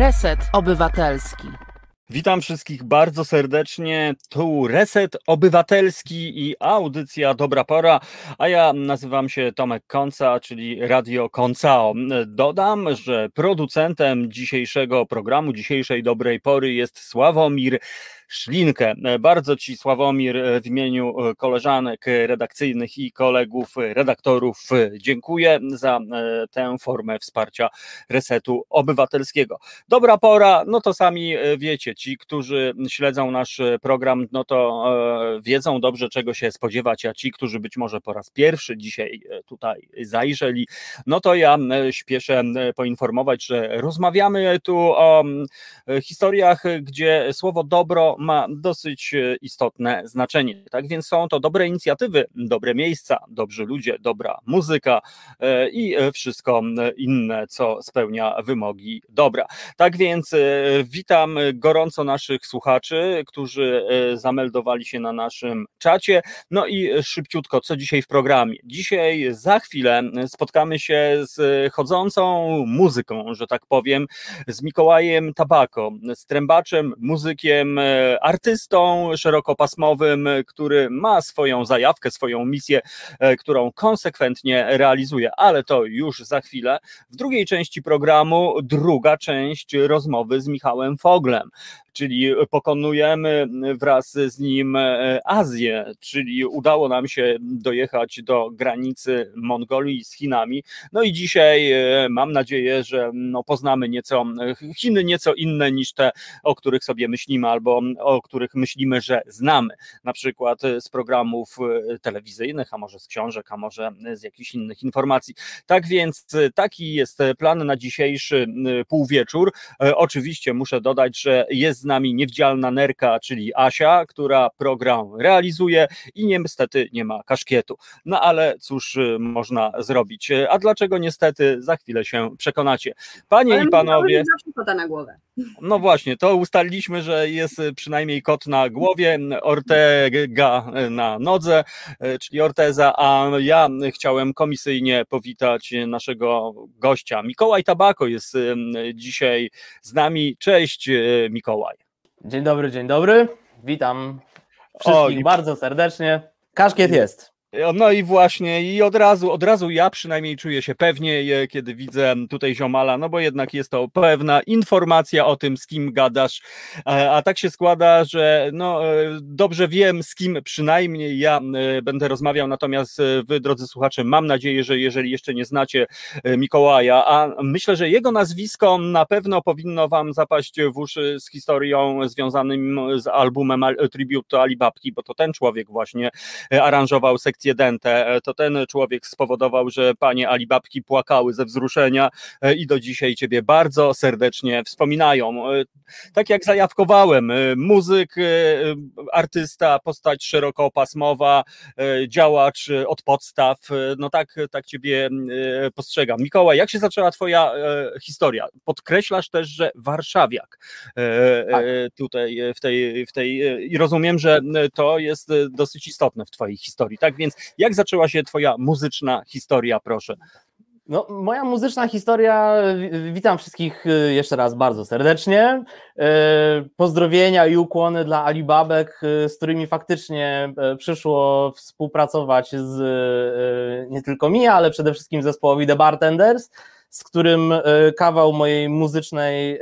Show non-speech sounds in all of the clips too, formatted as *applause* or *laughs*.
Reset Obywatelski. Witam wszystkich bardzo serdecznie. Tu Reset Obywatelski i audycja Dobra Pora, a ja nazywam się Tomek Konca, czyli Radio Koncao. Dodam, że producentem dzisiejszego programu, dzisiejszej Dobrej Pory jest Sławomir Szlinkę. Bardzo Ci, Sławomir, w imieniu koleżanek redakcyjnych i kolegów redaktorów dziękuję za e, tę formę wsparcia resetu obywatelskiego. Dobra pora, no to sami e, wiecie, ci, którzy śledzą nasz program, no to e, wiedzą dobrze, czego się spodziewać, a ci, którzy być może po raz pierwszy dzisiaj tutaj zajrzeli, no to ja śpieszę poinformować, że rozmawiamy tu o historiach, gdzie słowo dobro ma dosyć e, istotne znaczenie. Tak więc są to dobre inicjatywy, dobre miejsca, dobrzy ludzie, dobra muzyka e, i e, wszystko inne, co spełnia wymogi dobra. Tak więc witam gorąco naszych słuchaczy, którzy zameldowali się na naszym czacie. No i szybciutko, co dzisiaj w programie? Dzisiaj za chwilę spotkamy się z chodzącą muzyką, że tak powiem, z Mikołajem Tabako, z muzykiem, artystą szerokopasmowym, który ma swoją zajawkę, swoją misję, e, którą konsekwentnie realizuje, ale to już za chwilę. W drugiej części programu druga część rozmowy z Michałem Foglem czyli pokonujemy wraz z nim e, Azję, czyli udało nam się dojechać do granicy Mongolii z Chinami. No i dzisiaj e, mam nadzieję, że no poznamy nieco Chiny nieco inne niż te, o których sobie myślimy albo o których myślimy, że znamy. Na przykład z programów e, telewizyjnych, a może z książek, a może z jakichś innych informacji. Tak więc taki jest plan na dzisiejszy półwieczór. Oczywiście muszę dodać, że jest z nami niewidzialna nerka, czyli Asia, która program realizuje i niestety nie ma kaszkietu. No ale cóż y, można zrobić? A dlaczego niestety, za chwilę się przekonacie. Panie ale i panowie. kota na głowę. No właśnie, to ustaliliśmy, że jest przynajmniej kot na głowie, Ortega na nodze, y, czyli Orteza, a ja chciałem komisyjnie powitać naszego gościa. Mikołaj Tabako jest y, dzisiaj z nami. Cześć Mikołaj. Dzień dobry, dzień dobry. Witam wszystkich bardzo serdecznie. Kaszkiet jest. No i właśnie, i od razu, od razu ja przynajmniej czuję się pewnie, kiedy widzę tutaj ziomala, no bo jednak jest to pewna informacja o tym, z kim gadasz, e, a tak się składa, że no e, dobrze wiem, z kim przynajmniej ja e, będę rozmawiał, natomiast wy, drodzy słuchacze, mam nadzieję, że jeżeli jeszcze nie znacie Mikołaja, a myślę, że jego nazwisko na pewno powinno wam zapaść w uszy z historią związanym z albumem Tribute Alibabki, bo to ten człowiek właśnie aranżował sekcję Dente. E, to ten człowiek spowodował, że panie Alibabki płakały ze wzruszenia e, i do dzisiaj ciebie bardzo serdecznie wspominają. E, tak jak zajawkowałem, muzyk, artysta, postać szerokopasmowa, działacz od podstaw, no tak, tak ciebie postrzegam. Mikołaj, jak się zaczęła twoja historia? Podkreślasz też, że warszawiak tak. tutaj w tej, w tej i rozumiem, że to jest dosyć istotne w twojej historii, tak więc jak zaczęła się Twoja muzyczna historia, proszę? No, moja muzyczna historia, witam wszystkich y, jeszcze raz bardzo serdecznie. Y, pozdrowienia i ukłony dla Alibabek, y, z którymi faktycznie przyszło współpracować z nie tylko mi, ale przede wszystkim zespołowi The Bartenders, z którym kawał mojej muzycznej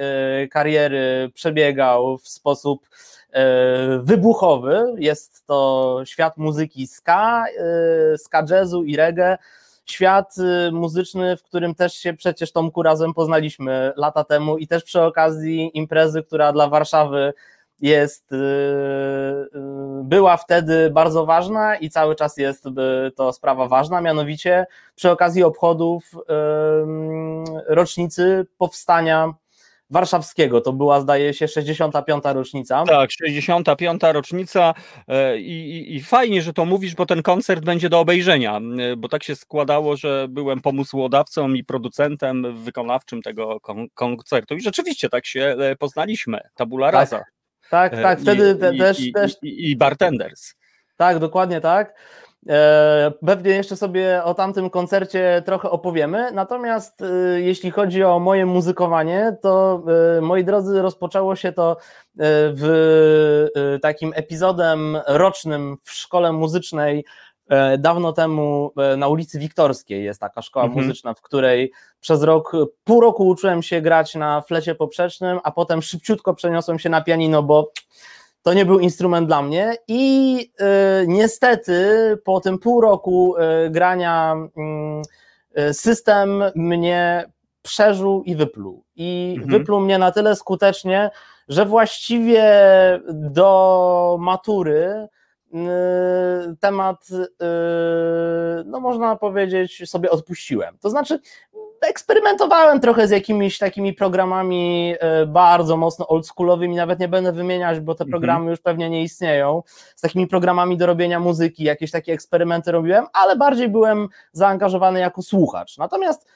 kariery przebiegał w sposób wybuchowy. Jest to świat muzyki ska, e, ska jazzu i reggae. Świat e, muzyczny, w którym też się przecież Tomku razem poznaliśmy lata temu i też przy okazji imprezy, która dla Warszawy jest, była wtedy bardzo ważna i cały czas jest to sprawa ważna, mianowicie przy okazji obchodów rocznicy powstania warszawskiego. To była, zdaje się, 65. rocznica. Tak, 65. rocznica e, i, i, i, fajnie, że to mówisz, bo ten koncert będzie do obejrzenia, e, bo tak się składało, że byłem pomysłodawcą i producentem wykonawczym tego kon koncertu i rzeczywiście tak się e, poznaliśmy, tabula tak, rasa. Tak, tak, wtedy I, te, też, i, też... I, I bartenders. Tak, dokładnie tak. E, pewnie jeszcze sobie o tamtym koncercie trochę opowiemy. Natomiast e, jeśli chodzi o moje muzykowanie, to e, moi drodzy, rozpoczęło się to w takim epizodem rocznym w szkole muzycznej. Dawno temu na ulicy Wiktorskiej jest taka szkoła mhm. muzyczna, w której przez rok, pół roku uczyłem się grać na flecie poprzecznym, a potem szybciutko przeniosłem się na pianino, bo to nie był instrument dla mnie i y, niestety po tym pół roku y, grania y, system mnie przeżył i wypluł. I mhm. wypluł mnie na tyle skutecznie, że właściwie do matury temat, no można powiedzieć, sobie odpuściłem. To znaczy, eksperymentowałem trochę z jakimiś takimi programami e, bardzo mocno oldschoolowymi, nawet nie będę wymieniać, bo te mhm. programy już pewnie nie istnieją, z takimi programami do robienia muzyki, jakieś takie eksperymenty robiłem, ale bardziej byłem zaangażowany jako słuchacz. Natomiast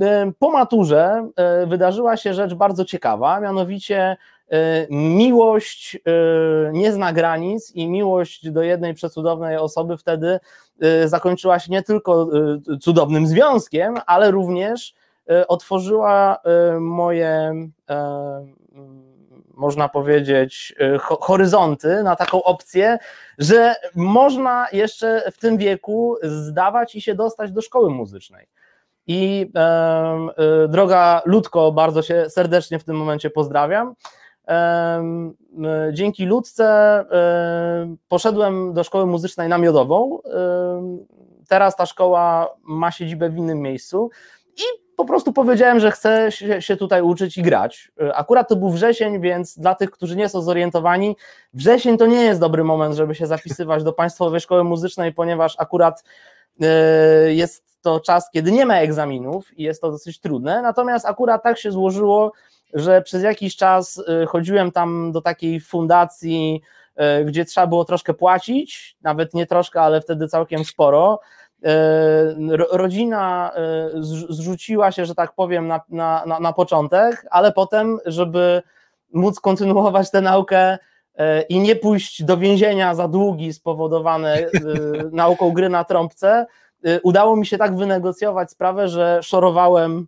e, po maturze e, wydarzyła się rzecz bardzo ciekawa, mianowicie miłość nie zna granic i miłość do jednej przecudownej osoby wtedy zakończyła się nie tylko cudownym związkiem, ale również otworzyła moje można powiedzieć, horyzonty na taką opcję, że można jeszcze w tym wieku zdawać i się dostać do szkoły muzycznej. I e, droga Ludko, bardzo się serdecznie w tym momencie pozdrawiam. Dzięki Ludce poszedłem do szkoły muzycznej namiodową. Teraz ta szkoła ma siedzibę w innym miejscu i po prostu powiedziałem, że chcę się tutaj uczyć i grać. Akurat to był wrzesień, więc dla tych, którzy nie są zorientowani, wrzesień to nie jest dobry moment, żeby się zapisywać do Państwowej Szkoły Muzycznej, ponieważ akurat e, jest to czas, kiedy nie ma egzaminów i jest to dosyć trudne. Natomiast akurat tak się złożyło, że przez jakiś czas y, chodziłem tam do takiej fundacji, y, gdzie trzeba było troszkę płacić, nawet nie troszkę, ale wtedy całkiem sporo. Y, rodzina zrzuciła się, że tak powiem, na, na, na początek, ale potem, żeby móc kontynuować tę naukę i nie pójść do więzienia za długi spowodowane *laughs* nauką gry na trąbce, udało mi się tak wynegocjować sprawę, że szorowałem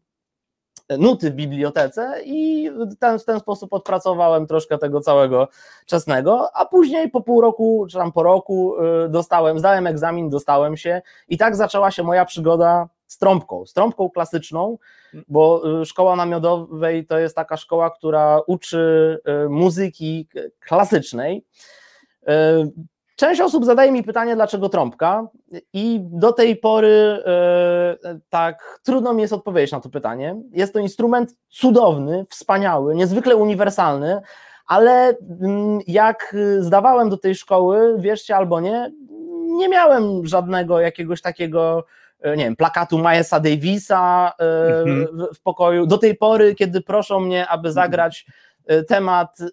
nuty w bibliotece i ten, w ten sposób odpracowałem troszkę tego całego czesnego, a później po pół roku, czy tam po roku y, dostałem, zdałem egzamin, dostałem się i tak zaczęła się moja przygoda z trąbką, z trąbką klasyczną, bo y, szkoła namiotowej to jest taka szkoła, która uczy y, muzyki klasycznej. Część osób zadaje mi pytanie, dlaczego trąbka, i do tej pory e, tak trudno mi jest odpowiedzieć na to pytanie. Jest to instrument cudowny, wspaniały, niezwykle uniwersalny, ale mm, jak zdawałem do tej szkoły, wierzcie albo nie, nie miałem żadnego jakiegoś takiego e, nie wiem, plakatu Milesa Davisa e, mhm. w pokoju. Do tej pory, kiedy proszą mnie, aby zagrać Y, temat y,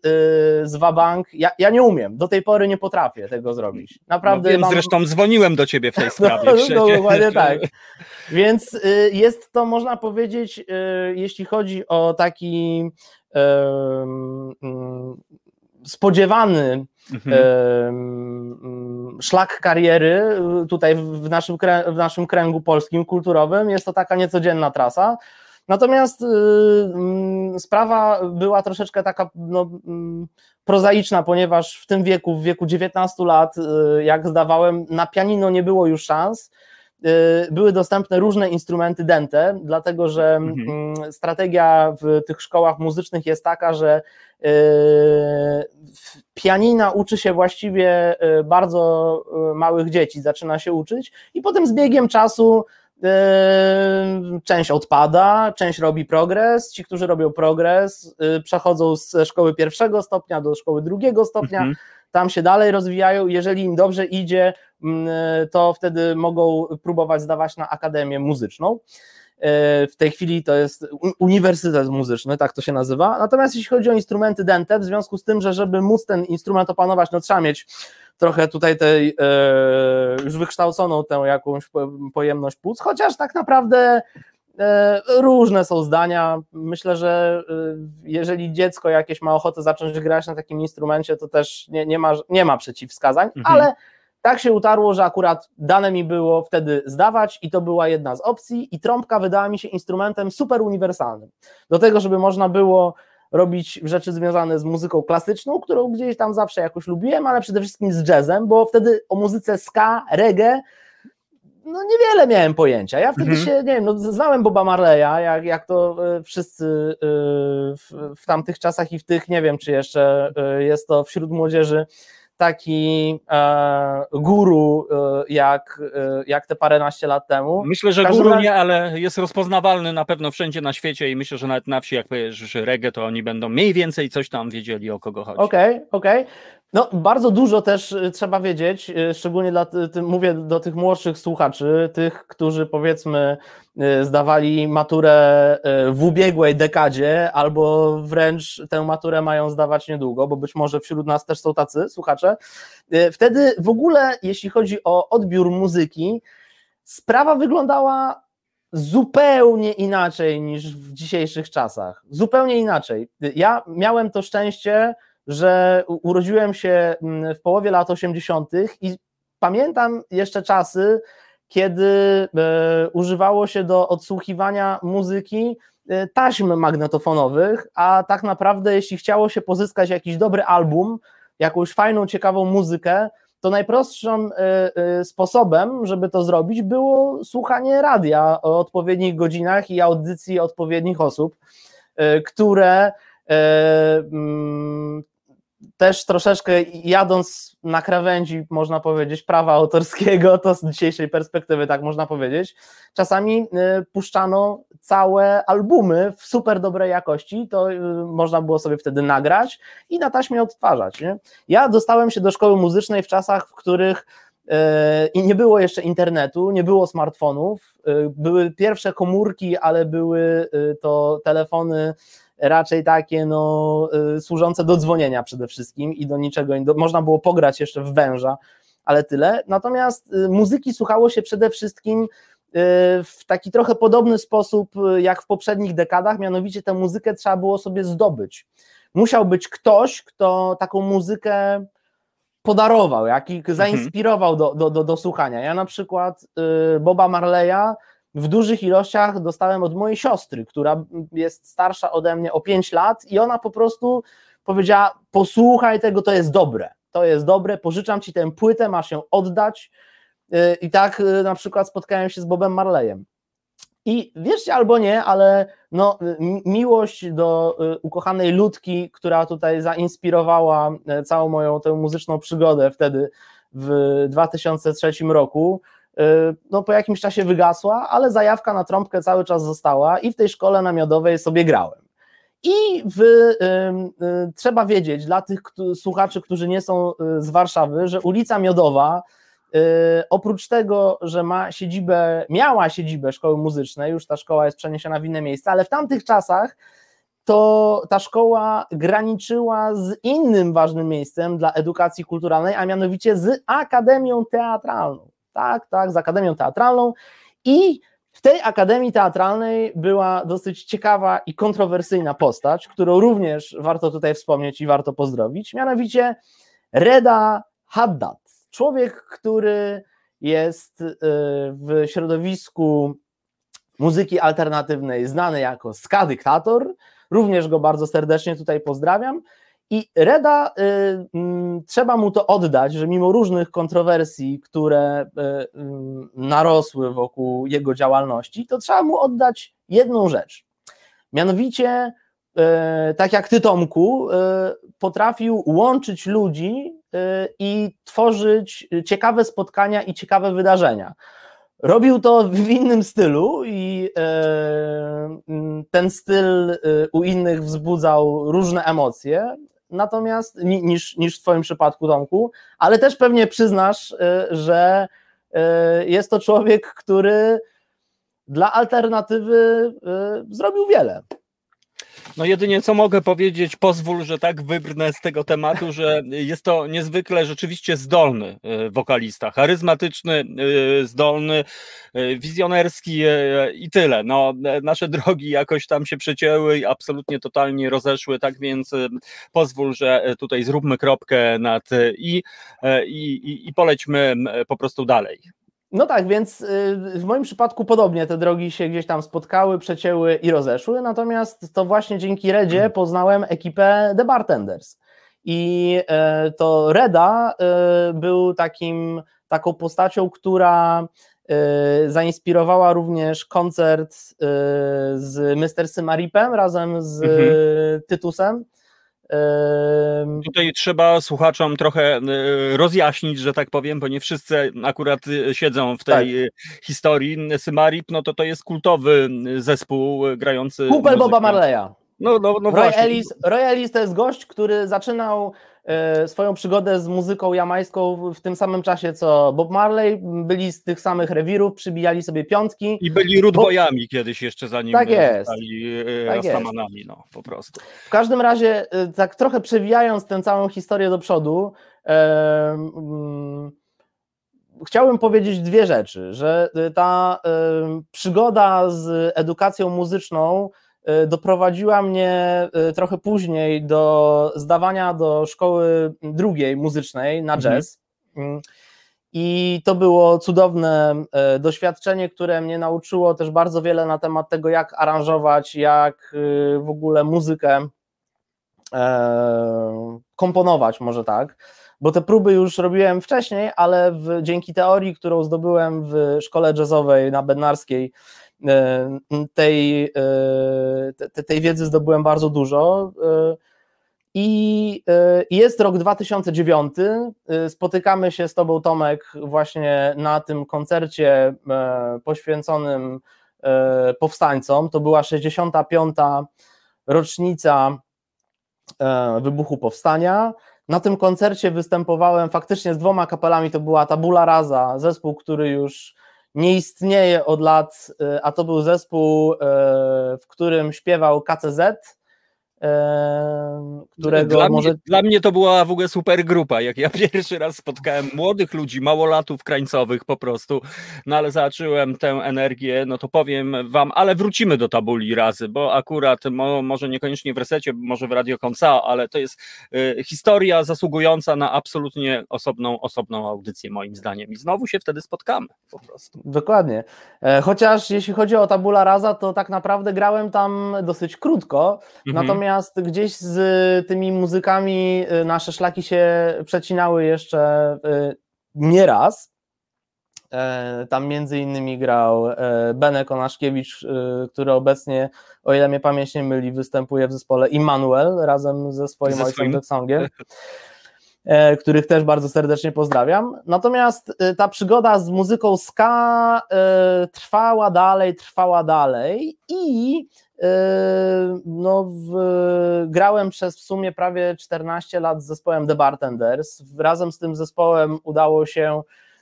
z Wabank. Ja, ja nie umiem, do tej pory nie potrafię tego zrobić. Naprawdę. No wiem, mam... Zresztą dzwoniłem do ciebie w tej *laughs* sprawie. No, no dokładnie tak. Więc y, jest to, można powiedzieć, jeśli chodzi o taki spodziewany mhm. szlak kariery tutaj w naszym, w naszym kręgu polskim, kulturowym, jest to taka niecodzienna trasa. Natomiast y, mm, sprawa była troszeczkę taka no, mm, prozaiczna, ponieważ w tym wieku, w wieku 19 lat, y, jak zdawałem, na pianino nie było już szans. Y, były dostępne różne instrumenty dente, dlatego że mhm. Mm, strategia w tych szkołach muzycznych jest taka, że pianina uczy się właściwie bardzo małych dzieci, zaczyna się uczyć i potem z biegiem czasu część odpada, część robi progres. Ci, którzy robią progres, yy, przechodzą z szkoły pierwszego stopnia do szkoły drugiego stopnia, mhm. tam się dalej rozwijają. Jeżeli im dobrze idzie, mm, to wtedy mogą próbować zdawać na akademię muzyczną. Yy, w tej chwili to jest uniwersytet muzyczny, tak to się nazywa. Natomiast jeśli chodzi o instrumenty dente, w związku z tym, że żeby móc ten instrument opanować, no trzeba mieć trochę tutaj tej e, już wykształconą tę jakąś pojemność płuc, chociaż tak naprawdę e, różne są zdania. Myślę, że e, jeżeli dziecko jakieś ma ochotę zacząć grać na takim instrumencie, to też nie, nie, ma, nie ma przeciwwskazań, mhm. ale tak się utarło, że akurat dane mi było wtedy zdawać i to była jedna z opcji i trąbka wydała mi się instrumentem super uniwersalnym. Do tego, żeby można było robić rzeczy związane z muzyką klasyczną, którą gdzieś tam zawsze jakoś lubiłem, ale przede wszystkim z jazzem, bo wtedy o muzyce ska, reggae no niewiele miałem pojęcia. Ja wtedy mhm. się, nie wiem, no, znałem Boba Marleya, jak, jak to e, wszyscy e, w, w tamtych czasach i w tych, nie wiem, czy jeszcze e, jest to wśród młodzieży taki e, guru e, jak, e, jak te paręnaście lat temu. Myślę, że guru nie, ale jest rozpoznawalny na pewno wszędzie na świecie i myślę, że nawet na wsi, jak powiesz, reggae, to oni będą mniej więcej coś tam wiedzieli, o kogo chodzi. Okej, okay, okej. Okay. No, bardzo dużo też y, trzeba wiedzieć, y, szczególnie dla, mówię do tych młodszych słuchaczy, tych, którzy powiedzmy y, zdawali maturę w ubiegłej dekadzie, albo wręcz tę maturę mają zdawać niedługo, bo być może wśród nas też są tacy słuchacze. Wtedy w ogóle, jeśli chodzi o odbiór muzyki, sprawa wyglądała zupełnie inaczej niż w dzisiejszych czasach. Zupełnie inaczej. Ja miałem to szczęście, że urodziłem się mm, w połowie lat 80. i pamiętam jeszcze czasy, kiedy e, używało się do odsłuchiwania muzyki e, taśm magnetofonowych, a tak naprawdę, jeśli chciało się pozyskać jakiś dobry album, jakąś fajną, ciekawą muzykę, to najprostszym e, sposobem, żeby to zrobić, było słuchanie radia o odpowiednich godzinach i audycji odpowiednich osób, które mm, też troszeczkę jadąc na krawędzi, można powiedzieć, prawa autorskiego, to z dzisiejszej perspektywy tak można powiedzieć, czasami y, puszczano całe albumy w super dobrej jakości, to y, można było sobie wtedy nagrać i na taśmie odtwarzać. Nie? Ja dostałem się do szkoły muzycznej w czasach, w których y, i nie było jeszcze internetu, nie było smartfonów, były pierwsze komórki, ale były to telefony raczej takie no, y, służące do dzwonienia przede wszystkim i do niczego, można było pograć jeszcze w węża, ale tyle. Natomiast y, muzyki słuchało się przede wszystkim y, w taki trochę podobny sposób jak w poprzednich dekadach, mianowicie tę muzykę trzeba było sobie zdobyć. Musiał być ktoś, kto taką muzykę podarował, jaki mhm. zainspirował do, do, do, do słuchania. Ja na przykład Boba Marleya w dużych ilościach dostałem od mojej siostry, która jest starsza ode mnie o 5 lat i ona po prostu powiedziała: Posłuchaj tego, to jest dobre. To jest dobre, pożyczam ci tę płytę, masz ją oddać. Y, I tak y, na przykład spotkałem się z Bobem Marleyem. I wierzcie albo nie, ale no, miłość do y, ukochanej ludki, która tutaj zainspirowała całą moją tę muzyczną przygodę wtedy w 2003 roku, Y, no po jakimś czasie wygasła, ale zajawka na trąbkę cały czas została i w tej szkole namiodowej sobie grałem. I w, y, y, trzeba wiedzieć dla tych słuchaczy, którzy nie są z Warszawy, że ulica Miodowa, oprócz tego, że ma siedzibę, miała siedzibę szkoły muzycznej, już ta szkoła jest przeniesiona w inne miejsce, ale w tamtych czasach to ta szkoła graniczyła z innym ważnym miejscem dla edukacji kulturalnej, a mianowicie z Akademią Teatralną tak, tak, z Akademią Teatralną. I w tej Akademii Teatralnej była dosyć ciekawa i kontrowersyjna postać, którą również warto tutaj wspomnieć i warto pozdrowić, mianowicie Reda Haddad, człowiek, który jest y, w środowisku muzyki alternatywnej znany jako ska dyktator, również go bardzo serdecznie tutaj pozdrawiam, i Reda, y, y, trzeba mu to oddać, że mimo różnych kontrowersji, które y, y, narosły wokół jego działalności, to trzeba mu oddać jedną rzecz. Mianowicie, y, tak jak ty, Tomku, potrafił łączyć ludzi i tworzyć ciekawe spotkania i ciekawe wydarzenia. Robił to w innym stylu i ten styl u innych wzbudzał różne emocje, natomiast niż, niż w Twoim przypadku, Tomku, ale też pewnie przyznasz, y, że y, jest to człowiek, który dla alternatywy y, zrobił wiele. No jedynie co mogę powiedzieć, pozwól, że tak wybrnę z tego tematu, że jest to niezwykle rzeczywiście zdolny e, wokalista, charyzmatyczny, e, zdolny, e, wizjonerski i tyle. No, nasze drogi jakoś tam się przecięły i absolutnie totalnie rozeszły, tak więc pozwól, że tutaj zróbmy kropkę nad i, i, i polećmy po prostu dalej. No tak, więc y, w moim przypadku podobnie te drogi się gdzieś tam spotkały, przecięły i rozeszły, natomiast to właśnie dzięki Redzie mhm. poznałem ekipę The Bartenders. I e, to Reda e, był takim, taką postacią, która e, zainspirowała również koncert z Mr. Symaripem razem z mhm. Tytusem Tutaj trzeba słuchaczom trochę e, rozjaśnić, że tak powiem, bo nie wszyscy akurat e, siedzą w tej tak. historii. Symarip, no to to jest kultowy zespół grający. Kupel Boba Marleya. No, no, no Roy, Ellis, Roy Ellis to jest gość, który zaczynał E, swoją przygodę z muzyką jamańską w tym samym czasie co Bob Marley, byli z tych samych rewirów, przybijali sobie piątki. I byli rudbojami Bo... kiedyś jeszcze zanim tak jest. zostali e, tak Rastamanami, no po prostu. W każdym razie, e, tak trochę przewijając tę całą historię do przodu, e, mm, chciałbym powiedzieć dwie rzeczy, że ta e, przygoda z edukacją muzyczną doprowadziła mnie y, trochę później do zdawania do szkoły drugiej muzycznej na mhm. jazz. Mhm. I to było cudowne y, doświadczenie, które mnie nauczyło też bardzo wiele na temat tego, jak aranżować, jak w ogóle muzykę e, komponować, może tak. Bo te próby już robiłem wcześniej, ale w, dzięki teorii, którą zdobyłem w szkole jazzowej na Bednarskiej, E, tej, e, tej wiedzy zdobyłem bardzo dużo. E, I jest rok 2009. Spotykamy się z Tobą, Tomek, właśnie na tym koncercie poświęconym powstańcom. To była 65. rocznica wybuchu powstania. Na tym koncercie występowałem faktycznie z dwoma kapelami. To była Tabula Rasa, zespół, który już nie istnieje od lat, e, a to był zespół, e, w którym śpiewał KCZ, którego dla, może... mnie, dla mnie to była w ogóle super grupa. Jak ja *laughs* pierwszy raz spotkałem młodych ludzi, małolatów krańcowych po prostu, no ale zacząłem tę energię, no to powiem wam, ale wrócimy do tabuli razy, bo akurat mo, może niekoniecznie w resecie, może w Radio Konca, ale to jest y, historia zasługująca na absolutnie osobną, osobną audycję moim zdaniem i znowu się wtedy spotkamy po prostu. Dokładnie. E, chociaż jeśli chodzi o tabula rasa, to tak naprawdę grałem tam dosyć krótko, mhm. natomiast natomiast gdzieś z tymi muzykami y, nasze szlaki się przecinały jeszcze y, nieraz. E, tam między innymi grał e, Benek Onaszkiewicz, y, który obecnie, o ile mnie pamięć nie myli, występuje w zespole Immanuel razem ze swoim ze ojcem e, *laughs* których też bardzo serdecznie pozdrawiam. Natomiast ta przygoda z muzyką ska trwała dalej, trwała dalej i no, w, grałem przez w sumie prawie 14 lat z zespołem The Bartenders. Razem z tym zespołem udało się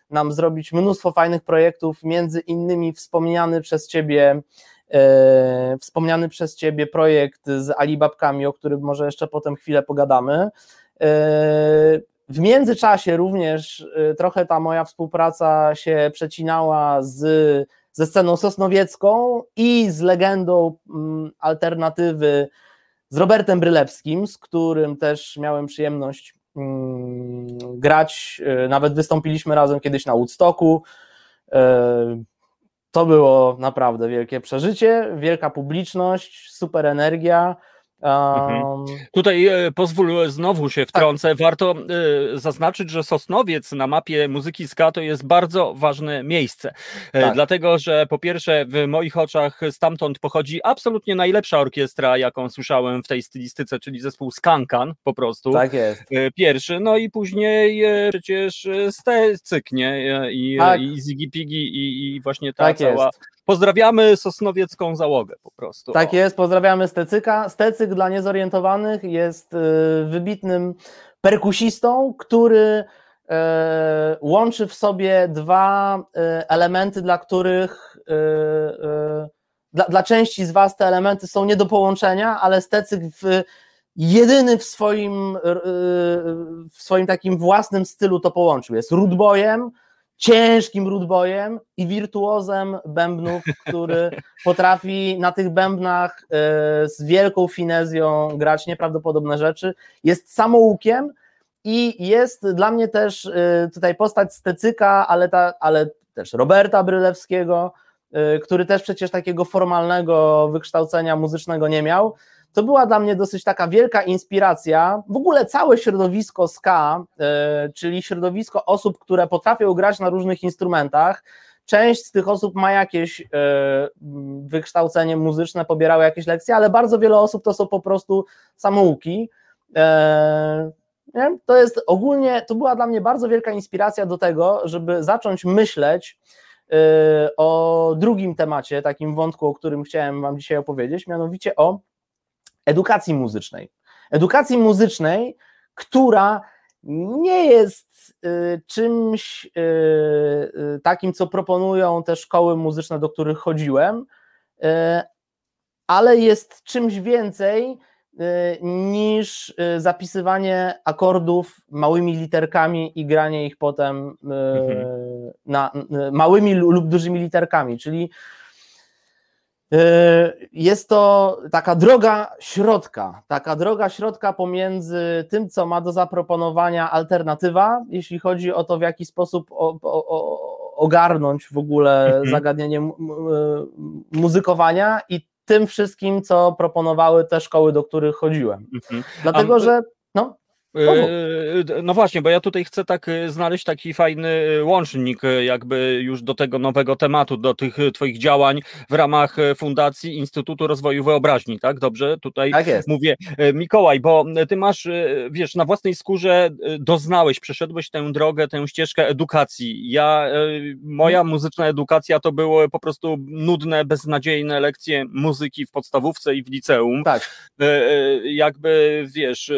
nam zrobić mnóstwo fajnych projektów, między innymi wspomniany przez Ciebie e, wspomniany przez Ciebie projekt z Alibabkami, o którym może jeszcze potem chwilę pogadamy. W międzyczasie również e, trochę ta moja współpraca się przecinała z ze sceną sosnowiecką i z legendą mm, alternatywy z Robertem Brylewskim, z którym też miałem przyjemność mm, grać. E, nawet wystąpiliśmy razem kiedyś na Woodstocku. E, to było naprawdę wielkie przeżycie, wielka publiczność, super energia. Um... Tutaj e, pozwól znowu się wtrącę. Tak. Warto e, zaznaczyć, że Sosnowiec na mapie muzyki ska to jest bardzo ważne miejsce. E, tak. Dlatego, że po pierwsze w moich oczach stamtąd pochodzi absolutnie najlepsza orkiestra, jaką słyszałem w tej stylistyce, czyli zespół Skankan po prostu. Tak jest. Pierwszy, no i później przecież Stecyk, nie? I, tak. i Ziggy Piggy i, i właśnie ta tak cała jest. Pozdrawiamy sosnowiecką załogę po prostu. Tak jest, pozdrawiamy Stecyka. Stecyk dla niezorientowanych jest y, wybitnym perkusistą, który y, łączy w sobie dwa y, elementy, dla których dla, dla części z Was te elementy są nie do połączenia, ale Stecyk w jedyny w swoim, w swoim takim własnym stylu to połączył. Jest rootboyem, ciężkim rootboyem i wirtuozem bębnów, *laughs* który potrafi na tych bębnach e, z wielką finezją grać nieprawdopodobne rzeczy. Jest samoukiem i jest dla mnie też e, tutaj postać Stecyka, ale, ta, ale też Roberta Brylewskiego, e, który też przecież takiego formalnego wykształcenia muzycznego nie miał to była dla mnie dosyć taka wielka inspiracja. W ogóle całe środowisko ska, e, czyli środowisko osób, które potrafią grać na różnych instrumentach. Część z tych osób ma jakieś e, wykształcenie muzyczne, pobierały jakieś lekcje, ale bardzo wiele osób to są po prostu samouki. E, to jest ogólnie, to była dla mnie bardzo wielka inspiracja do tego, żeby zacząć myśleć o drugim temacie, takim wątku, o którym chciałem Wam dzisiaj opowiedzieć, mianowicie o edukacji muzycznej. Edukacji muzycznej, która nie jest y, czymś y, y, takim, co proponują te szkoły muzyczne, do których chodziłem, ale jest czymś więcej niż zapisywanie akordów małymi literkami i granie ich potem mhm. na, małymi lub dużymi literkami, czyli jest to taka droga środka, taka droga środka pomiędzy tym, co ma do zaproponowania alternatywa, jeśli chodzi o to, w jaki sposób o, o, ogarnąć w ogóle mhm. zagadnienie muzykowania i tym wszystkim, co proponowały te szkoły, do których chodziłem. Mhm. Dlatego, że no. Yy, no właśnie, bo ja tutaj chcę tak y, znaleźć taki fajny y, łącznik y, jakby już do tego nowego tematu, do tych twoich działań w ramach Fundacji Instytutu Rozwoju Wyobraźni, tak? Dobrze tutaj tak mówię. Mikołaj, bo ty masz, wiesz, na własnej skórze doznałeś, przeszedłeś tę drogę, tę ścieżkę edukacji. Ja, moja mhm. muzyczna edukacja to były po prostu nudne, beznadziejne lekcje muzyki w podstawówce i w liceum. Tak. Jakby, wiesz,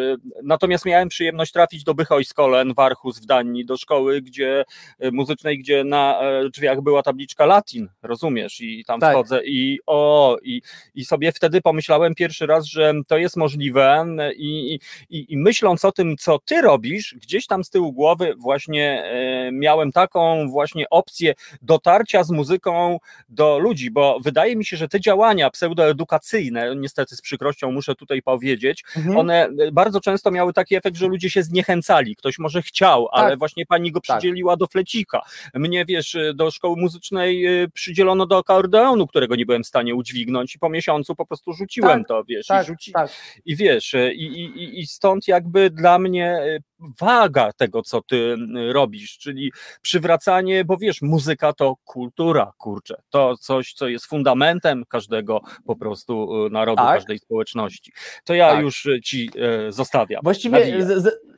natomiast miałem miałem przyjemność trafić do Bychojskolen w Archus w Danii, do szkoły gdzie, e, muzycznej, gdzie na e, drzwiach była tabliczka Latin, rozumiesz? I tam tak. wchodzę i o, i, i sobie wtedy pomyślałem pierwszy raz, że to jest możliwe i, i, i myśląc o tym, co ty robisz, gdzieś tam z tyłu głowy właśnie e, miałem taką właśnie opcję dotarcia z muzyką do ludzi, bo wydaje mi się, że te działania pseudoedukacyjne, niestety z przykrością muszę tutaj powiedzieć, mhm. one bardzo często miały taki efekt, że ludzie się zniechęcali. Ktoś może chciał, ale tak. właśnie pani go tak. przydzieliła tak. do flecika. Mnie, wiesz, do szkoły muzycznej y, przydzielono do akordeonu, którego nie byłem w stanie udźwignąć i po miesiącu po prostu rzuciłem tak, to, wiesz, i, rzuci... tak. i wiesz, y, i, i, i stąd jakby dla mnie y, waga tego, co ty robisz, czyli przywracanie, bo wiesz, muzyka to kultura, kurczę, to coś, co jest fundamentem każdego po prostu narodu, tak. każdej społeczności. To ja tak. już ci zostawiam. Właściwie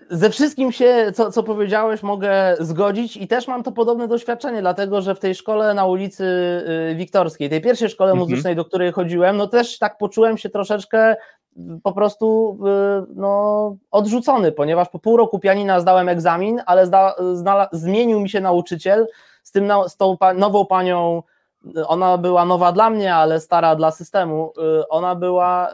ze, wszystkim się, co, co powiedziałeś, mogę zgodzić i też mam to podobne doświadczenie, dlatego że w tej szkole na ulicy y, Wiktorskiej, tej pierwszej szkole mhm. muzycznej, do której chodziłem, no też tak poczułem się troszeczkę po prostu y, no, odrzucony, ponieważ po pół roku pianina zdałem egzamin, ale zda, znala, zmienił mi się nauczyciel z, tym, z tą nową panią ona była nowa dla mnie, ale stara dla systemu. Y, ona była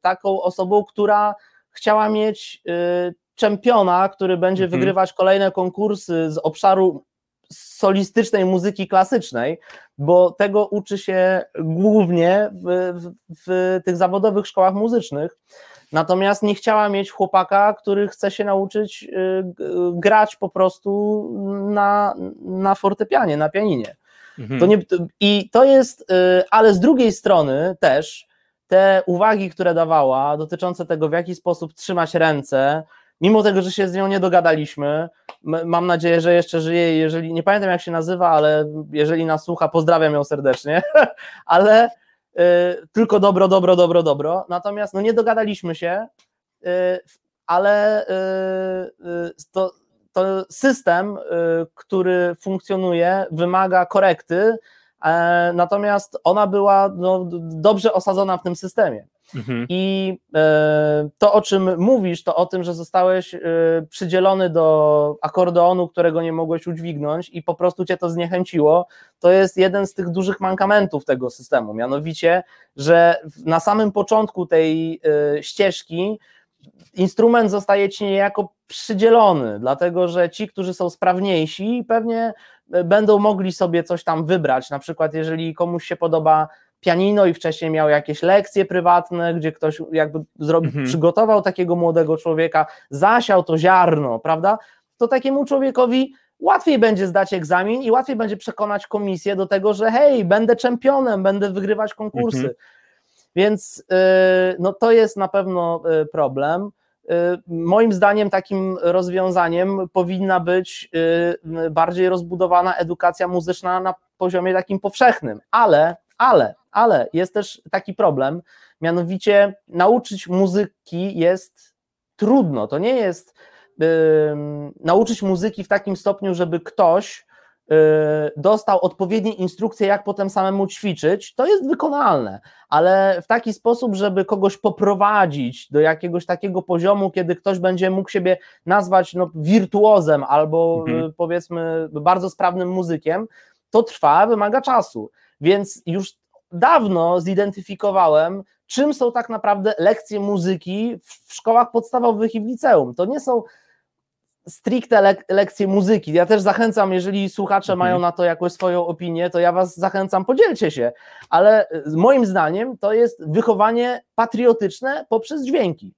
taką osobą, która chciała mieć y, czempiona, który będzie mhm. wygrywać kolejne konkursy z obszaru solistycznej muzyki klasycznej, bo tego uczy się głównie w, w, w, tych zawodowych szkołach muzycznych. Natomiast nie chciała mieć chłopaka, który chce się nauczyć y, grać po prostu na, na fortepianie, na pianinie. Mhm. To nie, I to jest, y, ale z drugiej strony też te uwagi, które dawała, dotyczące tego, w jaki sposób trzymać ręce, mimo tego, że się z nią nie dogadaliśmy, mam nadzieję, że jeszcze żyje, jeżeli, nie pamiętam jak się nazywa, ale jeżeli nas słucha, pozdrawiam ją serdecznie, *laughs* ale y, tylko dobro, dobro, dobro, dobro, natomiast no nie dogadaliśmy się, y, ale y, y to, to system, y, który funkcjonuje, wymaga korekty, E, natomiast ona była no, dobrze osadzona w tym systemie. Mhm. I e, to, o czym mówisz, to o tym, że zostałeś e, przydzielony do akordeonu, którego nie mogłeś udźwignąć i po prostu cię to zniechęciło, to jest jeden z tych dużych mankamentów tego systemu. Mianowicie, że na samym początku tej e, ścieżki instrument zostaje ci niejako przydzielony, dlatego że ci, którzy są sprawniejsi, pewnie będą mogli sobie coś tam wybrać. Na przykład, jeżeli komuś się podoba pianino i wcześniej miał jakieś lekcje prywatne, gdzie ktoś jakby zrobił, mhm. przygotował takiego młodego człowieka, zasiał to ziarno, prawda? To takiemu człowiekowi łatwiej będzie zdać egzamin i łatwiej będzie przekonać komisję do tego, że hej, będę czempionem, będę wygrywać konkursy. Mhm. Więc y, no, to jest na pewno y, problem. Y, moim zdaniem takim rozwiązaniem powinna być bardziej rozbudowana edukacja muzyczna na poziomie takim powszechnym, ale, ale, ale jest też taki problem, mianowicie nauczyć muzyki jest trudno. To nie jest nauczyć muzyki w takim stopniu, żeby ktoś Y, dostał odpowiednie instrukcje, jak potem samemu ćwiczyć, to jest wykonalne, ale w taki sposób, żeby kogoś poprowadzić do jakiegoś takiego poziomu, kiedy ktoś będzie mógł siebie nazwać no, wirtuozem albo mhm. Y, powiedzmy bardzo sprawnym muzykiem, to trwa, wymaga czasu. Więc już dawno zidentyfikowałem, czym są tak naprawdę lekcje muzyki w szkołach podstawowych i w liceum. To nie są stricte lek lekcje muzyki. Ja też zachęcam, jeżeli słuchacze mhm. mają na to jakąś swoją opinię, to ja was zachęcam, podzielcie się. Ale e, moim zdaniem to jest wychowanie patriotyczne poprzez dźwięki.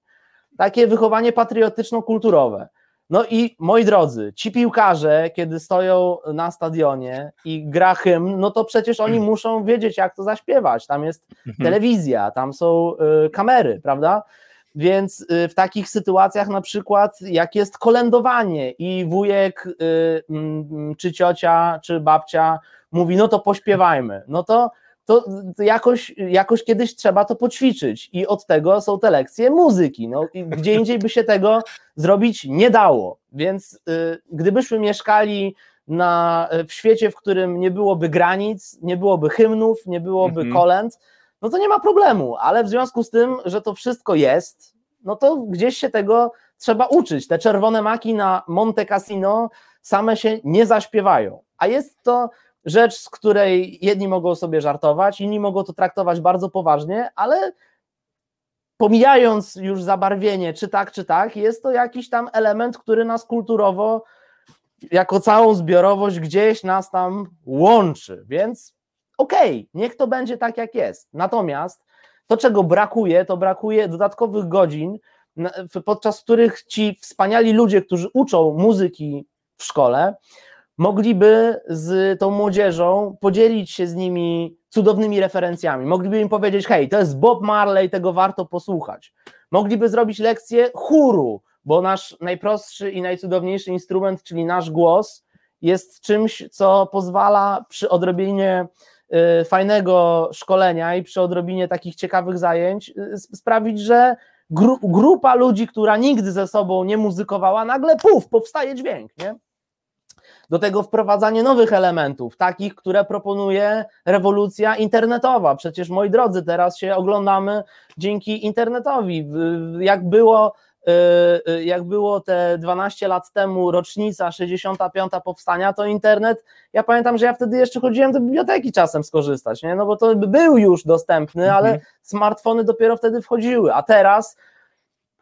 Takie wychowanie patriotyczno-kulturowe. No i moi drodzy, ci piłkarze, kiedy stoją na stadionie i gra hymn, no to przecież oni muszą wiedzieć, jak to zaśpiewać. Tam jest mhm. telewizja, tam są y, kamery, prawda? Więc y, w takich sytuacjach, na przykład, jak jest kolędowanie i wujek, y, czy ciocia, czy babcia mówi, no to pośpiewajmy, no to, to jakoś, jakoś kiedyś trzeba to poćwiczyć. I od tego są te lekcje muzyki. No, gdzie indziej by się tego zrobić nie dało. Więc y, gdybyśmy mieszkali na, w świecie, w którym nie byłoby granic, nie byłoby hymnów, nie byłoby mhm. kolęd, no to nie ma problemu, ale w związku z tym, że to wszystko jest, no to gdzieś się tego trzeba uczyć. Te czerwone maki na Monte Cassino same się nie zaśpiewają, a jest to rzecz, z której jedni mogą sobie żartować, inni mogą to traktować bardzo poważnie, ale pomijając już zabarwienie, czy tak, czy tak, jest to jakiś tam element, który nas kulturowo, jako całą zbiorowość, gdzieś nas tam łączy, więc okej, okay, niech to będzie tak, jak jest. Natomiast to, czego brakuje, to brakuje dodatkowych godzin, podczas których ci wspaniali ludzie, którzy uczą muzyki w szkole, mogliby z tą młodzieżą podzielić się z nimi cudownymi referencjami. Mogliby im powiedzieć: hej, to jest Bob Marley, tego warto posłuchać. Mogliby zrobić lekcję chóru, bo nasz najprostszy i najcudowniejszy instrument, czyli nasz głos, jest czymś, co pozwala przy odrobinie Y, fajnego szkolenia i przy odrobinie takich ciekawych zajęć y, sprawić, że gru, grupa ludzi, która nigdy ze sobą nie muzykowała, nagle puf, powstaje dźwięk, nie? Do tego wprowadzanie nowych elementów, takich, które proponuje rewolucja internetowa. Przecież, moi drodzy, teraz się oglądamy dzięki internetowi. Jak było Y, y, jak było te 12 lat temu rocznica 65 powstania, to internet, ja pamiętam, że ja wtedy jeszcze chodziłem do biblioteki czasem skorzystać, nie? no bo to był już dostępny, mhm. ale smartfony dopiero wtedy wchodziły, a teraz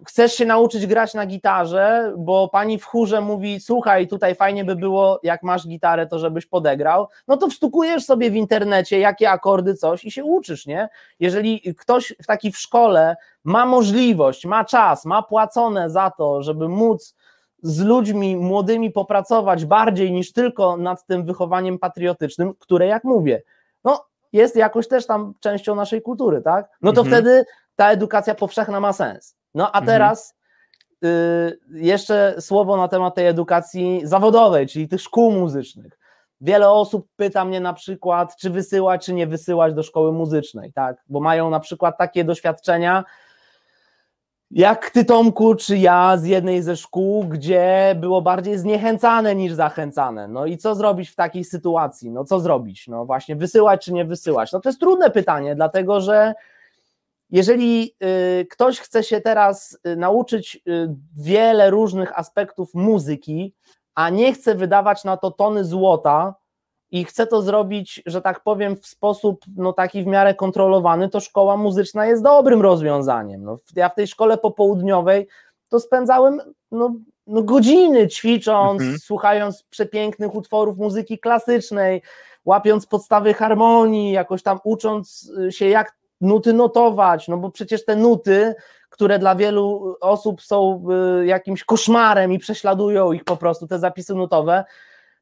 chcesz się nauczyć grać na gitarze, bo pani w chórze mówi, słuchaj, tutaj fajnie by było, jak masz gitarę, to żebyś podegrał, no to wstukujesz sobie w internecie, jakie akordy, coś i się uczysz, nie? Jeżeli ktoś w taki w szkole ma możliwość, ma czas, ma płacone za to, żeby móc z ludźmi młodymi popracować bardziej niż tylko nad tym wychowaniem patriotycznym, które, jak mówię, no jest jakoś też tam częścią naszej kultury, tak? No to mhm. wtedy ta edukacja powszechna ma sens. No a mhm. teraz y, jeszcze słowo na temat tej edukacji zawodowej, czyli tych szkół muzycznych. Wiele osób pyta mnie na przykład, czy wysyłać, czy nie wysyłać do szkoły muzycznej, tak? Bo mają na przykład takie doświadczenia, jak ty, Tomku, czy ja z jednej ze szkół, gdzie było bardziej zniechęcane niż zachęcane. No i co zrobić w takiej sytuacji? No co zrobić? No właśnie, wysyłać czy nie wysyłać? No to jest trudne pytanie, dlatego że jeżeli y, ktoś chce się teraz y, nauczyć y, wiele różnych aspektów muzyki, a nie chce wydawać na to tony złota i chce to zrobić, że tak powiem, w sposób no, taki w miarę kontrolowany, to szkoła muzyczna jest dobrym rozwiązaniem. No, ja w tej szkole popołudniowej to spędzałem no, no godziny ćwicząc, mhm. słuchając przepięknych utworów muzyki klasycznej, łapiąc podstawy harmonii, jakoś tam ucząc się, jak nuty notować, no bo przecież te nuty, które dla wielu osób są y, jakimś koszmarem i prześladują ich po prostu, te zapisy nutowe,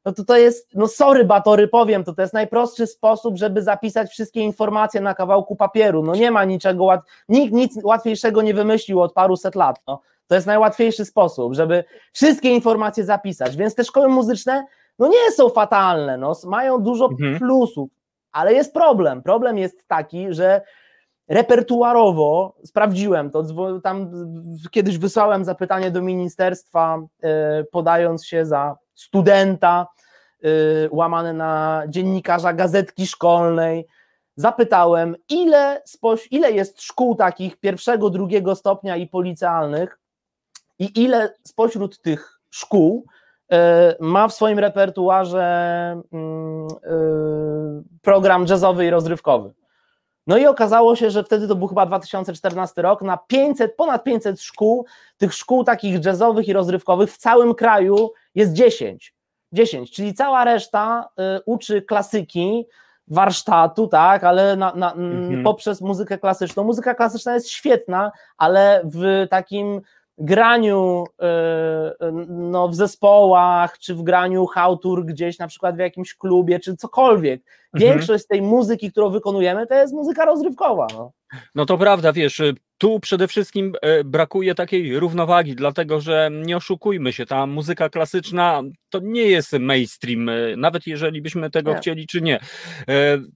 no to to jest, no sorry batory, powiem, to to jest najprostszy sposób, żeby zapisać wszystkie informacje na kawałku papieru, no nie ma niczego, łat... nikt nic łatwiejszego nie wymyślił od paruset lat, no. to jest najłatwiejszy sposób, żeby wszystkie informacje zapisać, więc te szkoły muzyczne, no nie są fatalne, no, mają dużo mhm. plusów, ale jest problem, problem jest taki, że repertuarowo sprawdziłem to, tam kiedyś wysłałem zapytanie do ministerstwa, e, podając się za studenta, e, łamane na dziennikarza gazetki szkolnej. Zapytałem, ile, ile jest szkół takich pierwszego, drugiego stopnia i policealnych i ile spośród tych szkół e, ma w swoim repertuarze mm, program jazzowy i rozrywkowy. No i okazało się, że wtedy to był chyba 2014 rok, na 500, ponad 500 szkół, tych szkół takich jazzowych i rozrywkowych w całym kraju jest 10. 10, czyli cała reszta y, uczy klasyki, warsztatu, tak, ale na, na, mhm. poprzez muzykę klasyczną. Muzyka klasyczna jest świetna, ale w takim graniu y, no, w zespołach, czy w graniu hałtur gdzieś na przykład w jakimś klubie, czy cokolwiek. Mhm. Większość tej muzyki, którą wykonujemy, to jest muzyka rozrywkowa. No. No to prawda, wiesz, tu przede wszystkim e, brakuje takiej równowagi, dlatego że nie oszukujmy się, ta muzyka klasyczna to nie jest mainstream, e, nawet jeżeli byśmy tego nie. chcieli czy nie.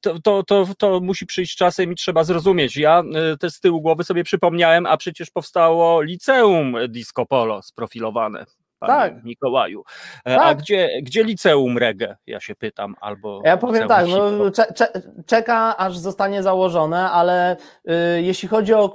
To, to, to, to musi przyjść czasem i trzeba zrozumieć. Ja też z tyłu głowy sobie przypomniałem, a przecież powstało liceum disco polo sprofilowane panie tak. Mikołaju. E, tak. A gdzie, gdzie liceum reggae, ja się pytam, albo Ja powiem tak, no, cze, cze, czeka aż zostanie założone, ale y, jeśli chodzi o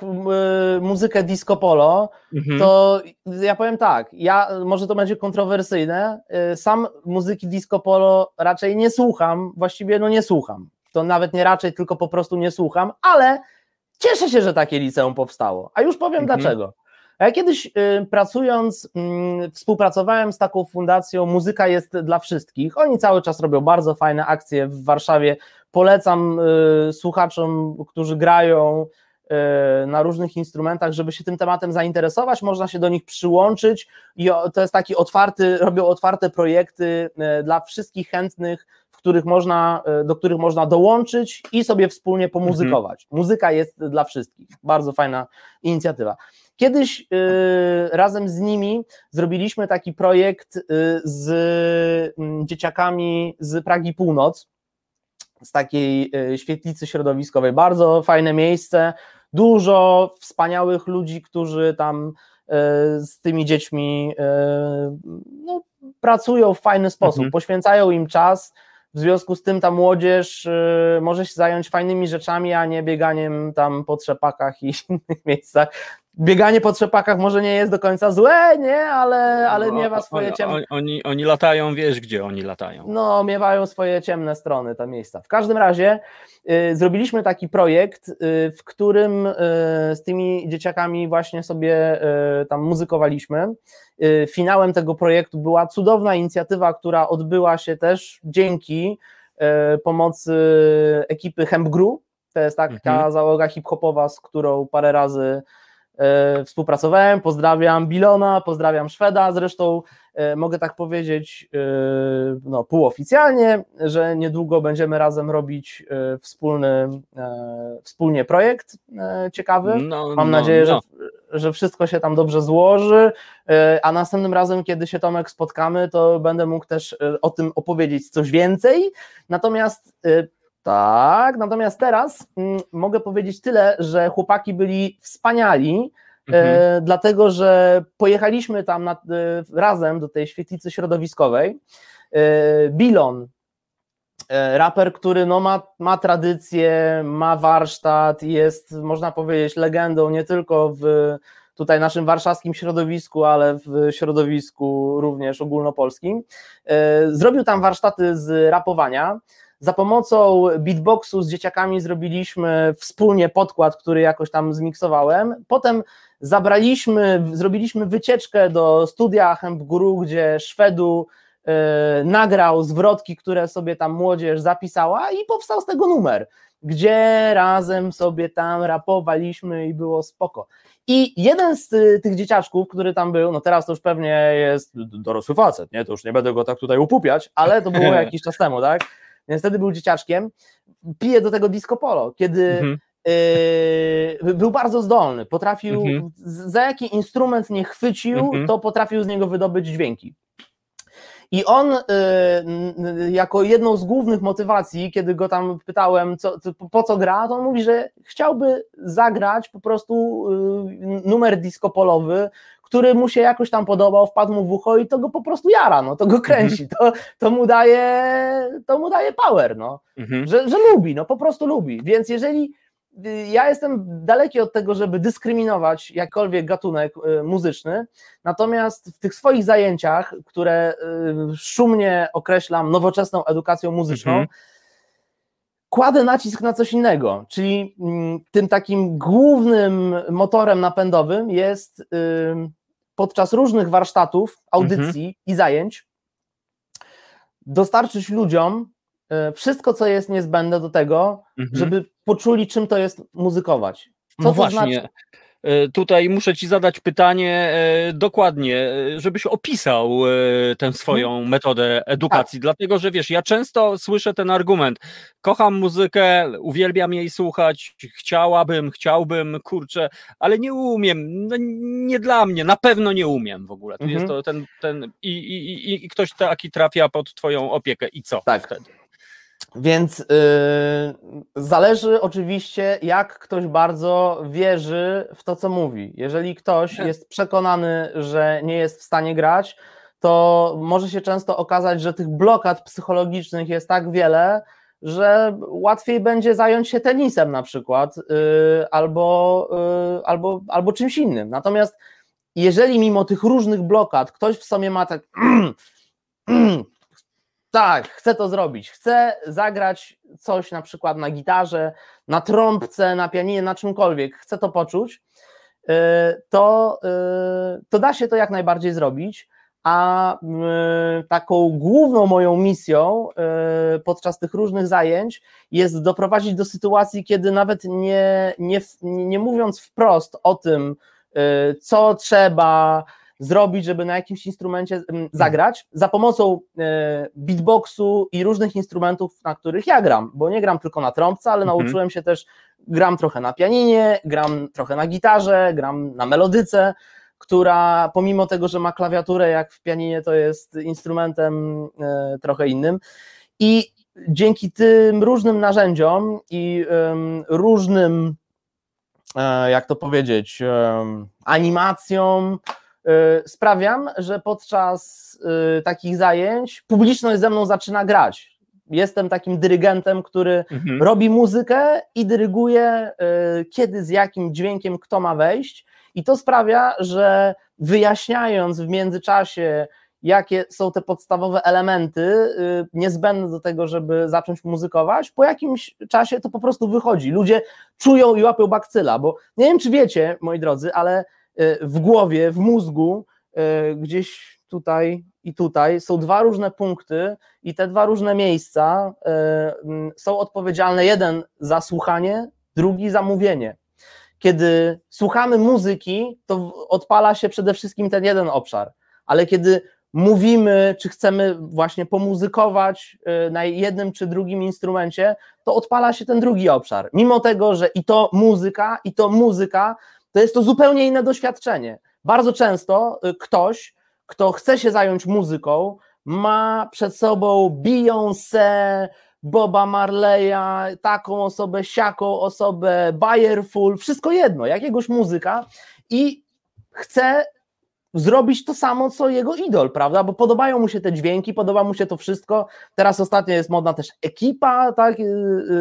y, muzykę disco polo, mhm. to ja powiem tak, ja, może to będzie kontrowersyjne, y, sam muzyki disco polo raczej nie słucham, właściwie no nie słucham, to nawet nie raczej, tylko po prostu nie słucham, ale cieszę się, że takie liceum powstało, a już powiem mhm. dlaczego. Ja kiedyś y, pracując, mm, współpracowałem z taką fundacją Muzyka jest dla wszystkich. Oni cały czas robią bardzo fajne akcje w Warszawie. Polecam y, słuchaczom, którzy grają y, na różnych instrumentach, żeby się tym tematem zainteresować, można się do nich przyłączyć i to jest taki otwarty, robią otwarte projekty dla wszystkich chętnych, w których można, do których można dołączyć i sobie wspólnie pomuzykować. Mhm. Muzyka jest dla wszystkich. Bardzo fajna inicjatywa. Kiedyś y, razem z nimi zrobiliśmy taki projekt y, z y, dzieciakami z Pragi Północ, z takiej y, świetlicy środowiskowej. Bardzo fajne miejsce, dużo wspaniałych ludzi, którzy tam z tymi dziećmi no, pracują w fajny sposób, mhm. poświęcają im czas. W związku z tym ta młodzież może się zająć fajnymi rzeczami, a nie bieganiem tam po trzepakach i *laughs* innych miejscach bieganie po trzepakach może nie jest do końca złe, nie, ale, ale no, miewa swoje ciemne... Oni, oni latają, wiesz gdzie oni latają. No, miewają swoje ciemne strony te miejsca. W każdym razie y, zrobiliśmy taki projekt, y, w którym y, z tymi dzieciakami właśnie sobie y, tam muzykowaliśmy. Y, finałem tego projektu była cudowna inicjatywa, która odbyła się też dzięki y, pomocy ekipy Hempgru, to jest taka mhm. załoga hip-hopowa, z którą parę razy współpracowałem. Pozdrawiam Bilona, pozdrawiam Szweda. Zresztą e, mogę tak powiedzieć e, no, półoficjalnie, że niedługo będziemy razem robić wspólny, wspólnie projekt ciekawy. No, Mam no, nadzieję, no. Że, że wszystko się tam dobrze złoży, a następnym razem, kiedy się Tomek spotkamy, to będę mógł też o tym opowiedzieć coś więcej. Natomiast tak, natomiast teraz mm, mogę powiedzieć tyle, że chłopaki byli wspaniali, e, mhm. e, dlatego że pojechaliśmy tam na, e, razem do tej świetlicy środowiskowej. E, Bilon raper, który no ma, ma tradycję, ma warsztat, jest można powiedzieć legendą nie tylko w tutaj naszym warszawskim środowisku, ale w środowisku również ogólnopolskim. Zrobił tam warsztaty z rapowania. Za pomocą beatboxu z dzieciakami zrobiliśmy wspólnie podkład, który jakoś tam zmiksowałem. Potem zabraliśmy, zrobiliśmy wycieczkę do studia Hemp Guru, gdzie Szwedu yy, nagrał zwrotki, które sobie tam młodzież zapisała i powstał z tego numer, gdzie razem sobie tam rapowaliśmy i było spoko. I jeden z tych dzieciaczków, który tam był, no teraz to już pewnie jest dorosły facet, nie? To już nie będę go tak tutaj upupiać, ale to było *laughs* jakiś czas temu, tak? Więc wtedy był dzieciaczkiem, pije do tego disco polo, kiedy mhm. Yy, był bardzo zdolny, potrafił, mhm. za jaki instrument nie chwycił, mhm. to potrafił z niego wydobyć dźwięki. I on yy, jako jedną z głównych motywacji, kiedy go tam pytałem, co, po co gra, to on mówi, że chciałby zagrać po prostu yy, numer disco polowy, który mu się jakoś tam podobał, wpadł mu w ucho i to go po prostu jara, no, to go kręci, to, to, mu, daje, to mu daje power, no, mhm. że, że lubi, no po prostu lubi, więc jeżeli y, ja jestem daleki od tego, żeby dyskryminować jakkolwiek gatunek y, muzyczny, natomiast w tych swoich zajęciach, które y, szumnie określam nowoczesną edukacją muzyczną, mhm. kładę nacisk na coś innego, czyli mm, tym takim głównym motorem napędowym jest podczas różnych warsztatów, audycji mhm. i zajęć dostarczyć ludziom e, wszystko, co jest niezbędne do tego, mhm. żeby poczuli, czym to jest muzykować. Co no to właśnie. Znaczy? E, tutaj muszę Ci zadać pytanie e, dokładnie, e, żebyś opisał tę swoją hmm. metodę edukacji, tak. dlatego że wiesz, ja często słyszę ten argument, kocham muzykę, uwielbiam jej słuchać, chciałabym, chciałbym, kurczę, ale nie umiem, no, nie dla mnie, na pewno nie umiem w ogóle. To jest mhm. to ten, ten i, i, i, i ktoś taki trafia pod Twoją opiekę i co tak. wtedy? Więc yy, zależy oczywiście, jak ktoś bardzo wierzy w to, co mówi. Jeżeli ktoś jest przekonany, że nie jest w stanie grać, to może się często okazać, że tych blokad psychologicznych jest tak wiele, że łatwiej będzie zająć się tenisem na przykład, yy, albo, yy, albo, albo czymś innym. Natomiast jeżeli mimo tych różnych blokad ktoś w sobie ma tak *clears throat* tak, chcę to zrobić. Chcę zagrać coś na przykład na gitarze, na trąbce, na pianinie, na czymkolwiek. Chcę to poczuć. Y, to, y, to da się to jak najbardziej zrobić. A y, taką główną moją misją podczas tych różnych zajęć jest doprowadzić do sytuacji, kiedy nawet nie, nie, nie mówiąc wprost o tym, co trzeba, zrobić, żeby na jakimś instrumencie mm, hmm. zagrać za pomocą e, beatboxu i różnych instrumentów, na których ja gram, bo nie gram tylko na trąbce, ale mhm. nauczyłem się też, gram trochę na pianinie, gram trochę na gitarze, gram na melodyce, która pomimo tego, że ma klawiaturę jak w pianinie, to jest instrumentem e, trochę innym i dzięki tym różnym narzędziom i różnym e, jak to powiedzieć, animacjom, Y, sprawiam, że podczas y, takich zajęć publiczność ze mną zaczyna grać. Jestem takim dyrygentem, który mhm. robi muzykę i dyryguje, y, kiedy z jakim dźwiękiem kto ma wejść, i to sprawia, że wyjaśniając w międzyczasie, jakie są te podstawowe elementy niezbędne do tego, żeby zacząć muzykować, po jakimś czasie to po prostu wychodzi. Ludzie czują i łapią bakcyla, bo nie wiem, czy wiecie, moi drodzy, ale E, w głowie, w mózgu, e, gdzieś tutaj i tutaj są dwa różne punkty, i te dwa różne miejsca e, są odpowiedzialne jeden za słuchanie, drugi za mówienie. Kiedy słuchamy muzyki, to odpala się przede wszystkim ten jeden obszar, ale kiedy mówimy, czy chcemy właśnie pomuzykować na jednym czy drugim instrumencie, to odpala się ten drugi obszar. Mimo tego, że i to muzyka, i to muzyka to jest to zupełnie inne doświadczenie. Bardzo często y, ktoś, kto chce się zająć muzyką, ma przed sobą Beyoncé, Boba Marleya, taką osobę, siaką osobę, Bayerful, wszystko jedno, jakiegoś muzyka i chce zrobić to samo, co jego idol, prawda? Bo podobają mu się te dźwięki, podoba mu się to wszystko. Teraz ostatnio jest modna też ekipa, tak, y,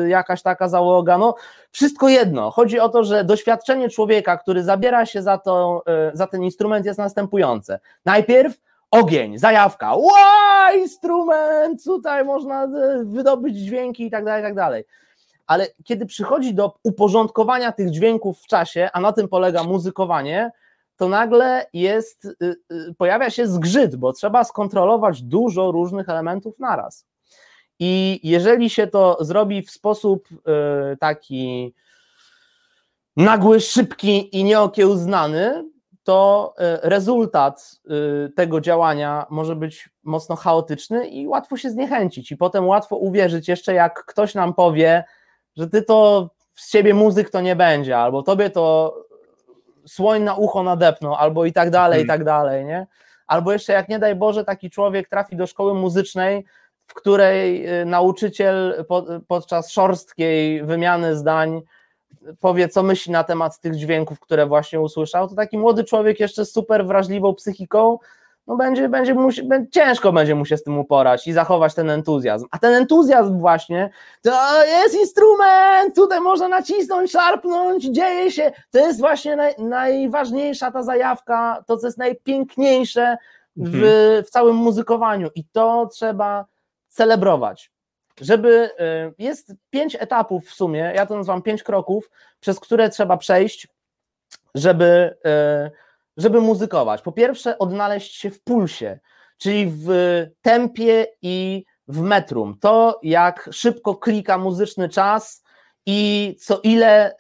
y, jakaś taka załoga. No, wszystko jedno. Chodzi o to, że doświadczenie człowieka, który zabiera się za, to, y, za ten instrument, jest następujące. Najpierw ogień, zajawka, ła, instrument, tutaj można wydobyć dźwięki i tak dalej, i tak dalej. Ale kiedy przychodzi do uporządkowania tych dźwięków w czasie, a na tym polega muzykowanie, to nagle jest, y, y, pojawia się zgrzyt, bo trzeba skontrolować dużo różnych elementów naraz. I jeżeli się to zrobi w sposób y, taki nagły, szybki i nieokiełznany, to rezultat tego działania może być mocno chaotyczny i łatwo się zniechęcić. I potem łatwo uwierzyć, jeszcze jak ktoś nam powie, że ty to z siebie muzyk to nie będzie, albo tobie to słoń na ucho nadepną, albo i tak dalej, i mhm. tak dalej, nie? Albo jeszcze jak nie daj Boże taki człowiek trafi do szkoły muzycznej, w której y, nauczyciel podczas szorstkiej wymiany zdań powie, co myśli na temat tych dźwięków, które właśnie usłyszał, to taki młody człowiek jeszcze z super wrażliwą psychiką no będzie, będzie mu, ciężko będzie mu się z tym uporać i zachować ten entuzjazm. A ten entuzjazm właśnie, to jest instrument, tutaj można nacisnąć, szarpnąć, dzieje się. To jest właśnie naj, najważniejsza ta zajawka, to co jest najpiękniejsze w, mhm. w całym muzykowaniu i to trzeba celebrować. Żeby, y, jest pięć etapów w sumie, ja to nazywam pięć kroków, przez które trzeba przejść, żeby y, żeby muzykować? Po pierwsze, odnaleźć się w pulsie, czyli w tempie i w metrum. To, jak szybko klika muzyczny czas i co ile y,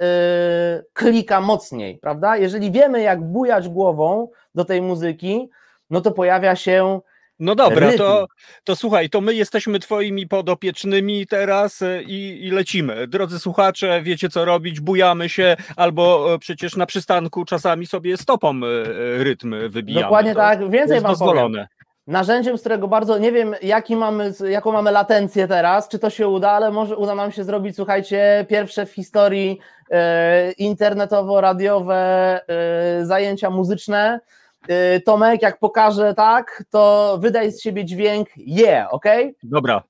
klika mocniej, prawda? Jeżeli wiemy, jak bujać głową do tej muzyki, no to pojawia się no dobra, to, to słuchaj, to my jesteśmy twoimi podopiecznymi teraz e, i, i, lecimy. Drodzy słuchacze, wiecie co robić, bujamy się, albo e, przecież na przystanku czasami sobie stopą e, rytm wybijamy. Dokładnie to tak, więcej wam dozwolone. powiem. Narzędziem, z którego bardzo nie wiem, jaki mamy, jaką mamy latencję teraz, czy to się uda, ale może uda nam się zrobić, słuchajcie, pierwsze w historii e, internetowo-radiowe e, zajęcia muzyczne Tomek, jak pokażę tak, to wydaj z siebie dźwięk yeah, ok? Dobra.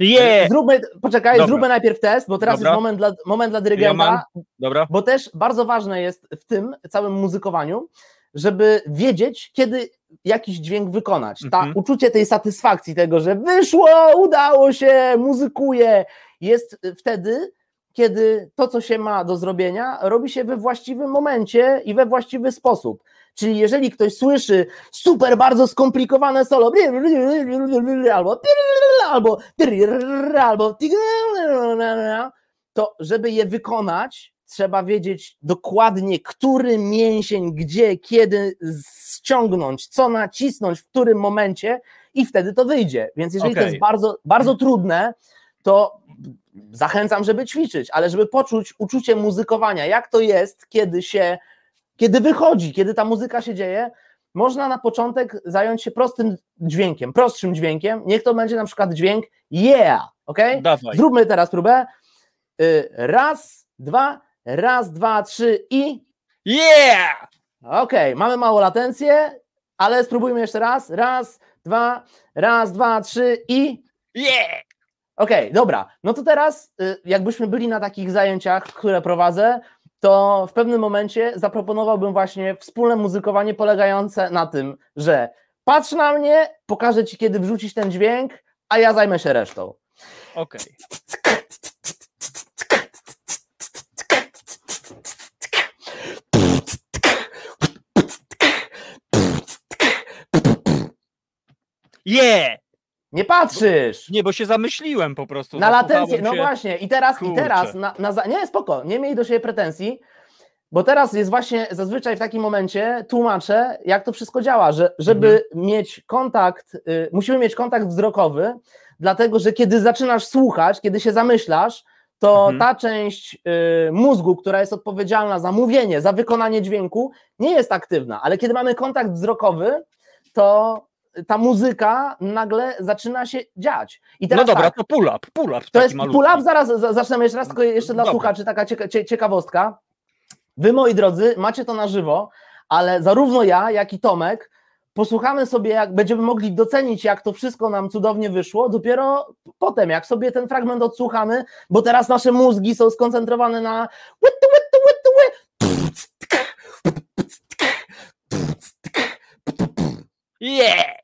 Yeah! Zróbmy, poczekaj, Dobra. zróbmy najpierw test, bo teraz Dobra. jest moment dla, moment dla dyrygenta. Ja Dobra. Bo też bardzo ważne jest w tym całym muzykowaniu, żeby wiedzieć, kiedy jakiś dźwięk wykonać. Ta mhm. uczucie tej satysfakcji, tego, że wyszło, udało się, muzykuję, jest wtedy, kiedy to, co się ma do zrobienia, robi się we właściwym momencie i we właściwy sposób. Czyli jeżeli ktoś słyszy super bardzo skomplikowane solo, albo albo albo to żeby je wykonać, trzeba wiedzieć dokładnie, który mięsień, gdzie, kiedy ściągnąć, co nacisnąć, w którym momencie i wtedy to wyjdzie. Więc jeżeli okay. to jest bardzo, bardzo trudne, to zachęcam, żeby ćwiczyć, ale żeby poczuć uczucie muzykowania, jak to jest, kiedy się kiedy wychodzi, kiedy ta muzyka się dzieje, można na początek zająć się prostym dźwiękiem, prostszym dźwiękiem. Niech to będzie na przykład dźwięk yeah, ok? Dawaj. Zróbmy teraz próbę. Y, raz, dwa, raz, dwa, trzy i yeah! Ok, mamy małą latencję, ale spróbujmy jeszcze raz. Raz, dwa, raz, dwa, trzy i yeah! Okej, okay, dobra. No to teraz, y, jakbyśmy byli na takich zajęciach, które prowadzę, to w pewnym momencie zaproponowałbym właśnie wspólne muzykowanie polegające na tym, że patrz na mnie, pokażę ci, kiedy wrzucić ten dźwięk, a ja zajmę się resztą. Okej. Okay. Yeah! Nie patrzysz! Nie, bo się zamyśliłem po prostu. Na latencję, no właśnie. I teraz, i teraz, na, na, nie, spoko, nie miej do siebie pretensji, bo teraz jest właśnie zazwyczaj w takim momencie tłumaczę, jak to wszystko działa, że żeby mhm. mieć kontakt, y, musimy mieć kontakt wzrokowy, dlatego że kiedy zaczynasz słuchać, kiedy się zamyślasz, to mhm. ta część y, mózgu, która jest odpowiedzialna za mówienie, za wykonanie dźwięku, nie jest aktywna, ale kiedy mamy kontakt wzrokowy, to ta muzyka nagle zaczyna się dziać. I teraz no dobra, tak, to pull up, pull up. To jest pull up, zaraz zaczniemy jeszcze raz, tylko jeszcze dla dobra. słuchaczy taka cieka ciekawostka. Wy, moi drodzy, macie to na żywo, ale zarówno ja, jak i Tomek posłuchamy sobie, jak będziemy mogli docenić, jak to wszystko nam cudownie wyszło, dopiero potem, jak sobie ten fragment odsłuchamy, bo teraz nasze mózgi są skoncentrowane na Yeah!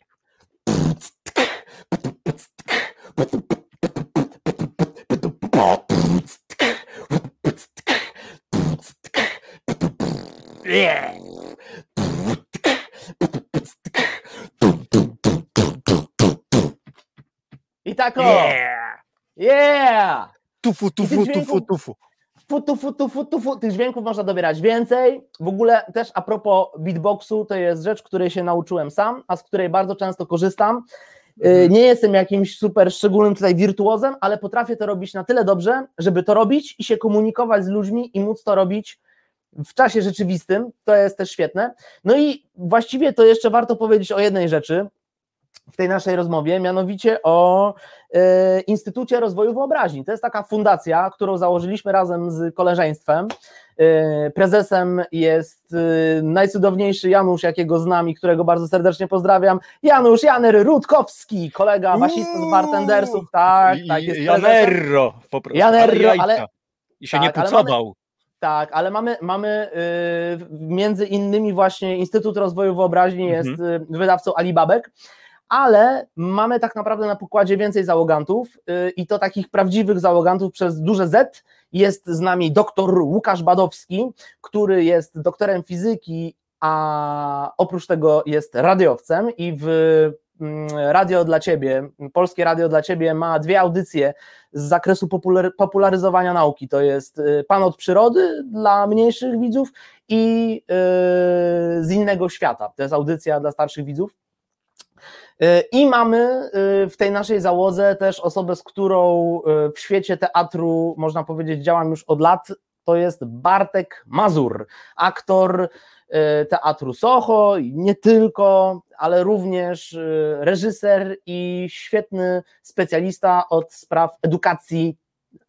Yeah! i tak o, Yeah! yeah! Tufu, tufu, dźwięków- tufu, tufu. Futu, futu, futu, futu. Tych dźwięków można dobierać więcej. W ogóle też a propos beatboxu, to jest rzecz, której się nauczyłem sam, a z której bardzo często korzystam. Y, Mhm. Nie jestem jakimś super szczególnym tutaj wirtuozem, ale potrafię to robić na tyle dobrze, żeby to robić i się komunikować z ludźmi i móc to robić w czasie rzeczywistym. To jest też świetne. No i właściwie to jeszcze warto powiedzieć o jednej rzeczy w tej naszej rozmowie, mianowicie o e, Instytucie Rozwoju Wyobraźni. To jest taka fundacja, którą założyliśmy razem z koleżeństwem. E, Prezesem jest e, najcudowniejszy Janusz, jakiego znam i którego bardzo serdecznie pozdrawiam. Janusz Janer Rutkowski, kolega basista z Bartendersów. Tak, tak, jest. Janerro po prostu. Janerro, ale- I się tak, nie pucował. Tak, ale mamy, mamy między innymi właśnie Instytut Rozwoju Wyobraźni Mhm. jest y, wydawcą Alibabek, ale mamy tak naprawdę na pokładzie więcej załogantów y, i to takich prawdziwych załogantów przez duże Z. Jest z nami doktor Łukasz Badowski, który jest doktorem fizyki, a oprócz tego jest radiowcem i w mm, Radio dla Ciebie, Polskie Radio dla Ciebie ma dwie audycje z zakresu popular- popularyzowania nauki. To jest y, Pan od przyrody dla mniejszych widzów i y, z innego świata. To jest audycja dla starszych widzów. Y, I mamy y, w tej naszej załodze też osobę, z którą y, w świecie teatru, można powiedzieć, działam już od lat. To jest Bartek Mazur, aktor teatru Soho nie tylko, ale również reżyser i świetny specjalista od spraw edukacji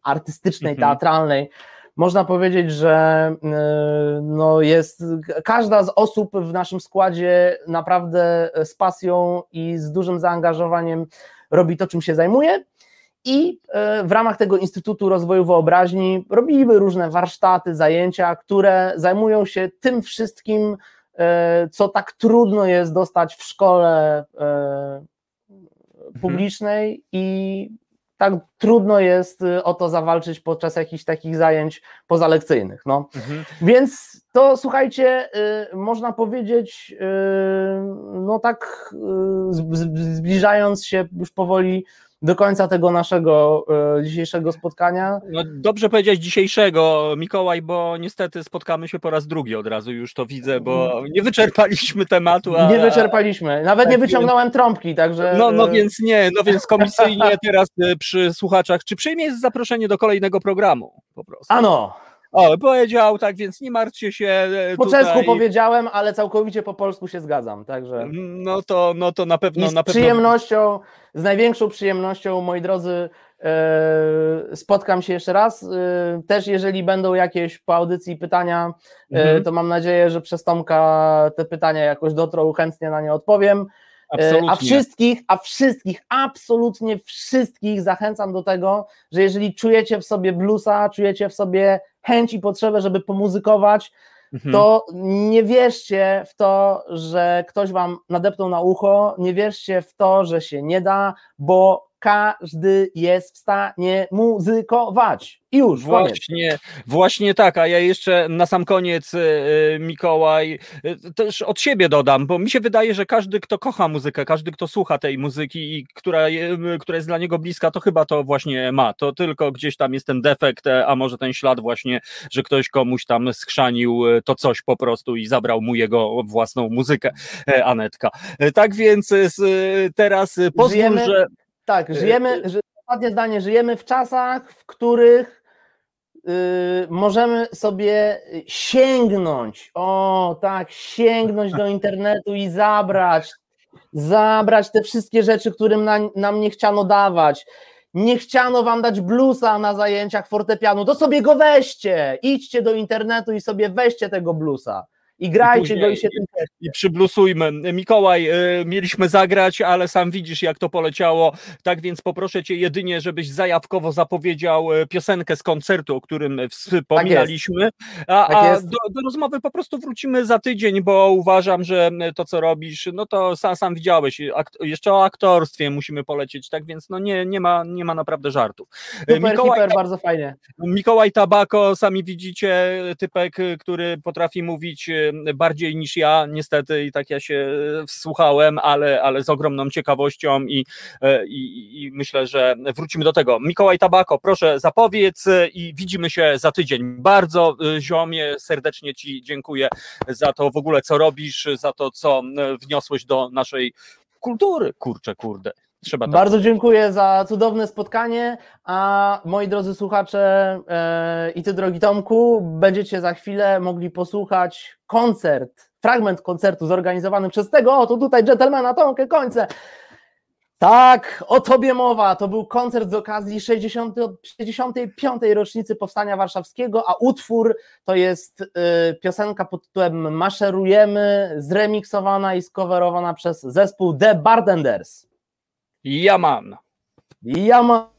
artystycznej, Mhm. teatralnej. Można powiedzieć, że y, no jest każda z osób w naszym składzie naprawdę z pasją i z dużym zaangażowaniem robi to, czym się zajmuje. I y, w ramach tego Instytutu Rozwoju Wyobraźni robimy różne warsztaty, zajęcia, które zajmują się tym wszystkim, y, co tak trudno jest dostać w szkole y, publicznej i tak trudno jest y, o to zawalczyć podczas jakichś takich zajęć pozalekcyjnych. No. Mhm. Więc to słuchajcie, y, można powiedzieć, y, no tak y, zbliżając się już powoli do końca tego naszego dzisiejszego spotkania. No, dobrze powiedzieć dzisiejszego, Mikołaj, bo niestety spotkamy się po raz drugi od razu, już to widzę, bo nie wyczerpaliśmy tematu. A, Nie wyczerpaliśmy, nawet nie tak, wyciągnąłem trąbki, także. No, no więc nie, no więc komisyjnie teraz przy słuchaczach, czy przyjmiesz zaproszenie do kolejnego programu po prostu? Ano, O, powiedział, tak więc nie martwcie się. e, po tutaj. czesku powiedziałem, ale całkowicie po polsku się zgadzam, także. No to, no to na pewno I z na pewno. przyjemnością, z największą przyjemnością, moi drodzy, e, spotkam się jeszcze raz. E, Też jeżeli będą jakieś po audycji pytania, Mhm. to mam nadzieję, że przez Tomka te pytania jakoś dotrą, chętnie na nie odpowiem. E, Absolutnie. A wszystkich, a wszystkich, absolutnie wszystkich zachęcam do tego, że jeżeli czujecie w sobie bluesa, czujecie w sobie chęć i potrzebę, żeby pomuzykować, Mhm. to nie wierzcie w to, że ktoś wam nadepnął na ucho, nie wierzcie w to, że się nie da, bo każdy jest w stanie muzykować. I już, koniec. Właśnie, właśnie tak, a ja jeszcze na sam koniec, e, e, Mikołaj, e, też od siebie dodam, bo mi się wydaje, że każdy, kto kocha muzykę, każdy, kto słucha tej muzyki i która, która jest dla niego bliska, to chyba to właśnie ma. To tylko gdzieś tam jest ten defekt, e, a może ten ślad właśnie, że ktoś komuś tam skrzanił e, to coś po prostu i zabrał mu jego własną muzykę, e, Anetka. Tak więc teraz pozwól, że... Tak, żyjemy, że, ostatnie zdanie, żyjemy w czasach, w których y, możemy sobie sięgnąć, o tak, sięgnąć do internetu i zabrać, zabrać te wszystkie rzeczy, którym na, nam nie chciano dawać. Nie chciano wam dać bluesa na zajęciach fortepianu, to sobie go weźcie. Idźcie do internetu i sobie weźcie tego bluesa. I grajcie I go i się tym I przyblusujmy. Mikołaj, y, mieliśmy zagrać, ale sam widzisz, jak to poleciało. Tak więc poproszę cię jedynie, żebyś zajawkowo zapowiedział y, piosenkę z koncertu, o którym wspominaliśmy. a, Tak a do, do rozmowy po prostu wrócimy za tydzień, bo uważam, że to, co robisz, no to sam, sam widziałeś. Akt, jeszcze o aktorstwie musimy polecieć, tak więc no nie, nie, ma, nie ma naprawdę żartów. Super, Mikołaj, hiper, bardzo fajnie. Mikołaj Tabako, sami widzicie, typek, który potrafi mówić bardziej niż ja, niestety, i tak ja się wsłuchałem, ale, ale z ogromną ciekawością i, e, i, i myślę, że wrócimy do tego. Mikołaj Tabako, proszę zapowiedz i widzimy się za tydzień. Bardzo e, ziomie, serdecznie Ci dziękuję za to w ogóle, co robisz, za to, co wniosłeś do naszej kultury, kurczę, kurde. Trzeba tak. Bardzo dziękuję za cudowne spotkanie, a moi drodzy słuchacze e, i ty drogi Tomku, będziecie za chwilę mogli posłuchać koncert, fragment koncertu zorganizowany przez tego, o to tutaj dżentelmena Tomkę Końce. Tak, o tobie mowa. To był koncert z okazji 60, 65. rocznicy Powstania Warszawskiego, a utwór to jest y, piosenka pod tytułem Maszerujemy, zremiksowana i skowerowana przez zespół The Bartenders. Yamam. Yamam.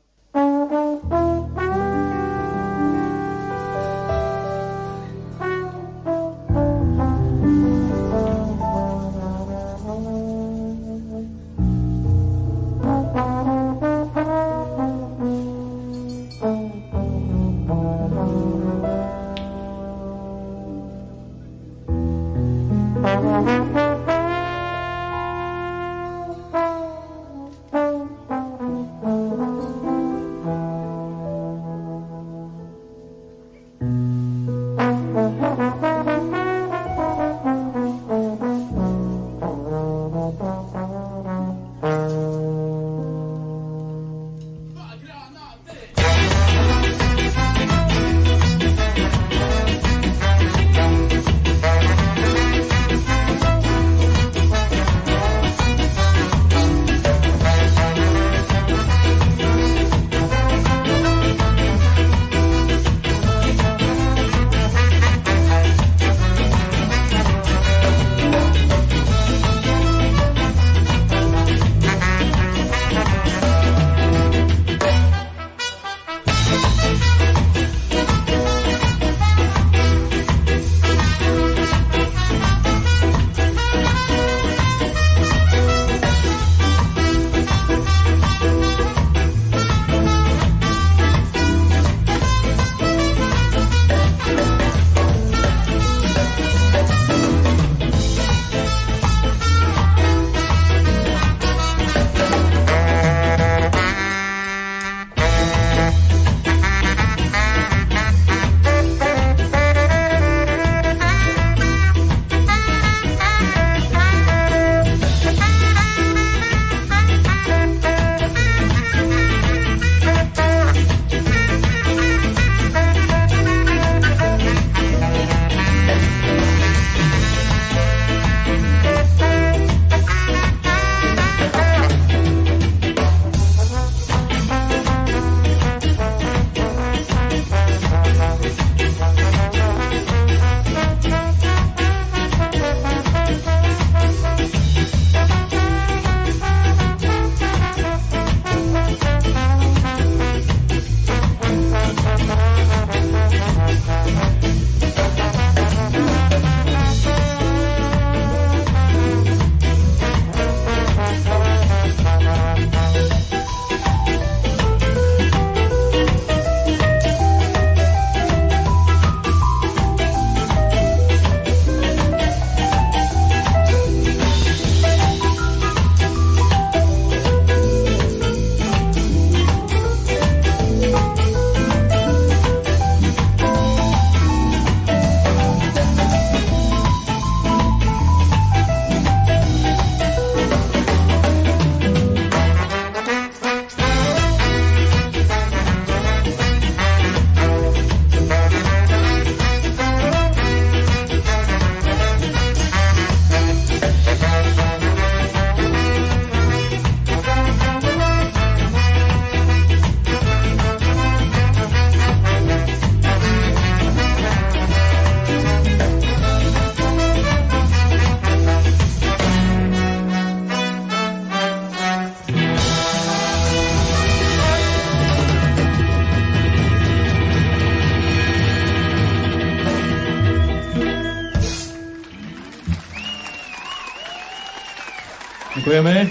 Dziękujemy.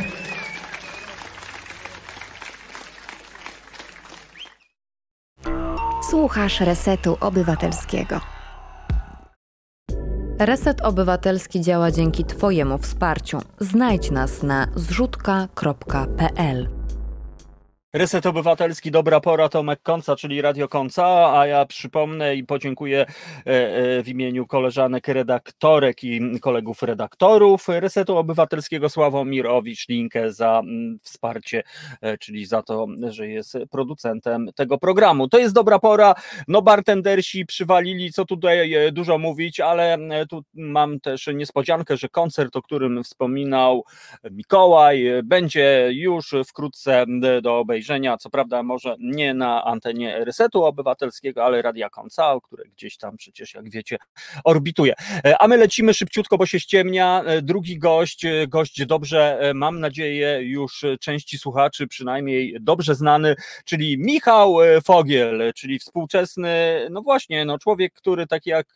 Słuchasz Resetu Obywatelskiego. Reset Obywatelski działa dzięki Twojemu wsparciu. Znajdź nas na zrzutka.pl. Reset Obywatelski, dobra pora, Tomek Konca, czyli Radio Konca, a ja przypomnę i podziękuję e, e, w imieniu koleżanek redaktorek i kolegów redaktorów Resetu Obywatelskiego Sławomirowicz Linkę za wsparcie, e, czyli za to, że jest producentem tego programu. To jest dobra pora, no bartendersi przywalili, co tutaj dużo mówić, ale tu mam też niespodziankę, że koncert, o którym wspominał Mikołaj, będzie już wkrótce do obejrzenia obejrzenia, co prawda może nie na antenie Resetu Obywatelskiego, ale Radia Koncao, które gdzieś tam przecież, jak wiecie, orbituje. E, a my lecimy szybciutko, bo się ściemnia. E, drugi gość, e, gość dobrze, mam nadzieję, już części słuchaczy przynajmniej dobrze znany, czyli Michał Fogiel, czyli współczesny, no właśnie, no człowiek, który tak jak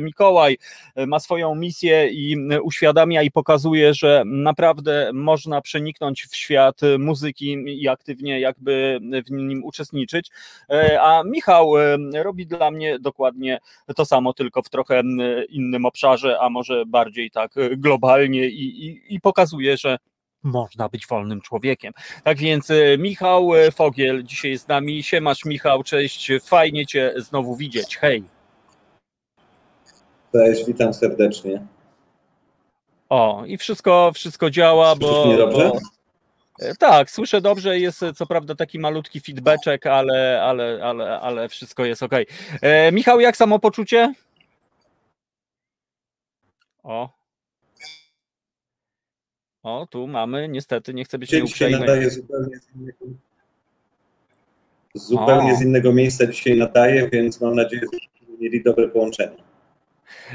Mikołaj ma swoją misję i uświadamia i pokazuje, że naprawdę można przeniknąć w świat muzyki i aktywnie jakby w nim uczestniczyć. E, a Michał e, robi dla mnie dokładnie to samo, tylko w trochę innym obszarze, a może bardziej tak globalnie i, i, i pokazuje, że można być wolnym człowiekiem. Tak więc e, Michał Fogiel dzisiaj z nami. Siemasz Michał, cześć, fajnie Cię znowu widzieć. Hej. Cześć, witam serdecznie. O, i wszystko, wszystko działa, Słyszysz bo, mnie dobrze? Bo, E, tak, słyszę dobrze, jest co prawda taki malutki feedbackek, ale, ale, ale, ale wszystko jest ok. E, Michał, jak samopoczucie? O. O, tu mamy, niestety, nie chcę być Dzisiaj nieuprzejmy. nadaje zupełnie z innego, zupełnie z innego miejsca dzisiaj nadaje, więc mam nadzieję, że mieli dobre połączenie.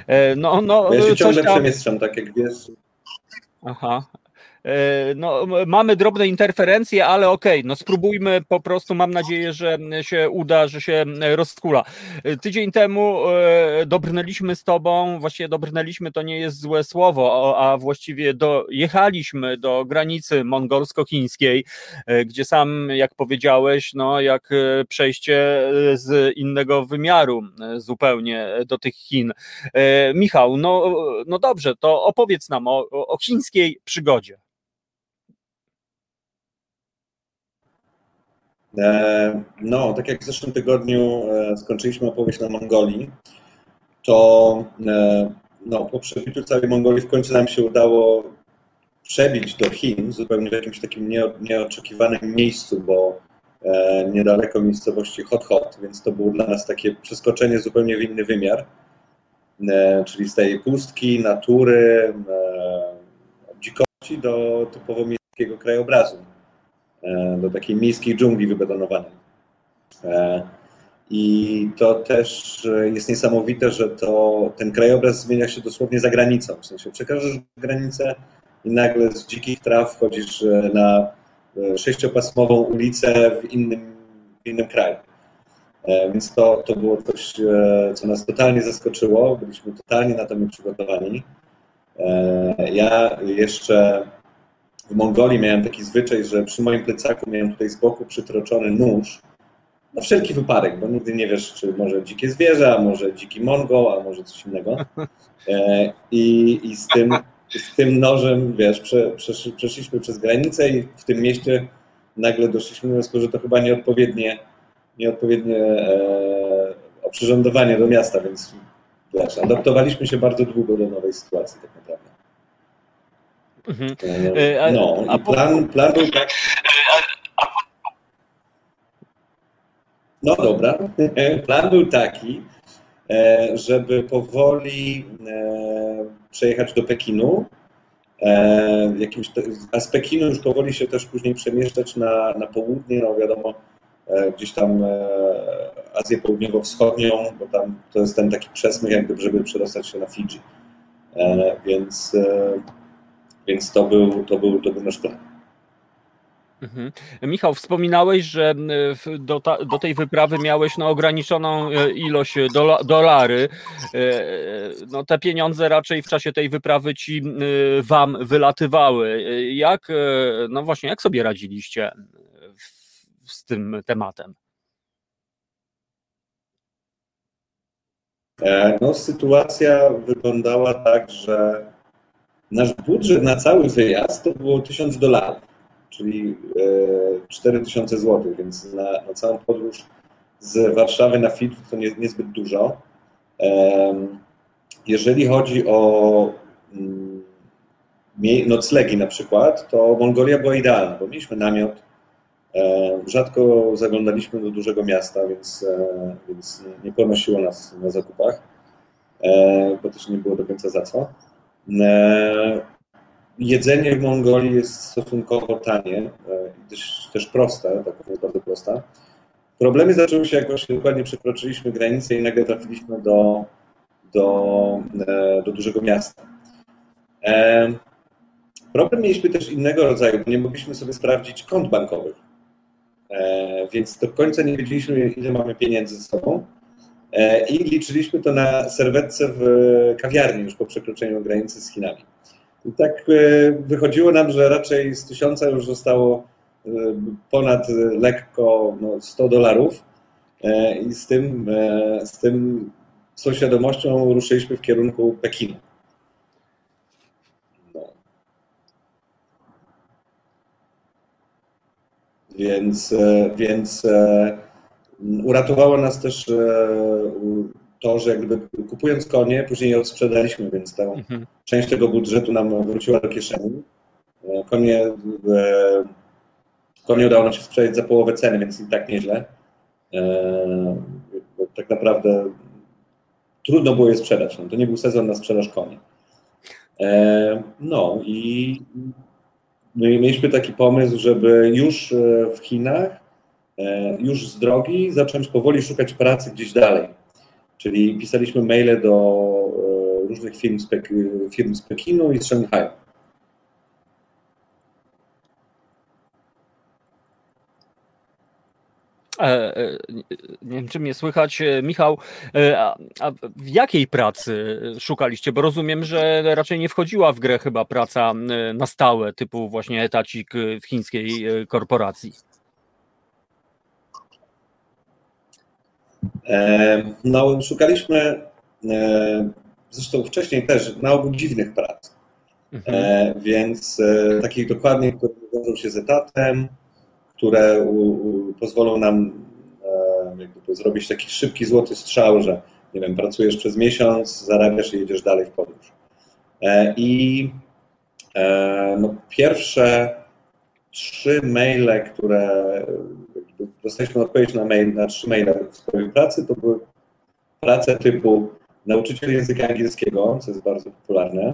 E, no, no, ja się ciągle tam... przemieszczam, tak jak wiesz. Aha, E, no, mamy drobne interferencje, ale okej, okay, no spróbujmy po prostu, mam nadzieję, że się uda, że się rozkula. E, tydzień temu e, dobrnęliśmy z tobą, właściwie dobrnęliśmy to nie jest złe słowo, a właściwie dojechaliśmy do granicy mongolsko-chińskiej, gdzie sam, jak powiedziałeś, no jak przejście z innego wymiaru zupełnie do tych Chin. Michał, no, no dobrze, to opowiedz nam o, o chińskiej przygodzie. No, tak jak w zeszłym tygodniu e, skończyliśmy opowieść na Mongolii, to e, no, po przebyciu całej Mongolii w końcu nam się udało przebić do Chin, zupełnie w jakimś takim nieoczekiwanym miejscu, bo niedaleko miejscowości Hot Hot, więc to było dla nas takie przeskoczenie zupełnie w inny wymiar, czyli z tej pustki, natury, dzikości do typowo miejskiego krajobrazu. E, do takiej miejskiej dżungli wybetonowanej. E, I to też jest niesamowite, że to, ten krajobraz zmienia się dosłownie za granicą. W sensie przekażesz granicę i nagle z dzikich traw wchodzisz e, na sześciopasmową ulicę w innym, w innym kraju. Więc to, to było coś, co nas totalnie zaskoczyło. Byliśmy totalnie na to nieprzygotowani. Ja jeszcze w Mongolii miałem taki zwyczaj, że przy moim plecaku miałem tutaj z boku przytroczony nóż, na wszelki wypadek, bo nigdy nie wiesz, czy może dzikie zwierzę, a może dziki Mongol, a może coś innego. E, I, i z, tym, z tym nożem, wiesz, prze, przesz, przeszliśmy przez granicę i w tym mieście nagle doszliśmy do wniosku, że to chyba nieodpowiednie, nieodpowiednie e, oprzyrządowanie do miasta, więc wiesz, adaptowaliśmy się bardzo długo do nowej sytuacji tak naprawdę. Mhm. E, no, i plan, plan był tak. No dobra, *laughs* plan był taki, e, żeby powoli e, przejechać do Pekinu. Jakimś, a z Pekinu już powoli się też później przemieszczać na, na południe, no wiadomo, gdzieś tam Azję Południowo-Wschodnią, bo tam to jest ten taki przesmyk, jak gdyby, żeby przedostać się na Fidżi. Więc więc to był, to był, to był nasz plan. Mhm. Michał, wspominałeś, że do, ta, do, tej wyprawy miałeś no, ograniczoną e, ilość dola, dolary. E, no, te pieniądze raczej w czasie tej wyprawy ci wam wylatywały. Jak, no właśnie, jak sobie radziliście z tym tematem? E, no, sytuacja wyglądała tak, że nasz budżet na cały wyjazd to było 1000 dolarów, czyli 4000 zł, więc na, na całą podróż z Warszawy na Fidż to nie, niezbyt dużo. Jeżeli chodzi o mm, noclegi na przykład, to Mongolia była idealna, bo mieliśmy namiot, E, rzadko zaglądaliśmy do dużego miasta, więc, e, więc nie ponosiło nas na zakupach, e, bo też nie było do końca za co. Jedzenie w Mongolii jest stosunkowo tanie też, też proste, tak jest bardzo prosta. Problemy zaczęły się, jak właśnie dokładnie przekroczyliśmy granicę i nagle trafiliśmy do, do, do dużego miasta. Problem mieliśmy też innego rodzaju, bo nie mogliśmy sobie sprawdzić kont bankowych. E, więc do końca nie wiedzieliśmy, ile mamy pieniędzy ze sobą. E, I liczyliśmy to na serwetce w kawiarni już po przekroczeniu granicy z Chinami. I tak e, wychodziło nam, że raczej z tysiąca już zostało ponad lekko no, 100 dolarów. I z tym, z tym, z tą świadomością ruszyliśmy w kierunku Pekinu. Więc, e, więc e, uratowało nas też e, to, że jakby kupując konie, później je odsprzedaliśmy, więc ta mhm. część tego budżetu nam wróciła do kieszeni. Konie, konie udało nam się sprzedać za połowę ceny, więc i tak nieźle. Tak naprawdę trudno było je sprzedać. No, to nie był sezon na sprzedaż koni. No i no i mieliśmy taki pomysł, żeby już e, w Chinach, e, już z drogi zacząć powoli szukać pracy gdzieś dalej. Czyli pisaliśmy maile do e, różnych firm z, Pek firm z Pekinu i z Szanghaju. E, e, nie wiem, czy mnie słychać, e, Michał, a, a, w jakiej pracy szukaliście? Bo rozumiem, że raczej nie wchodziła w grę chyba praca na stałe, typu właśnie etacik w chińskiej korporacji. No, szukaliśmy zresztą wcześniej też na ogół dziwnych prac. Mhm. Więc takich dokładnie, które wiążą się z etatem, które u, u, pozwolą nam e, jakby zrobić taki szybki złoty strzał, że nie wiem, pracujesz przez miesiąc, zarabiasz i jedziesz dalej w podróż. E, I e, no, pierwsze trzy maile, które dostaliśmy odpowiedź na mail, na trzy maile w sprawie pracy, to były prace typu nauczyciel języka angielskiego, co jest bardzo popularne.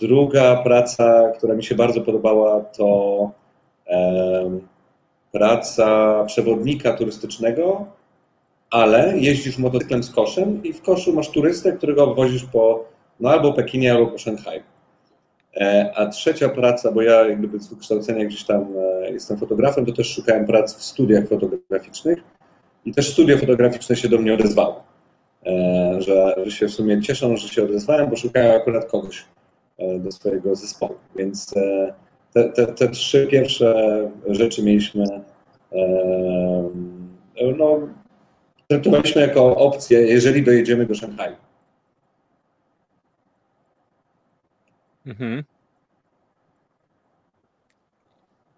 Druga praca, która mi się bardzo podobała, to praca przewodnika turystycznego, ale jeździsz motocyklem z koszem i w koszu masz turystę, którego obwozisz po no albo Pekinie, albo po Szanghaju. E, a trzecia praca, bo ja jakby z wykształcenia gdzieś tam e, jestem fotografem, to też szukałem prac w studiach fotograficznych i też studia fotograficzne się do mnie odezwały, e, że, że się w sumie cieszą, że się odezwałem, bo szukają akurat kogoś do swojego zespołu, więc te, te, te trzy pierwsze rzeczy mieliśmy, no, traktowaliśmy jako opcję, jeżeli dojedziemy do Szanghaju. Mhm.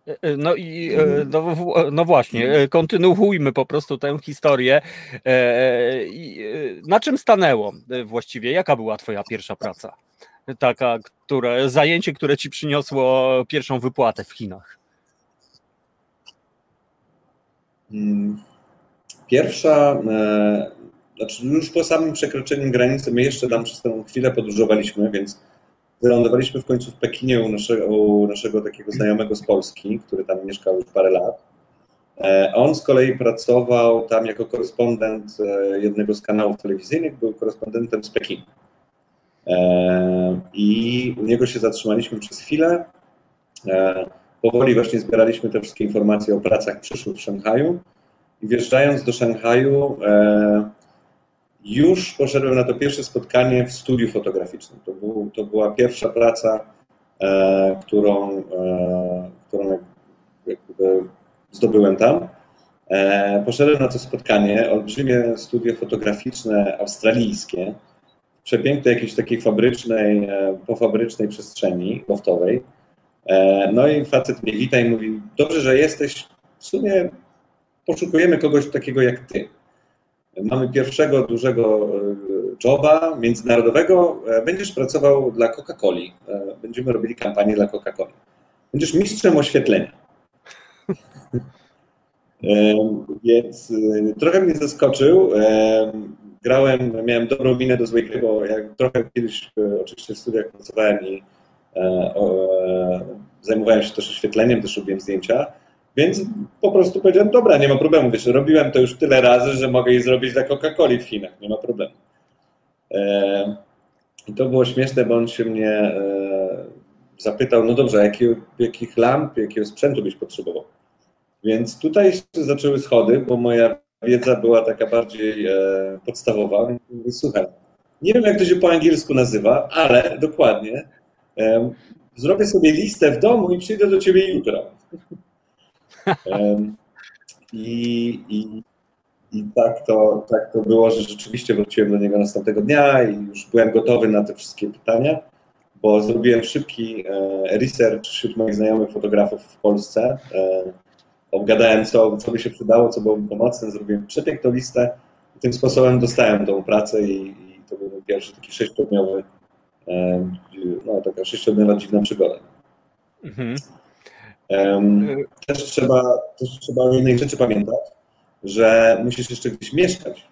E, e, no i e, no, no, właśnie, kontynuujmy po prostu tę historię. Na czym stanęło właściwie? Jaka była Twoja pierwsza praca? taka, które, zajęcie, które ci przyniosło pierwszą wypłatę w Chinach? Hmm. Pierwsza, znaczy już po samym przekroczeniu granicy, my jeszcze tam przez tę chwilę podróżowaliśmy, więc wylądowaliśmy w końcu w Pekinie u naszego, u naszego takiego znajomego z Polski, który tam mieszkał już parę lat. E, on z kolei pracował tam jako korespondent e, jednego z kanałów telewizyjnych, był korespondentem z Pekinu. E, I u niego się zatrzymaliśmy przez chwilę. Powoli właśnie zbieraliśmy te wszystkie informacje o pracach przyszłych w Szanghaju i wjeżdżając do Szanghaju już poszedłem na to pierwsze spotkanie w studiu fotograficznym. To, był, to była pierwsza praca, którą, którą jakby zdobyłem tam. E, poszedłem na to spotkanie, olbrzymie studio fotograficzne australijskie, przepięknej jakiejś takiej fabrycznej, e, pofabrycznej przestrzeni loftowej. E, no i facet mnie wita i mówi, dobrze, że jesteś, w sumie poszukujemy kogoś takiego jak ty. Mamy pierwszego dużego joba międzynarodowego, będziesz pracował dla Coca-Coli, będziemy robili kampanię dla Coca-Coli. Będziesz mistrzem oświetlenia. *laughs* Więc trochę mnie zaskoczył. Grałem, miałem dobrą minę do złej gry, bo jak trochę kiedyś oczywiście w studiach pracowałem i e, e, zajmowałem się też oświetleniem, też robiłem zdjęcia, więc po prostu powiedziałem, dobra, nie ma problemu, wiesz, robiłem to już tyle razy, że mogę je zrobić dla Coca-Coli w Chinach, nie ma problemu. I to było śmieszne, bo on się mnie e, zapytał, no dobrze, jakiego, jakich lamp, jakiego sprzętu byś potrzebował? Więc tutaj się zaczęły schody, bo moja wiedza była taka bardziej e, podstawowa. Mówię, słuchaj, nie wiem jak to się po angielsku nazywa, ale dokładnie e, zrobię sobie listę w domu i przyjdę do ciebie jutro. E, i, i, I tak to, tak to było, że rzeczywiście wróciłem do niego następnego dnia i już byłem gotowy na te wszystkie pytania, bo zrobiłem szybki e, research wśród moich znajomych fotografów w Polsce e, obgadałem, co, co by się przydało, co byłoby pomocne, zrobiłem przepiękną listę tym sposobem dostałem tą pracę i, i to był pierwszy taki sześciodniowy, no taka sześciodniowa dziwna przygoda. Mhm. Też, trzeba, też trzeba o jednej rzeczy pamiętać, że musisz jeszcze gdzieś mieszkać,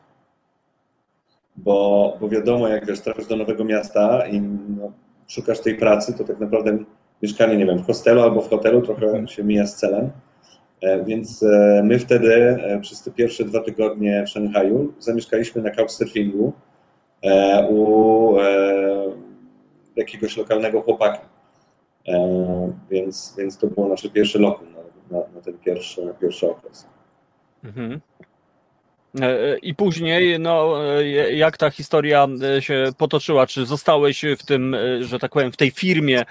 bo, bo wiadomo, jak wiesz, trafisz do nowego miasta i no, szukasz tej pracy, to tak naprawdę mieszkanie, nie wiem, w hostelu albo w hotelu trochę mhm. się mija z celem. E, więc e, my wtedy e, przez te pierwsze dwa tygodnie w Szanghaju zamieszkaliśmy na couchsurfingu u jakiegoś lokalnego chłopaka. Więc, więc to było nasze pierwsze lokum na, na, na ten pierwszy, pierwszy okres. Mhm. E, I później, no, e, jak ta historia e, się potoczyła? Czy zostałeś w tym, że tak powiem, w tej firmie?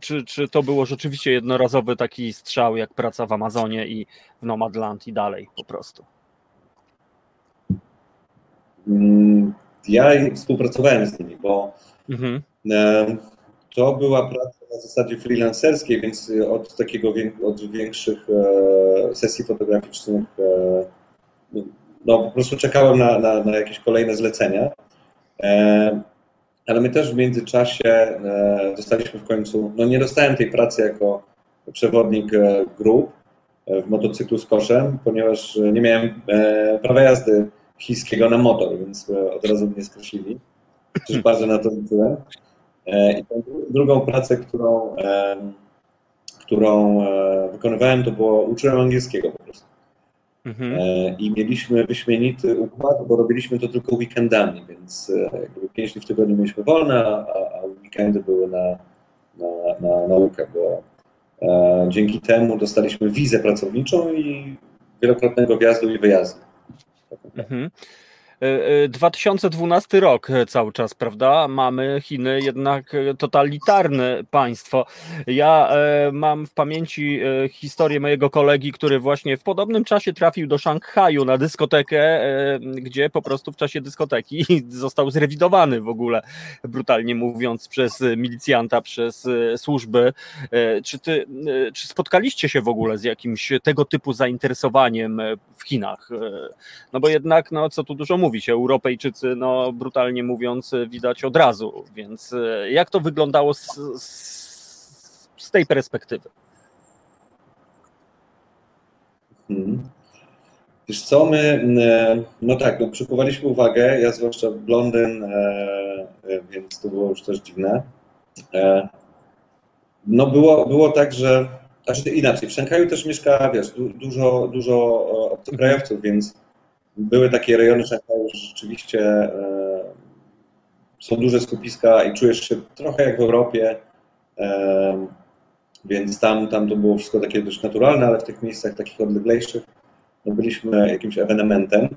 Czy, czy to było rzeczywiście jednorazowy taki strzał, jak praca w Amazonie i w Nomadland i dalej po prostu? Mm, ja współpracowałem z nimi, bo mhm. to była praca na zasadzie freelancerskiej, więc od takiego od większych sesji fotograficznych no, po prostu czekałem na, na, na jakieś kolejne zlecenia. E, ale my też w międzyczasie e, dostaliśmy w końcu, no nie dostałem tej pracy jako przewodnik e, grup w motocyklu z koszem, ponieważ nie miałem prawa jazdy chińskiego na motor, więc od razu mnie skreślili. Też bardzo na to liczyłem. I tą drugą pracę, którą, którą wykonywałem, to było uczyłem angielskiego po prostu. Mhm. E, I mieliśmy wyśmienity układ, bo robiliśmy to tylko weekendami, więc e, jakby pięć dni w tygodniu mieliśmy wolne, a, a weekendy były na, na, na naukę, bo e, dzięki temu dostaliśmy wizę pracowniczą i wielokrotnego wjazdu i wyjazdu. Mhm. 2012 rok cały czas, prawda? Mamy Chiny jednak totalitarne państwo. Ja e, mam w pamięci e, historię mojego kolegi, który właśnie w podobnym czasie trafił do Szanghaju na dyskotekę, e, gdzie po prostu w czasie dyskoteki *laughs* został zrewidowany w ogóle, brutalnie mówiąc, przez milicjanta, przez służby. Czy, ty, czy spotkaliście się w ogóle z jakimś tego typu zainteresowaniem w Chinach? No bo jednak, no co tu dużo mówić, mówić, Europejczycy, no brutalnie mówiąc, widać od razu. Więc e, jak to wyglądało z, z, z tej perspektywy? Hmm. Wiesz co, my, e, no tak, no, przykuwaliśmy uwagę, ja zwłaszcza blondyn, e, więc to było już też dziwne. No było, było tak, że, znaczy inaczej, w Szanghaju też mieszka, wiesz, dużo, dużo obcokrajowców, więc były takie rejony Szanghaju, że rzeczywiście e, są duże skupiska i czujesz się trochę jak w Europie. E, więc tam, tam to było wszystko takie dość naturalne, ale w tych miejscach takich odleglejszych no byliśmy jakimś ewenementem.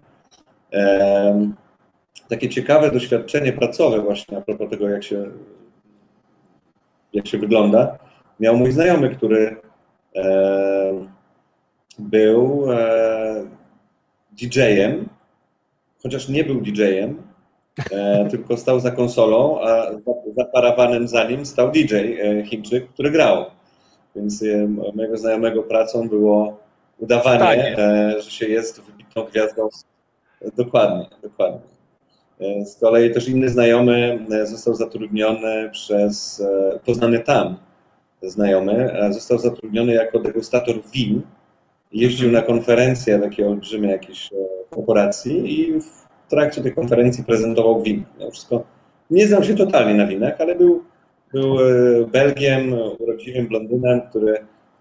Takie ciekawe doświadczenie pracowe właśnie a propos tego, jak się, jak się wygląda, miał mój znajomy, który był e, DJ-em, chociaż nie był DJ-em, e, *laughs* tylko stał za konsolą, a za parawanem za nim stał DJ e, Chińczyk, który grał. Więc mojego znajomego pracą było udawanie, że się jest wybitną gwiazdą. Dokładnie, dokładnie. Z kolei też inny znajomy został zatrudniony przez, poznany tam znajomy, został zatrudniony jako degustator win jeździł na konferencje takie olbrzymie jakieś e, korporacji i w trakcie tej konferencji prezentował win. No wszystko, nie znał się totalnie na winach, ale był, był e, Belgiem, urodziwym blondynem, który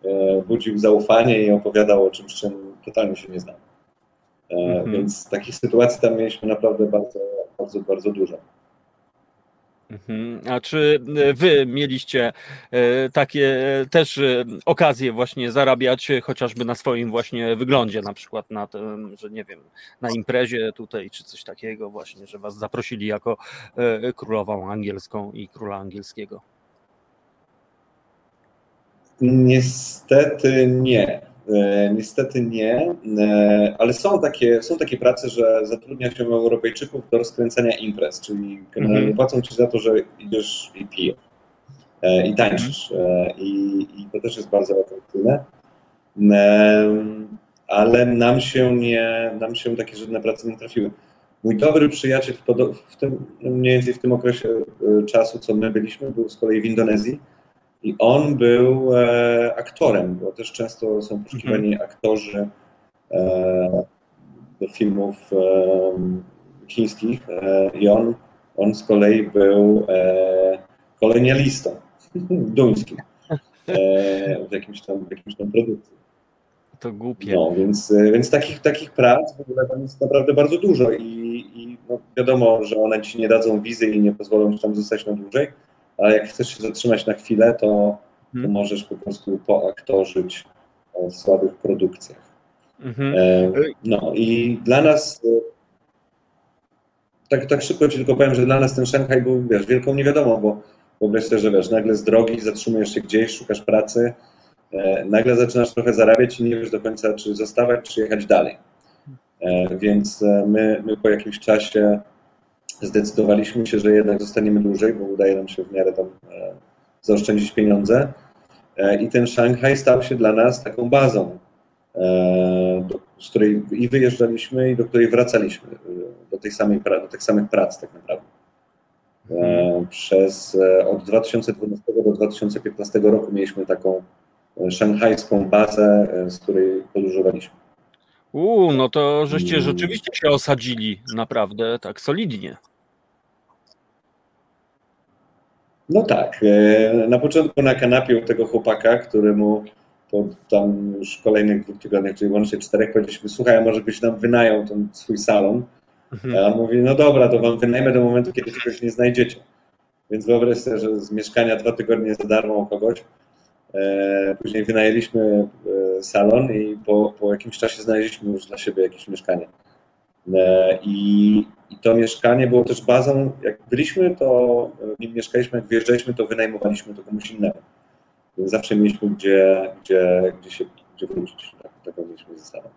e, budził zaufanie i opowiadał o czymś, czym totalnie się nie znał. Mhm. Więc takich sytuacji tam mieliśmy naprawdę bardzo, bardzo, bardzo dużo. Mhm. A czy e, wy mieliście e, takie e, też okazje właśnie zarabiać chociażby na swoim właśnie wyglądzie, na przykład na tym, że nie wiem, na imprezie tutaj czy coś takiego właśnie, że was zaprosili jako królową angielską i króla angielskiego? Niestety nie. E, niestety nie, e, ale są takie, są takie prace, że zatrudnia się Europejczyków do rozkręcania imprez, czyli generalnie -hmm. płacą ci za to, że idziesz i pijesz e, i tańczysz. I, I, to też jest bardzo atrakcyjne. Ale nam się nie, nam się takie żadne prace nie trafiły. Mój dobry przyjaciel w, w tym, mniej więcej w tym okresie czasu, co my byliśmy, był z kolei w Indonezji i on był e, aktorem, bo też często są poszukiwani mhm. aktorzy e, do filmów e, chińskich i on, on z kolei był kolonialistą *laughs* duńskim w, jakimś tam, w jakimś tam produkcji. To głupie. No, więc, więc takich, takich prac w ogóle tam jest naprawdę bardzo dużo i, i no, wiadomo, że one ci nie dadzą wizy i nie pozwolą ci tam zostać na dłużej, ale jak chcesz się zatrzymać na chwilę, to, to hmm. możesz po prostu poaktorzyć w słabych produkcjach. Mhm. E, no i dla nas, e, tak, tak szybko ci tylko powiem, że dla nas ten Szanghaj był, wiesz, wielką niewiadomą, bo wyobraź sobie, że wiesz, nagle z drogi zatrzymujesz się gdzieś, szukasz pracy, e, nagle zaczynasz trochę zarabiać i nie wiesz do końca, czy zostawać, czy jechać dalej. Więc my, my po jakimś czasie zdecydowaliśmy się, że jednak zostaniemy dłużej, bo udaje nam się w miarę tam e, zaoszczędzić pieniądze. E, I ten Szanghaj stał się dla nas taką bazą, e, do, z której i wyjeżdżaliśmy, i do której wracaliśmy, do, tej samej, do tych samych prac tak naprawdę. Przez od 2012 do 2015 roku mieliśmy taką szanghajską bazę, z której podróżowaliśmy. Uuu, no to żeście rzeczywiście się osadzili naprawdę tak solidnie. No tak. E, na początku na kanapie u tego chłopaka, któremu po tam już kolejnych dwóch tygodniach, czyli łącznie czterech, powiedzieliśmy, słuchaj, a może byś nam wynajął ten swój salon. Mhm. A on mówi, no dobra, to wam wynajmę do momentu, kiedy czegoś nie znajdziecie. Więc wyobraź sobie, że z mieszkania dwa tygodnie za darmo u kogoś. E, później wynajęliśmy e, salon i po, po jakimś czasie znaleźliśmy już dla siebie jakieś mieszkanie. I i to mieszkanie było też bazą, jak byliśmy, to nim mieszkaliśmy, jak wyjeżdżaliśmy, to wynajmowaliśmy to komuś innemu. Więc zawsze mieliśmy gdzie, gdzie, gdzie się gdzie wrócić. Tak, taką mieliśmy zasadę.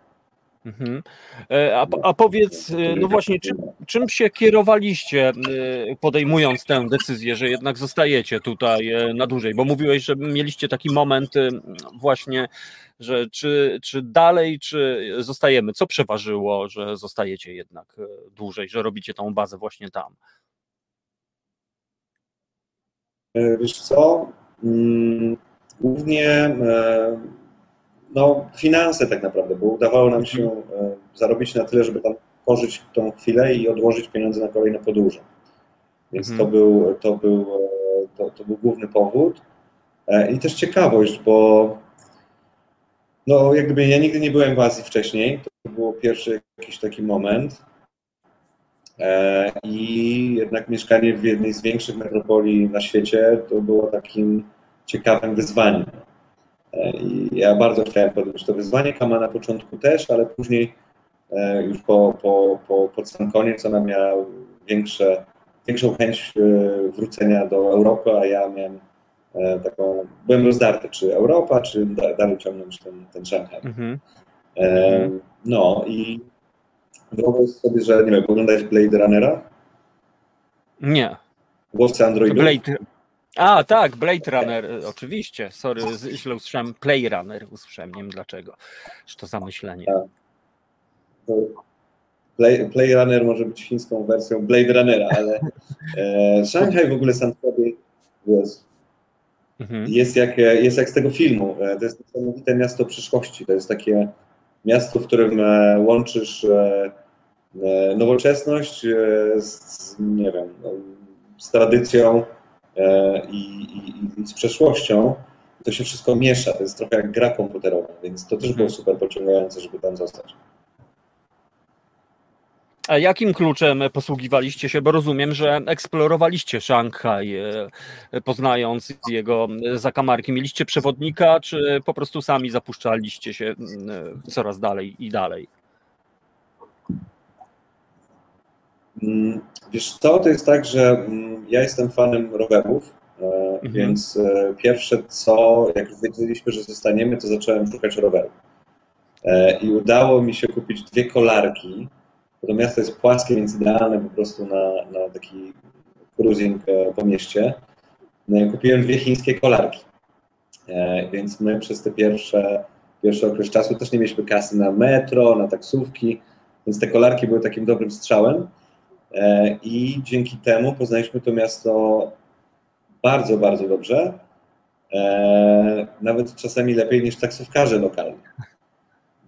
Mhm. E, a, a, powiedz, e, no właśnie, czym, czym się kierowaliście, e, podejmując tę decyzję, że jednak zostajecie tutaj na dłużej? Bo mówiłeś, że mieliście taki moment właśnie, że czy, czy dalej, czy zostajemy? Co przeważyło, że zostajecie jednak dłużej, że robicie tą bazę właśnie tam? Wiesz co? Mm, głównie no, finanse tak naprawdę, bo udawało nam się mhm. e, zarobić na tyle, żeby tam pożyć tą chwilę i odłożyć pieniądze na kolejne podróże. Więc mhm. to, był, to, był, e, to, to był główny powód. E, I też ciekawość, bo no, jakby ja nigdy nie byłem w Azji wcześniej. To był pierwszy jakiś taki moment. I jednak mieszkanie w jednej z większych metropolii na świecie to było takim ciekawym wyzwaniem. I ja bardzo chciałem podjąć to wyzwanie, Kama na początku też, ale później już po, po, po, pod sam koniec ona miała większe, większą chęć wrócenia do Europy, a ja miałem taką, byłem rozdarty, czy Europa, czy dalej ciągnąć ten, ten Szanghaj. Mhm. No i wyobraź sobie, że nie wiem, oglądałeś Blade Runnera? Nie. Głosy Androidu? Blade... A, tak, Blade Runner, e, oczywiście. Sorry, źle usłyszałem. Play Runner usłyszałem, nie wiem dlaczego. Czy to zamyślenie. Tak. Play, Play Runner może być chińską wersją Blade Runnera, ale e, Shanghai w ogóle sam sobie jest, mhm. jest, jak, jest jak z tego filmu. E, to jest niesamowite miasto przyszłości. To jest takie miasto, w którym e, łączysz nowoczesność z, nie wiem, no, z tradycją E, i, i, i z przeszłością, to się wszystko miesza. To jest trochę jak gra komputerowa, więc to też było mhm. super pociągające, żeby tam zostać. A jakim kluczem posługiwaliście się? Bo rozumiem, że eksplorowaliście Szanghaj, e, poznając jego zakamarki. Mieliście przewodnika, czy po prostu sami zapuszczaliście się coraz dalej i dalej? Mm, wiesz co, to jest tak, że mm, ja jestem fanem rowerów, e, mhm. więc e, pierwsze co, jak wiedzieliśmy, że zostaniemy, to zacząłem szukać rowerów. E, I udało mi się kupić dwie kolarki, bo to miasto jest płaskie, więc idealne po prostu na, na taki cruising po mieście. No kupiłem dwie chińskie kolarki, więc my przez te pierwsze, pierwszy okres czasu też nie mieliśmy kasy na metro, na taksówki, więc te kolarki były takim dobrym strzałem. E, I dzięki temu poznaliśmy to miasto bardzo, bardzo dobrze. E, nawet czasami lepiej niż taksówkarze lokalni.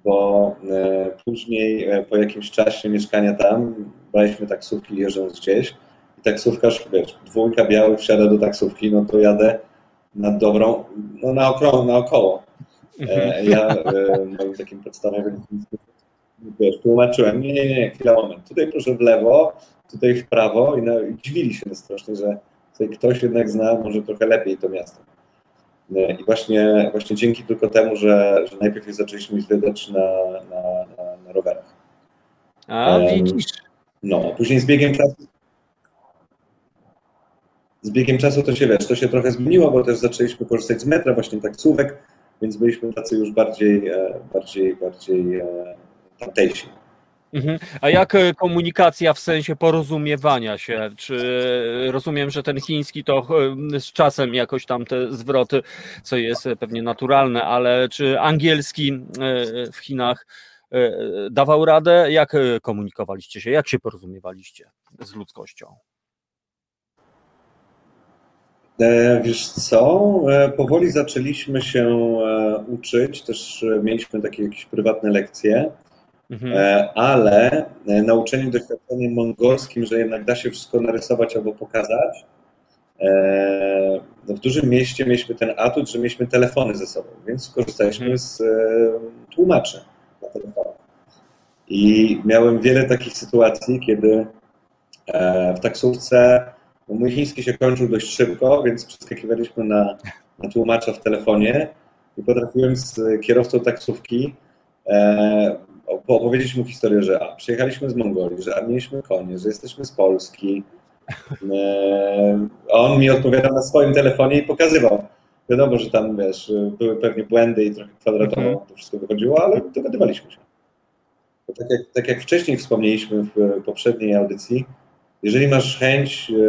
Bo e, później, po jakimś czasie mieszkania tam, braliśmy taksówki jeżdżąc gdzieś i taksówkarz, wiesz, dwójka białych wsiada do taksówki, no to jadę na dobrą, no na około. Na około. Ja moim takim podstawowym wiesz, tłumaczyłem, nie, nie, nie, chwila, moment, tutaj proszę w lewo, tutaj w prawo i, no, i dziwili się strasznie, że tutaj ktoś jednak zna może trochę lepiej to miasto. I właśnie, właśnie dzięki tylko temu, że, że najpierw je zaczęliśmy zwiedzać na, na, na, na rowerach. A, um, widzisz. No, później z biegiem czasu z biegiem czasu to się wiesz, to się trochę zmieniło, bo też zaczęliśmy korzystać z metra, właśnie taksówek, więc byliśmy tacy już bardziej, e, bardziej, bardziej e. Mhm. A jak e, komunikacja w sensie porozumiewania się? Czy rozumiem, że ten chiński to e, z czasem jakoś tam te zwroty, co jest pewnie naturalne, ale czy angielski e, w Chinach dawał radę? Jak komunikowaliście się? Jak się porozumiewaliście z ludzkością? Wiesz co, powoli zaczęliśmy się uczyć, też mieliśmy takie jakieś prywatne lekcje. Mhm. E, ale e, nauczeni doświadczeniem mongolskim, że jednak da się wszystko narysować albo pokazać, e, no w dużym mieście mieliśmy ten atut, że mieliśmy telefony ze sobą, więc skorzystaliśmy mhm. z tłumaczy na telefonach. I miałem wiele takich sytuacji, kiedy w taksówce no mój chiński się kończył dość szybko, więc przeskakiwaliśmy na, na tłumacza w telefonie i potrafiłem z kierowcą taksówki opowiedzieć mu historię, że a, przyjechaliśmy z Mongolii, że a, mieliśmy konie, że jesteśmy z Polski. E, on mi odpowiadał na swoim telefonie i pokazywał. Wiadomo, że tam, wiesz, były pewnie błędy i trochę kwadratowo mm -hmm. to wszystko wychodziło, ale dogadywaliśmy się. tak, jak, tak jak wcześniej wspomnieliśmy w poprzedniej audycji, jeżeli masz chęć e,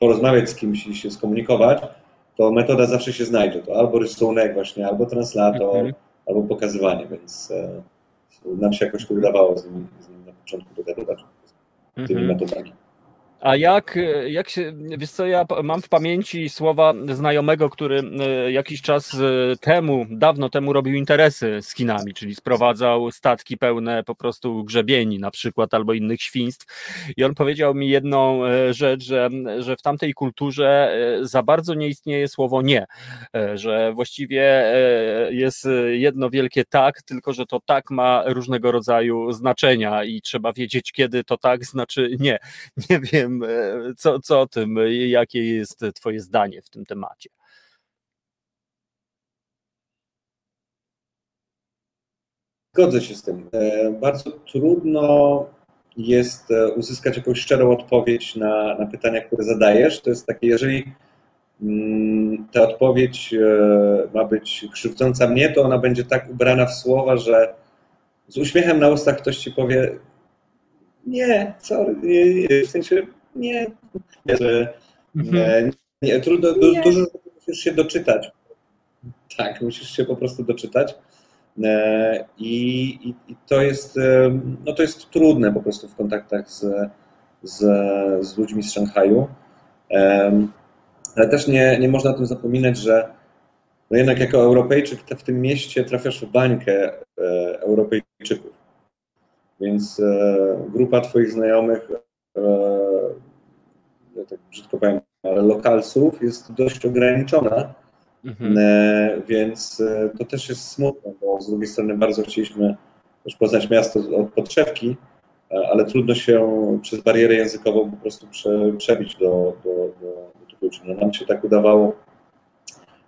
porozmawiać z kimś i się skomunikować, to metoda zawsze się znajdzie. To albo rysunek właśnie, albo translator, mm -hmm albo pokazywanie, więc e, nam się jakoś to udawało z nimi, z nimi na początku dogadywać tymi mm -hmm. metodami. A jak, jak się, wiesz co, ja mam w pamięci słowa znajomego, który e, jakiś czas e, temu, dawno temu robił interesy z Chinami, czyli sprowadzał statki pełne po prostu grzebieni na przykład albo innych świństw i on powiedział mi jedną e, rzecz, że, że w tamtej kulturze za bardzo nie istnieje słowo nie, że właściwie jest jedno wielkie tak, tylko że to tak ma różnego rodzaju znaczenia i trzeba wiedzieć, kiedy to tak znaczy nie. *laughs* Nie wiem, tym, e, co, co o tym, e, jakie jest Twoje zdanie w tym temacie? Zgodzę się z tym. E, bardzo trudno jest uzyskać jakąś szczerą odpowiedź na, na pytania, które zadajesz. To jest takie, jeżeli mm, ta odpowiedź ma być krzywdząca mnie, to ona będzie tak ubrana w słowa, że z uśmiechem na ustach ktoś ci powie: Nie, sorry, nie, nie. w sensie nie, nie, że, mhm. nie, nie trudno, du, dużo musisz się doczytać. Tak, musisz się po prostu doczytać. E, I, i, I, to jest, e, no to jest trudne po prostu w kontaktach z, z, z ludźmi z Szanghaju. Ale też nie, nie można o tym zapominać, że no jednak jako Europejczyk w tym mieście trafiasz w bańkę e, Europejczyków. Więc grupa Twoich znajomych, ja tak brzydko powiem, ale lokalsów jest dość ograniczona Mhm. E, więc e, to też jest smutne, bo z drugiej strony bardzo chcieliśmy też poznać miasto od podszewki, e, ale trudno się przez barierę językową po prostu prze, przebić do, do, do, do ludzi. No nam się tak udawało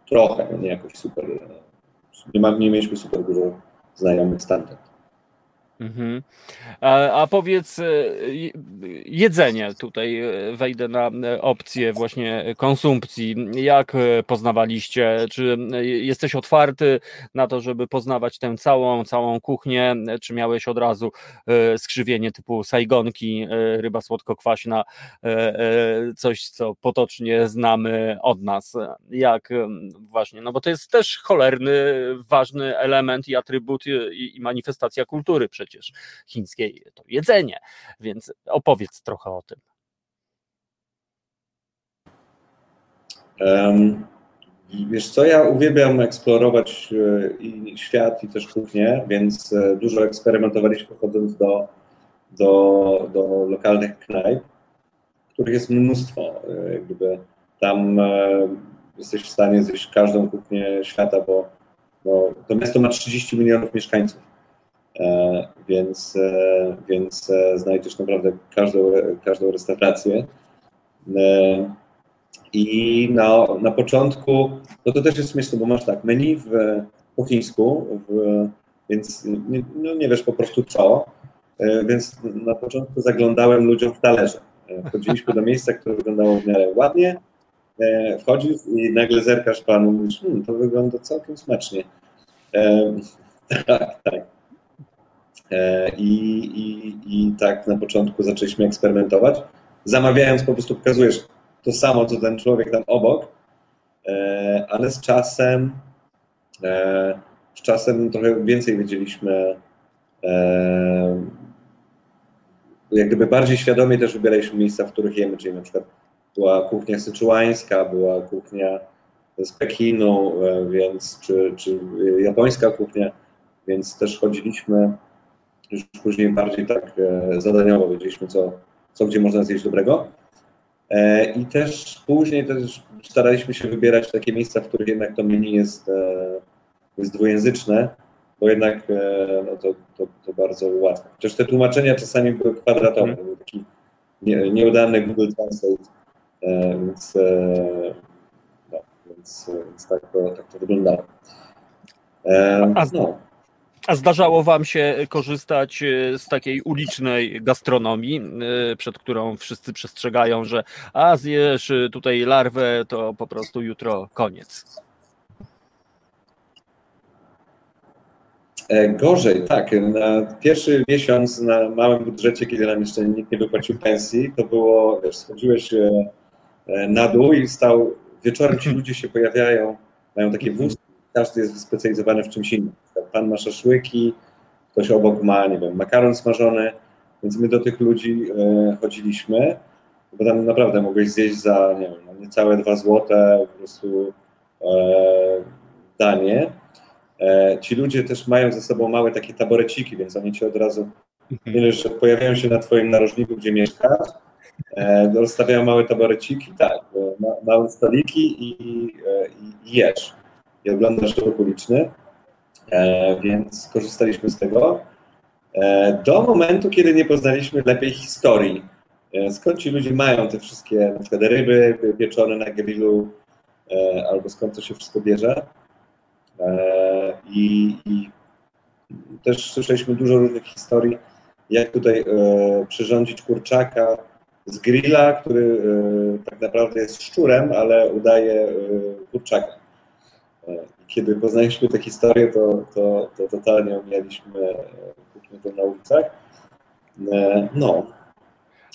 trochę, no nie jakoś super. Nie, ma, nie mieliśmy super dużo znajomych standard. Mhm. A, a, powiedz, e, jedzenie, tutaj e, wejdę na e, opcję właśnie konsumpcji. Jak poznawaliście? Czy jesteś otwarty na to, żeby poznawać tę całą, całą kuchnię? Czy miałeś od razu skrzywienie typu sajgonki, ryba słodko-kwaśna, coś, co potocznie znamy od nas? Jak właśnie, no bo to jest też cholerny, ważny element i atrybut i, i manifestacja kultury przecież przecież chińskiej to jedzenie, więc opowiedz trochę o tym. Um, wiesz co, ja uwielbiam eksplorować e, i świat i też kuchnię, więc e, dużo eksperymentowaliśmy chodząc do, do, do lokalnych knajp, których jest mnóstwo. E, gdyby tam jesteś w stanie zjeść każdą kuchnię świata, bo, bo to miasto ma 30 milionów mieszkańców. E, więc, e, więc e, znajdziesz naprawdę każdą, każdą restaurację. I na, na początku, no to też jest śmieszne, bo masz tak, menu w, po chińsku, w, więc nie, no nie wiesz po prostu co, więc na początku zaglądałem ludziom w talerze. Wchodziliśmy do miejsca, które wyglądało w miarę ładnie, wchodzisz i nagle zerkasz panu, mówisz, hmm, to wygląda całkiem smacznie. *laughs* tak, tak. E, I, i, I tak na początku zaczęliśmy eksperymentować. Zamawiając po prostu pokazujesz to samo, co ten człowiek tam obok, e, ale z czasem e, z czasem trochę więcej wiedzieliśmy jak gdyby bardziej świadomie też wybieraliśmy miejsca, w których jemy, czyli na przykład była kuchnia syczuańska, była kuchnia z Pekinu, więc, czy, czy japońska kuchnia, więc też chodziliśmy już później bardziej tak e, zadaniowo wiedzieliśmy, co, co gdzie można zjeść dobrego. E, I też później też staraliśmy się wybierać takie miejsca, w których jednak to menu jest, e, jest dwujęzyczne, bo jednak no to, to, to bardzo łatwe. Chociaż te tłumaczenia czasami były kwadratowe, mm. był taki nie, nieudany Google Translate, więc, no, więc, więc tak, to, tak to wyglądało. No. A zdarzało Wam się korzystać e, z takiej ulicznej gastronomii, e, przed którą wszyscy przestrzegają, że a zjesz tutaj larwę, to po prostu jutro koniec. E, gorzej, tak. Na pierwszy miesiąc na małym budżecie, kiedy nam jeszcze nikt nie wypłacił pensji, to było, wiesz, schodziłeś na dół i stał, wieczorem ci *laughs* ludzie się pojawiają, mają takie wózki, każdy jest wyspecjalizowany w czymś innym pan ma szaszłyki, ktoś obok ma, nie wiem, makaron smażony, więc my do tych ludzi e, chodziliśmy, bo tam naprawdę mogłeś zjeść za, nie wiem, no, niecałe dwa złote po prostu e, danie. E, ci ludzie też mają ze sobą małe takie taboreciki, więc oni ci od razu, mhm. nie że pojawiają się na twoim narożniku, gdzie mieszkasz, rozstawiają małe taboreciki, tak, ma, małe stoliki i, i, i jesz. I oglądasz ruch uliczny. E, więc korzystaliśmy z tego. E, do momentu, kiedy nie poznaliśmy lepiej historii. E, skąd ci ludzie mają te wszystkie na przykład ryby pieczone na grillu, albo skąd to się wszystko bierze. I, i też słyszeliśmy dużo różnych historii, jak tutaj przyrządzić kurczaka z grilla, który tak naprawdę jest szczurem, ale udaje kurczaka. Kiedy poznaliśmy tę historię, to, to, to totalnie omijaliśmy e, to na ulicach. E, No,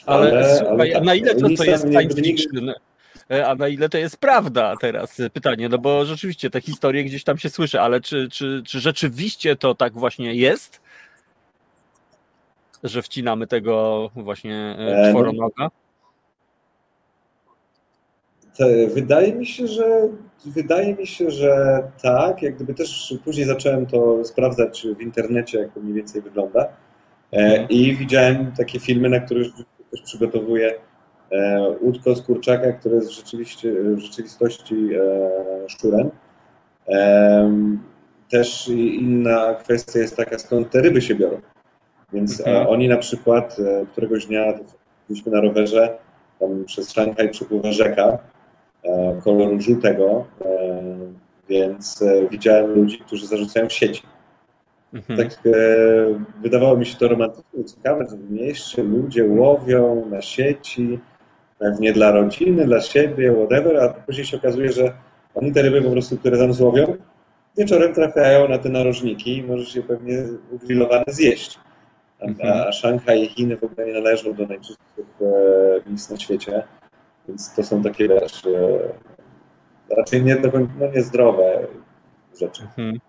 Ale, Ale- słuchaj, ale tak, na ile to, to jest science fiction? E, A na ile to jest prawda teraz? Pytanie, no bo rzeczywiście te historie gdzieś tam się słyszy, ale czy, czy, czy rzeczywiście to tak właśnie jest? Że wcinamy tego właśnie e, E, no- czworonoga? Te, wydaje mi się, że wydaje mi się, że tak. Jak gdyby też później zacząłem to sprawdzać w internecie, jak to mniej więcej wygląda. E, I widziałem takie filmy, na których ktoś przygotowuje e, łódko z kurczaka, które jest rzeczywiście, w rzeczywistości e, szczurem. Em, też inna kwestia jest taka, skąd te ryby się biorą. Więc Mhm. e, oni na przykład e, któregoś dnia byliśmy na rowerze, tam przez Szanghaj przepływa rzeka e, koloru żółtego, e, więc e, widziałem ludzi, którzy zarzucają sieci. Mhm. Tak e, wydawało mi się to romantyczne, ciekawe, że w mieście ludzie łowią na sieci, pewnie dla rodziny, dla siebie, whatever, a później się okazuje, że oni te ryby po prostu, które tam złowią, wieczorem trafiają na te narożniki i możesz je pewnie ugrillowane zjeść. A, Mhm. a Szanghaj i Chiny w ogóle nie należą do najczystszych e, miejsc na świecie, więc to są takie, wiesz, e, raczej nie, no, niezdrowe rzeczy. Mhm.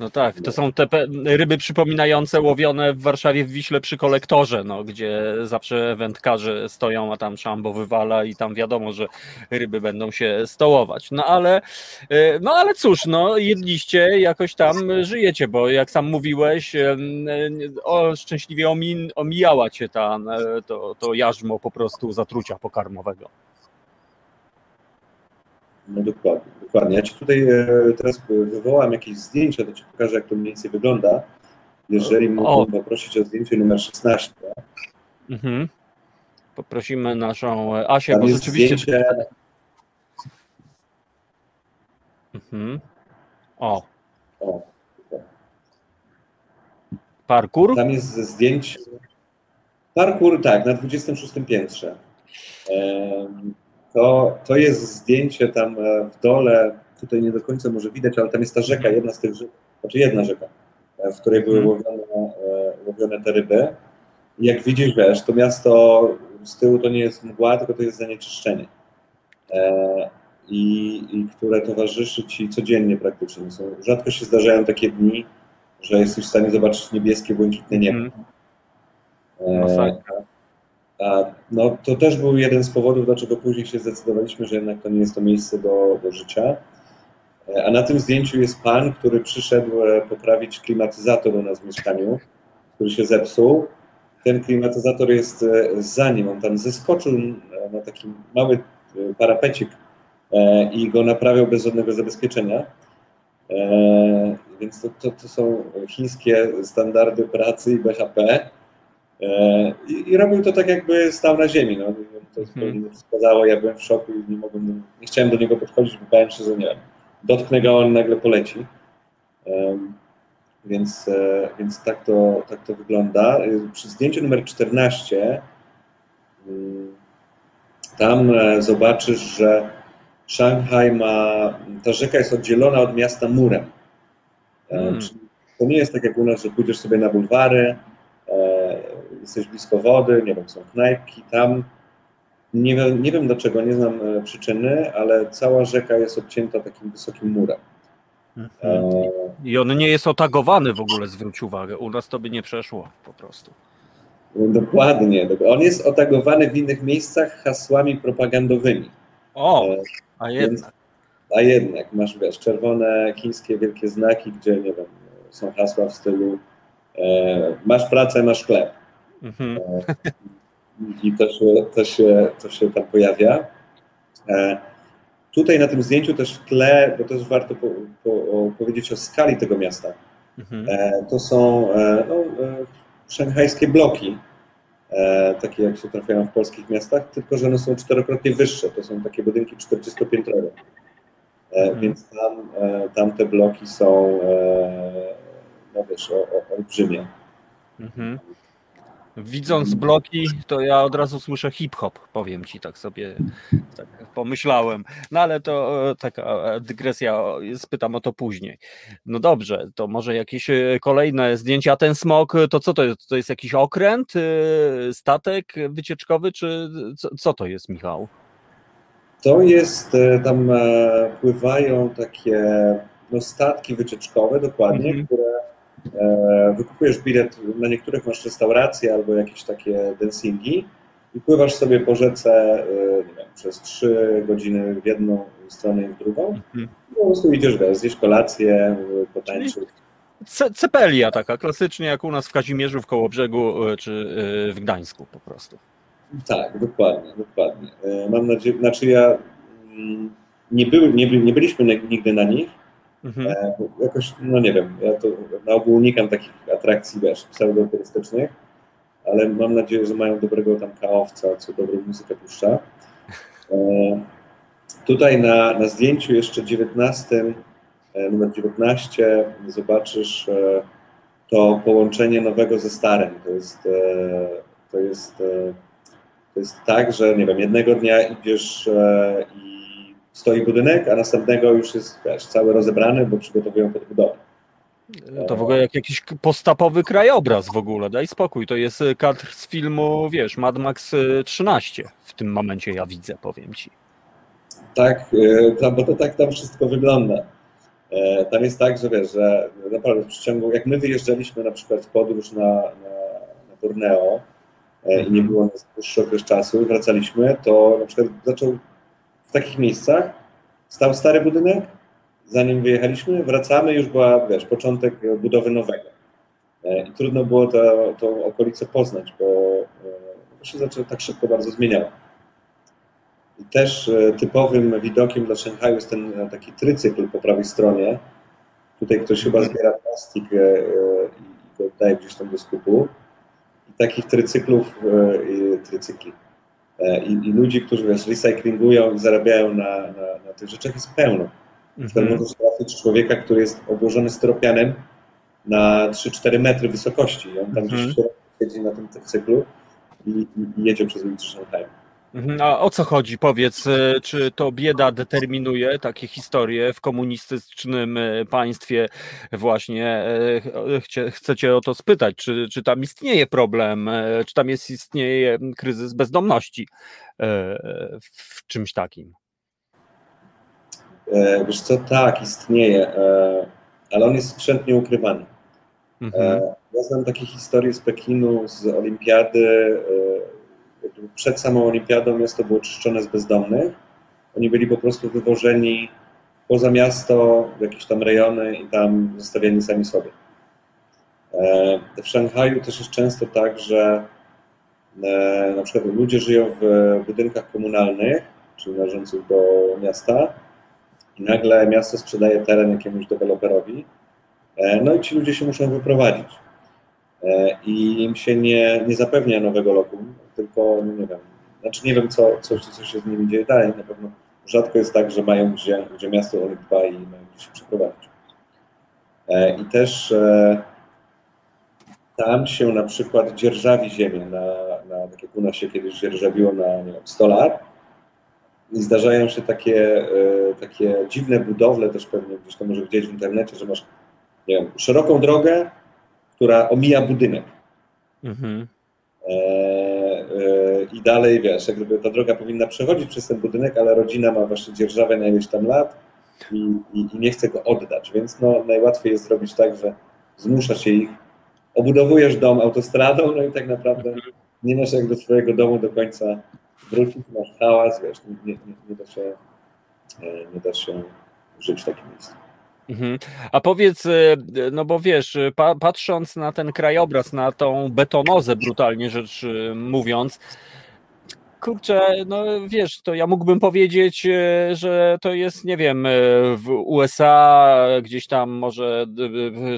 No tak, to są te ryby przypominające łowione w Warszawie w Wiśle przy kolektorze, no, gdzie zawsze wędkarze stoją, a tam szambo wywala i tam wiadomo, że ryby będą się stołować. No ale, e, no ale cóż, no jedliście, jakoś tam żyjecie, bo jak sam mówiłeś, em, e, o, szczęśliwie omijała cię ta, to, to jarzmo po prostu zatrucia pokarmowego. No dokładnie, dokładnie. Ja Ci tutaj e, teraz wywołam jakieś zdjęcia, to Ci pokażę, jak to mniej więcej wygląda. Jeżeli mógłbym poprosić o zdjęcie numer 16. Mhm. Poprosimy naszą Asię, Tam bo rzeczywiście... zdjęcie, Mhm. O, o, parkour? tam jest zdjęcie. Parkour, tak, na 26 piętrze. To, to jest zdjęcie tam e, w dole, tutaj nie do końca może widać, ale tam jest ta rzeka, jedna z tych rzek, znaczy jedna rzeka, e, w której były Mhm. łowione, e, łowione te ryby. I jak widzisz, wiesz, to miasto z tyłu to nie jest mgła, tylko to jest zanieczyszczenie. I, i które towarzyszy ci codziennie praktycznie. Są, rzadko się zdarzają takie dni, że jesteś w stanie zobaczyć niebieskie, błękitne niebo. E, Masakra. No, to też był jeden z powodów, dlaczego później się zdecydowaliśmy, że jednak to nie jest to miejsce do, do życia. E, A na tym zdjęciu jest pan, który przyszedł e, poprawić klimatyzator u nas w mieszkaniu, który się zepsuł. Ten klimatyzator jest e, za nim, on tam zeskoczył na taki mały parapecik i go naprawiał bez żadnego zabezpieczenia. Więc to, to, to są chińskie standardy pracy i BHP. E, I, I robił to tak, jakby stał na ziemi. No. To nie przeszkadzało, ja byłem w szoku i nie mogłem, nie chciałem do niego podchodzić, bo bałem się, że nie wiem, dotknę go, on nagle poleci. Em, Więc, e, więc tak, to, tak to wygląda. Przy zdjęciu numer 14 mm, tam e, zobaczysz, że Szanghaj ma, ta rzeka jest oddzielona od miasta murem. E, Mm. czyli To nie jest tak jak u nas, że pójdziesz sobie na bulwary, jesteś blisko wody, nie wiem, są knajpki, tam nie wiem, nie wiem dlaczego, nie znam e, przyczyny, ale cała rzeka jest obcięta takim wysokim murem. Mhm. E, I on nie jest otagowany w ogóle, zwróć uwagę. U nas to by nie przeszło po prostu. dokładnie. dok- On jest otagowany w innych miejscach hasłami propagandowymi. O, E, a jednak. A jednak masz, wiesz, czerwone chińskie wielkie znaki, gdzie, nie wiem, są hasła w stylu e, masz pracę, masz chleb. Mhm. I to się, to się, to się tam pojawia. E, tutaj na tym zdjęciu też w tle, bo też warto po, po, powiedzieć o skali tego miasta. Mhm. E, to są e, no, szanghajskie bloki, takie jak się trafiają w polskich miastach, tylko że one są czterokrotnie wyższe. To są takie budynki 40-piętrowe. E, Mhm. Więc tam, tam te bloki są no wiesz, o, o, olbrzymie. Mhm. Widząc bloki, to ja od razu słyszę hip-hop, powiem ci, tak sobie tak pomyślałem. No ale to e, taka e, dygresja, spytam o to później. No dobrze, to może jakieś e, kolejne zdjęcia. Ten smok, to co to jest? To jest jakiś okręt, statek wycieczkowy, czy co, co to jest, Michał? To jest, tam pływają takie no, statki wycieczkowe, dokładnie, mhm. które wykupujesz bilet, na niektórych masz restauracje albo jakieś takie dancingi i pływasz sobie po rzece e, wiem, przez trzy godziny w jedną stronę i w drugą. Mhm. Po prostu idziesz, wiesz, zjeść kolację, potańczyć. Ce cepelia taka, klasycznie jak u nas w Kazimierzu, w Kołobrzegu e, czy w Gdańsku po prostu. Tak, dokładnie, dokładnie. Mam nadzieję, znaczy ja mm, nie, były, nie byliśmy nigdy na nich, Mhm. E, jakoś, no nie wiem, ja to na ogół unikam takich atrakcji, wiesz, pseudoturystycznych, ale mam nadzieję, że mają dobrego tam kaowca, co dobrą muzykę puszcza. E, tutaj na, na zdjęciu jeszcze 19, e, numer 19, zobaczysz to połączenie nowego ze starym. To jest, to jest, to jest tak, że nie wiem, jednego dnia idziesz i stoi budynek, a następnego już jest wiesz, cały rozebrany, bo przygotowują podbudowę. To w ogóle jak jakiś postapowy krajobraz w ogóle, daj spokój. To jest e, kadr z filmu, wiesz, Mad Max 13 e, w tym momencie ja widzę, powiem ci. Tak, e, bo to tak tam wszystko wygląda. Tam jest tak, że wiesz, że naprawdę w przeciągu, jak my wyjeżdżaliśmy na przykład w podróż na, na, na Borneo i nie mhm. było nas dłuższy okres czasu i wracaliśmy, to na przykład zaczął w takich miejscach stał stary budynek, zanim wyjechaliśmy, wracamy, już była, wiesz, początek budowy nowego. E, I trudno było to, tą okolicę poznać, bo e, się zaczęło tak szybko bardzo zmieniało. I też e, typowym widokiem dla Szanghaju jest ten taki trycykl po prawej stronie. Tutaj ktoś chyba zbiera plastik i go daje gdzieś tam do skupu. I takich trycyklów, trycykli, i, i ludzi, którzy wiesz, recyklingują i zarabiają na, na, na tych rzeczach jest pełno. Mhm. możesz trafić człowieka, który jest obłożony styropianem na 3-4 metry wysokości. I on tam mhm. gdzieś siedzi na tym cyklu i, i, i jedzie przez ulicę Szanghaju. Mhm. A o co chodzi? Powiedz, e, czy to bieda determinuje takie historie w komunistycznym e, państwie? Właśnie chcecie o to spytać, czy, czy tam istnieje problem, czy tam jest, istnieje kryzys bezdomności w czymś takim? E, wiesz co, tak, istnieje, ale on jest sprzętnie ukrywany. Mhm. Ja znam takie historie z Pekinu, z olimpiady, przed samą olimpiadą miasto było czyszczone z bezdomnych. Oni byli po prostu wywożeni poza miasto, w jakieś tam rejony i tam zostawieni sami sobie. E, w Szanghaju też jest często tak, że e, na przykład ludzie żyją w budynkach komunalnych, czyli należących do miasta i nagle miasto sprzedaje teren jakiemuś deweloperowi, e, no i ci ludzie się muszą wyprowadzić. I im się nie, nie zapewnia nowego lokum, tylko no nie wiem, znaczy nie wiem, co, co, co się z nimi dzieje dalej. Na pewno rzadko jest tak, że mają gdzie, gdzie miasto o nich dba i mają gdzie się przeprowadzić. E, I też e, tam się na przykład dzierżawi ziemię, na, na, tak jak u nas się kiedyś dzierżawiło na nie wiem, 100 lat. I zdarzają się takie, e, takie dziwne budowle, też pewnie gdzieś to może widzieć w internecie, że masz nie wiem, szeroką drogę, która omija budynek. Mhm. E, e, I dalej, wiesz, jak gdyby ta droga powinna przechodzić przez ten budynek, ale rodzina ma właśnie dzierżawę na ileś tam lat i, i, i, nie chce go oddać, więc no, najłatwiej jest zrobić tak, że zmusza się ich, obudowujesz dom autostradą, no i tak naprawdę nie masz jak do swojego domu do końca wrócić, masz hałas, wiesz, nie, nie, nie, da, się, e, nie da się żyć w takim miejscu. Mhm. A powiedz, e, no bo wiesz, pa, patrząc na ten krajobraz, na tą betonozę, brutalnie rzecz e, mówiąc, kurczę, no wiesz, to ja mógłbym powiedzieć, e, że to jest, nie wiem, e, w USA, gdzieś tam może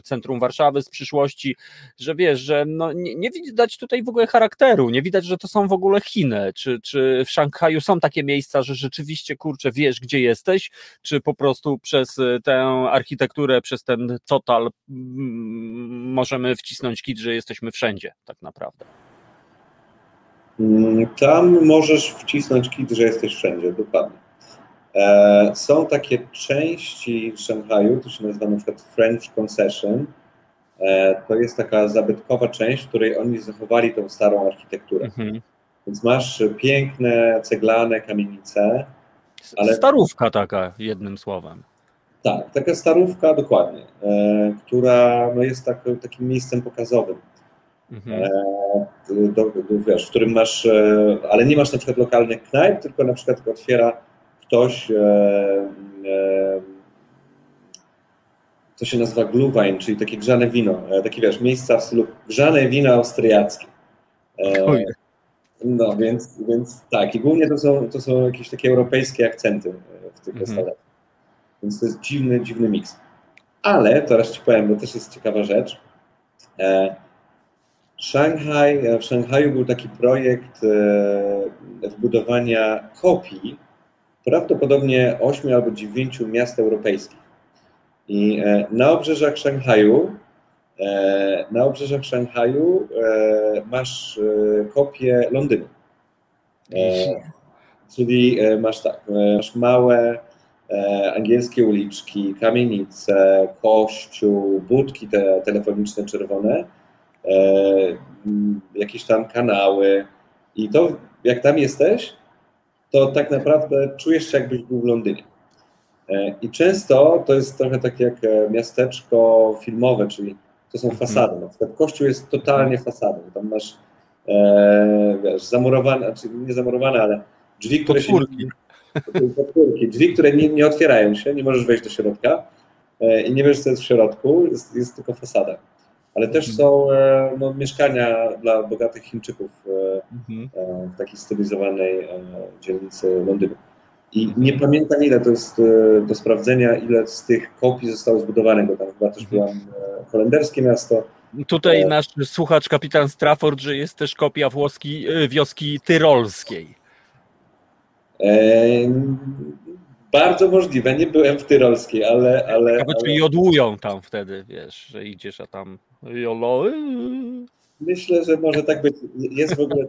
centrum Warszawy z przyszłości, że wiesz, że no nie, nie widać tutaj w ogóle charakteru, nie widać, że to są w ogóle Chiny, czy, czy w Szanghaju są takie miejsca, że rzeczywiście, kurczę, wiesz, gdzie jesteś, czy po prostu przez tę architekturę, przez ten total możemy wcisnąć kit, że jesteśmy wszędzie tak naprawdę. Mm, tam możesz wcisnąć kit, że jesteś wszędzie, dokładnie. E, są takie części w Szanghaju, to się nazywa na przykład French Concession. E, to jest taka zabytkowa część, w której oni zachowali tą starą architekturę. Mhm. Więc masz piękne, ceglane kamienice. Ale... Starówka taka, jednym słowem. Tak, taka starówka, dokładnie, e, która no, jest tak, takim miejscem pokazowym. Mhm. Do, do, wiesz, w którym masz, e, ale nie masz na przykład lokalnych knajp, tylko na przykład otwiera ktoś, e, e, to się nazywa Glühwein, czyli takie grzane wino, takie wiesz, miejsca w stylu grzane wino austriackie. No, więc, więc tak, i głównie to są, to są jakieś takie europejskie akcenty w tych mhm. restauracjach. Więc to jest dziwny, dziwny miks. Ale, teraz Ci powiem, bo też jest ciekawa rzecz, Szanghaj, e, w Szanghaju był taki projekt e, wbudowania kopii prawdopodobnie ośmiu albo dziewięciu miast europejskich. I e, na obrzeżach Szanghaju, na obrzeżach Szanghaju masz kopię Londynu. Czyli masz tak, masz małe angielskie uliczki, kamienice, kościół, budki te telefoniczne czerwone e, jakieś tam kanały. I to, jak tam jesteś, to tak naprawdę czujesz się, jakbyś był w Londynie. E, I często to jest trochę tak jak e, miasteczko filmowe, czyli to są mhm. fasady. Na przykład kościół jest totalnie fasadą. Tam masz e, wiesz, zamurowane, znaczy nie zamurowane, ale drzwi, które się. Podpórki. Drzwi, które nie, nie otwierają się, nie możesz wejść do środka e, i nie wiesz, co jest w środku, jest, jest tylko fasada ale też mhm. są e, no, mieszkania dla bogatych Chińczyków e, mhm. E, w takiej stylizowanej dzielnicy Londynu. I nie pamiętam ile to jest do sprawdzenia, ile z tych kopii zostało zbudowanych, bo tam chyba też mhm. byłam holenderskie miasto. Tutaj nasz słuchacz, kapitan Strafford, że jest też kopia włoski, wioski tyrolskiej. Bardzo możliwe, nie byłem w Tyrolskiej, ale... ale, ale... Czy jodłują tam wtedy, wiesz, że idziesz, a tam jolo... Myślę, że może tak być. Jest w ogóle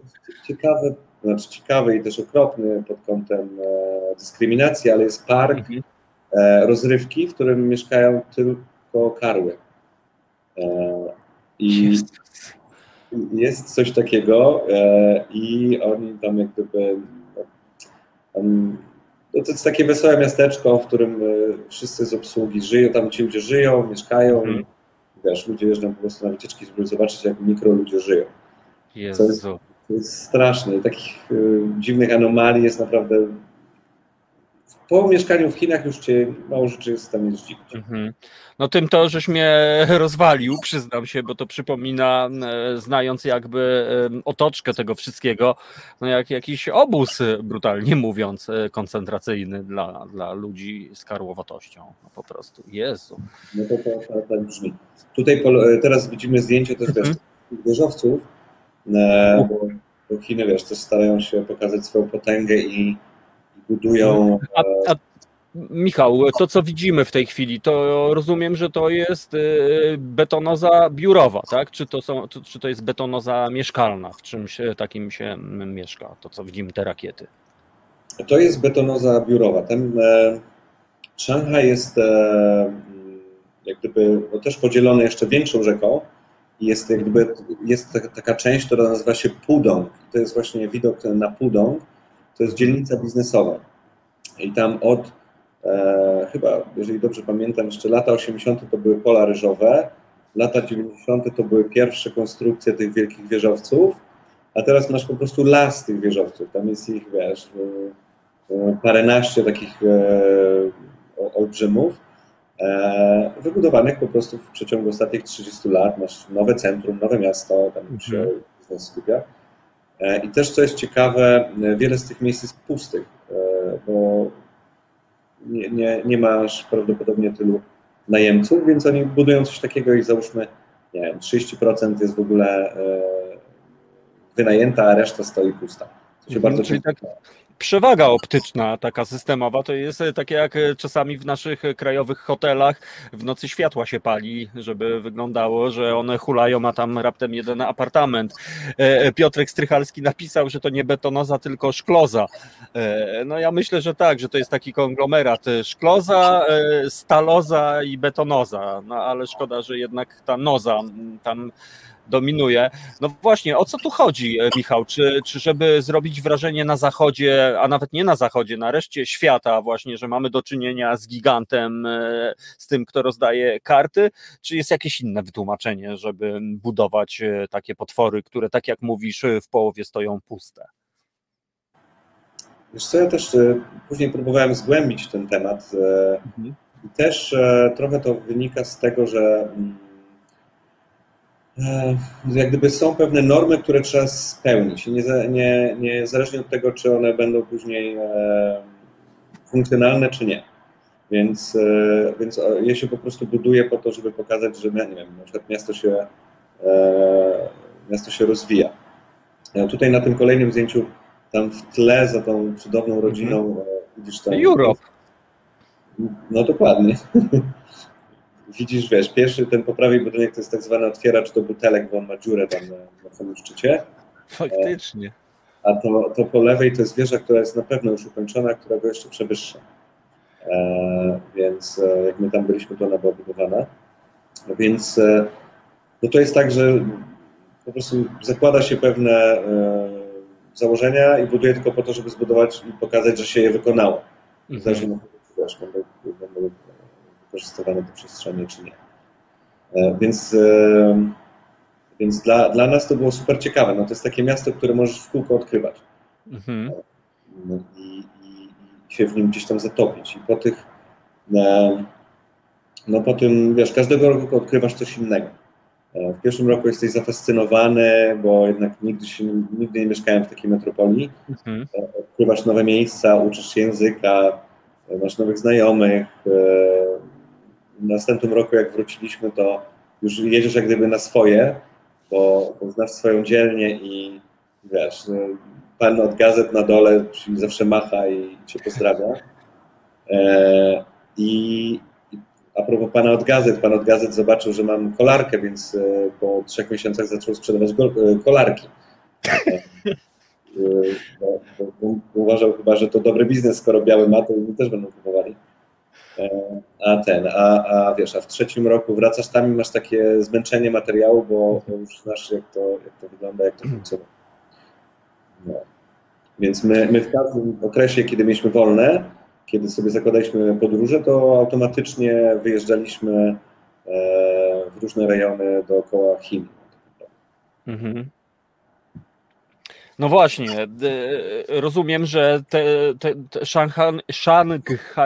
ciekawy, znaczy ciekawy i też okropny pod kątem e, dyskryminacji, ale jest park mhm. e, rozrywki, w którym mieszkają tylko karły. E, I jest. jest coś takiego i oni tam jak gdyby... No to jest takie wesołe miasteczko, w którym e, wszyscy z obsługi żyją, tam ci ludzie żyją, mieszkają. Hmm. Wiesz, ludzie jeżdżą po prostu na wycieczki, żeby zobaczyć, jak mikro ludzie żyją. Jezu. To jest, to jest straszne. Takich y, dziwnych anomalii jest naprawdę po mieszkaniu w Chinach już cię mało rzeczy jest tam jest zdziwić. Mhm. No tym to, żeś mnie *laughs* rozwalił, przyznam się, bo to przypomina, e, znając jakby otoczkę tego wszystkiego, no jak jakiś obóz, brutalnie mówiąc, e, koncentracyjny dla, dla ludzi z karłowatością. No po prostu, Jezu. No to, to, to tak brzmi. Tutaj e, teraz widzimy zdjęcie też mhm. wieżowców, bo, bo Chiny, wiesz, też starają się pokazać swoją potęgę i budują. A, a, Michał, to co widzimy w tej chwili, to rozumiem, że to jest y, betonoza biurowa, tak? Czy to, są, czy to jest betonoza mieszkalna? W czymś takim się mieszka, to co widzimy, te rakiety? To jest betonoza biurowa. Ten e, Szanghaj jest e, jak gdyby no, też podzielony jeszcze większą rzeką. Jest, jak gdyby, jest taka część, która nazywa się Pudong. To jest właśnie widok na Pudong to jest dzielnica biznesowa. I tam od e, chyba, jeżeli dobrze pamiętam, jeszcze lata 80. to były pola ryżowe, lata 90. to były pierwsze konstrukcje tych wielkich wieżowców, a teraz masz po prostu las tych wieżowców. Tam jest ich, wiesz, e, e paręnaście takich e, olbrzymów, e, wybudowanych po prostu w przeciągu ostatnich 30 lat. Masz nowe centrum, nowe miasto, tam się mhm. biznes skupia. I też, co jest ciekawe, wiele z tych miejsc jest pustych, bo nie, nie, nie masz prawdopodobnie tylu najemców, więc oni budują coś takiego i załóżmy, nie wiem, 30% jest w ogóle wynajęta, a reszta stoi pusta. To się Mhm, bardzo czyli tak przewaga optyczna taka systemowa to jest e, takie jak e, czasami w naszych e, krajowych hotelach w nocy światła się pali, żeby wyglądało, że one hulają, a tam raptem jeden apartament. Piotrek Strychalski napisał, że to nie betonoza, tylko szkloza. No ja myślę, że tak, że to jest taki konglomerat szkloza, staloza i betonoza, no ale szkoda, że jednak ta noza tam dominuje. No właśnie, o co tu chodzi, e, Michał? Czy, czy żeby zrobić wrażenie na zachodzie, a nawet nie na zachodzie, na reszcie świata, właśnie, że mamy do czynienia z gigantem, e, z tym, kto rozdaje karty, czy jest jakieś inne wytłumaczenie, żeby budować e, takie potwory, które, tak jak mówisz, w połowie stoją puste? Wiesz co, ja też później próbowałem zgłębić ten temat. Mhm. Też trochę to wynika z tego, że mm, jak gdyby są pewne normy, które trzeba spełnić. Nie, nie, niezależnie od tego, czy one będą później e, funkcjonalne, czy nie. Więc, e, więc je się po prostu buduje po to, żeby pokazać, że nie wiem, na przykład miasto się, miasto się rozwija. Tutaj na tym kolejnym zdjęciu, tam w tle za tą cudowną rodziną, mhm. widzisz tam. Europe. No dokładnie. *laughs* widzisz, wiesz, pierwszy ten po prawej budynek to jest tak zwany otwieracz do butelek, bo on ma dziurę tam na, na samym szczycie. Faktycznie. A to, to po lewej to jest wieża, która jest na pewno już ukończona, która go jeszcze przewyższa. E, więc e, jak my tam byliśmy, to ona była budowana. Więc e, no to jest tak, że po prostu zakłada się pewne e, założenia i buduje tylko po to, żeby zbudować i pokazać, że się je wykonało. Mhm. Zależy, wiesz, będą wykorzystywane te przestrzenie, czy nie. E, więc, e, więc dla, dla nas to było super ciekawe. No to jest takie miasto, które możesz w kółko odkrywać. Mhm. No I, i, I się w nim gdzieś tam zatopić. I po tych, e, no po tym, wiesz, każdego roku odkrywasz coś innego. W pierwszym roku jesteś zafascynowany, bo jednak nigdy, się, nigdy nie mieszkałem w takiej metropolii. Mhm. Odkrywasz nowe miejsca, uczysz się języka, masz nowych znajomych, w następnym roku, jak wróciliśmy, to już jedziesz jak gdyby na swoje, bo, bo znasz swoją dzielnię i wiesz, no, pan od gazet na dole zawsze macha i cię pozdrawia. E, i, a propos pana od gazet, pan od gazet zobaczył, że mam kolarkę, więc e, po trzech miesiącach zaczął sprzedawać go, e, kolarki. E, bo, bo, bo, uważał chyba, że to dobry biznes, skoro biały ma, to też będą kupowali. A ten, a, a wiesz, a w trzecim roku wracasz tam i masz takie zmęczenie materiału, bo, bo już znasz, jak to, jak to wygląda, jak to funkcjonuje. No. Więc my, my w każdym okresie, kiedy mieliśmy wolne, kiedy sobie zakładaliśmy podróże, to automatycznie wyjeżdżaliśmy e, w różne rejony dookoła Chin. Mhm. No właśnie, rozumiem, że te, te, te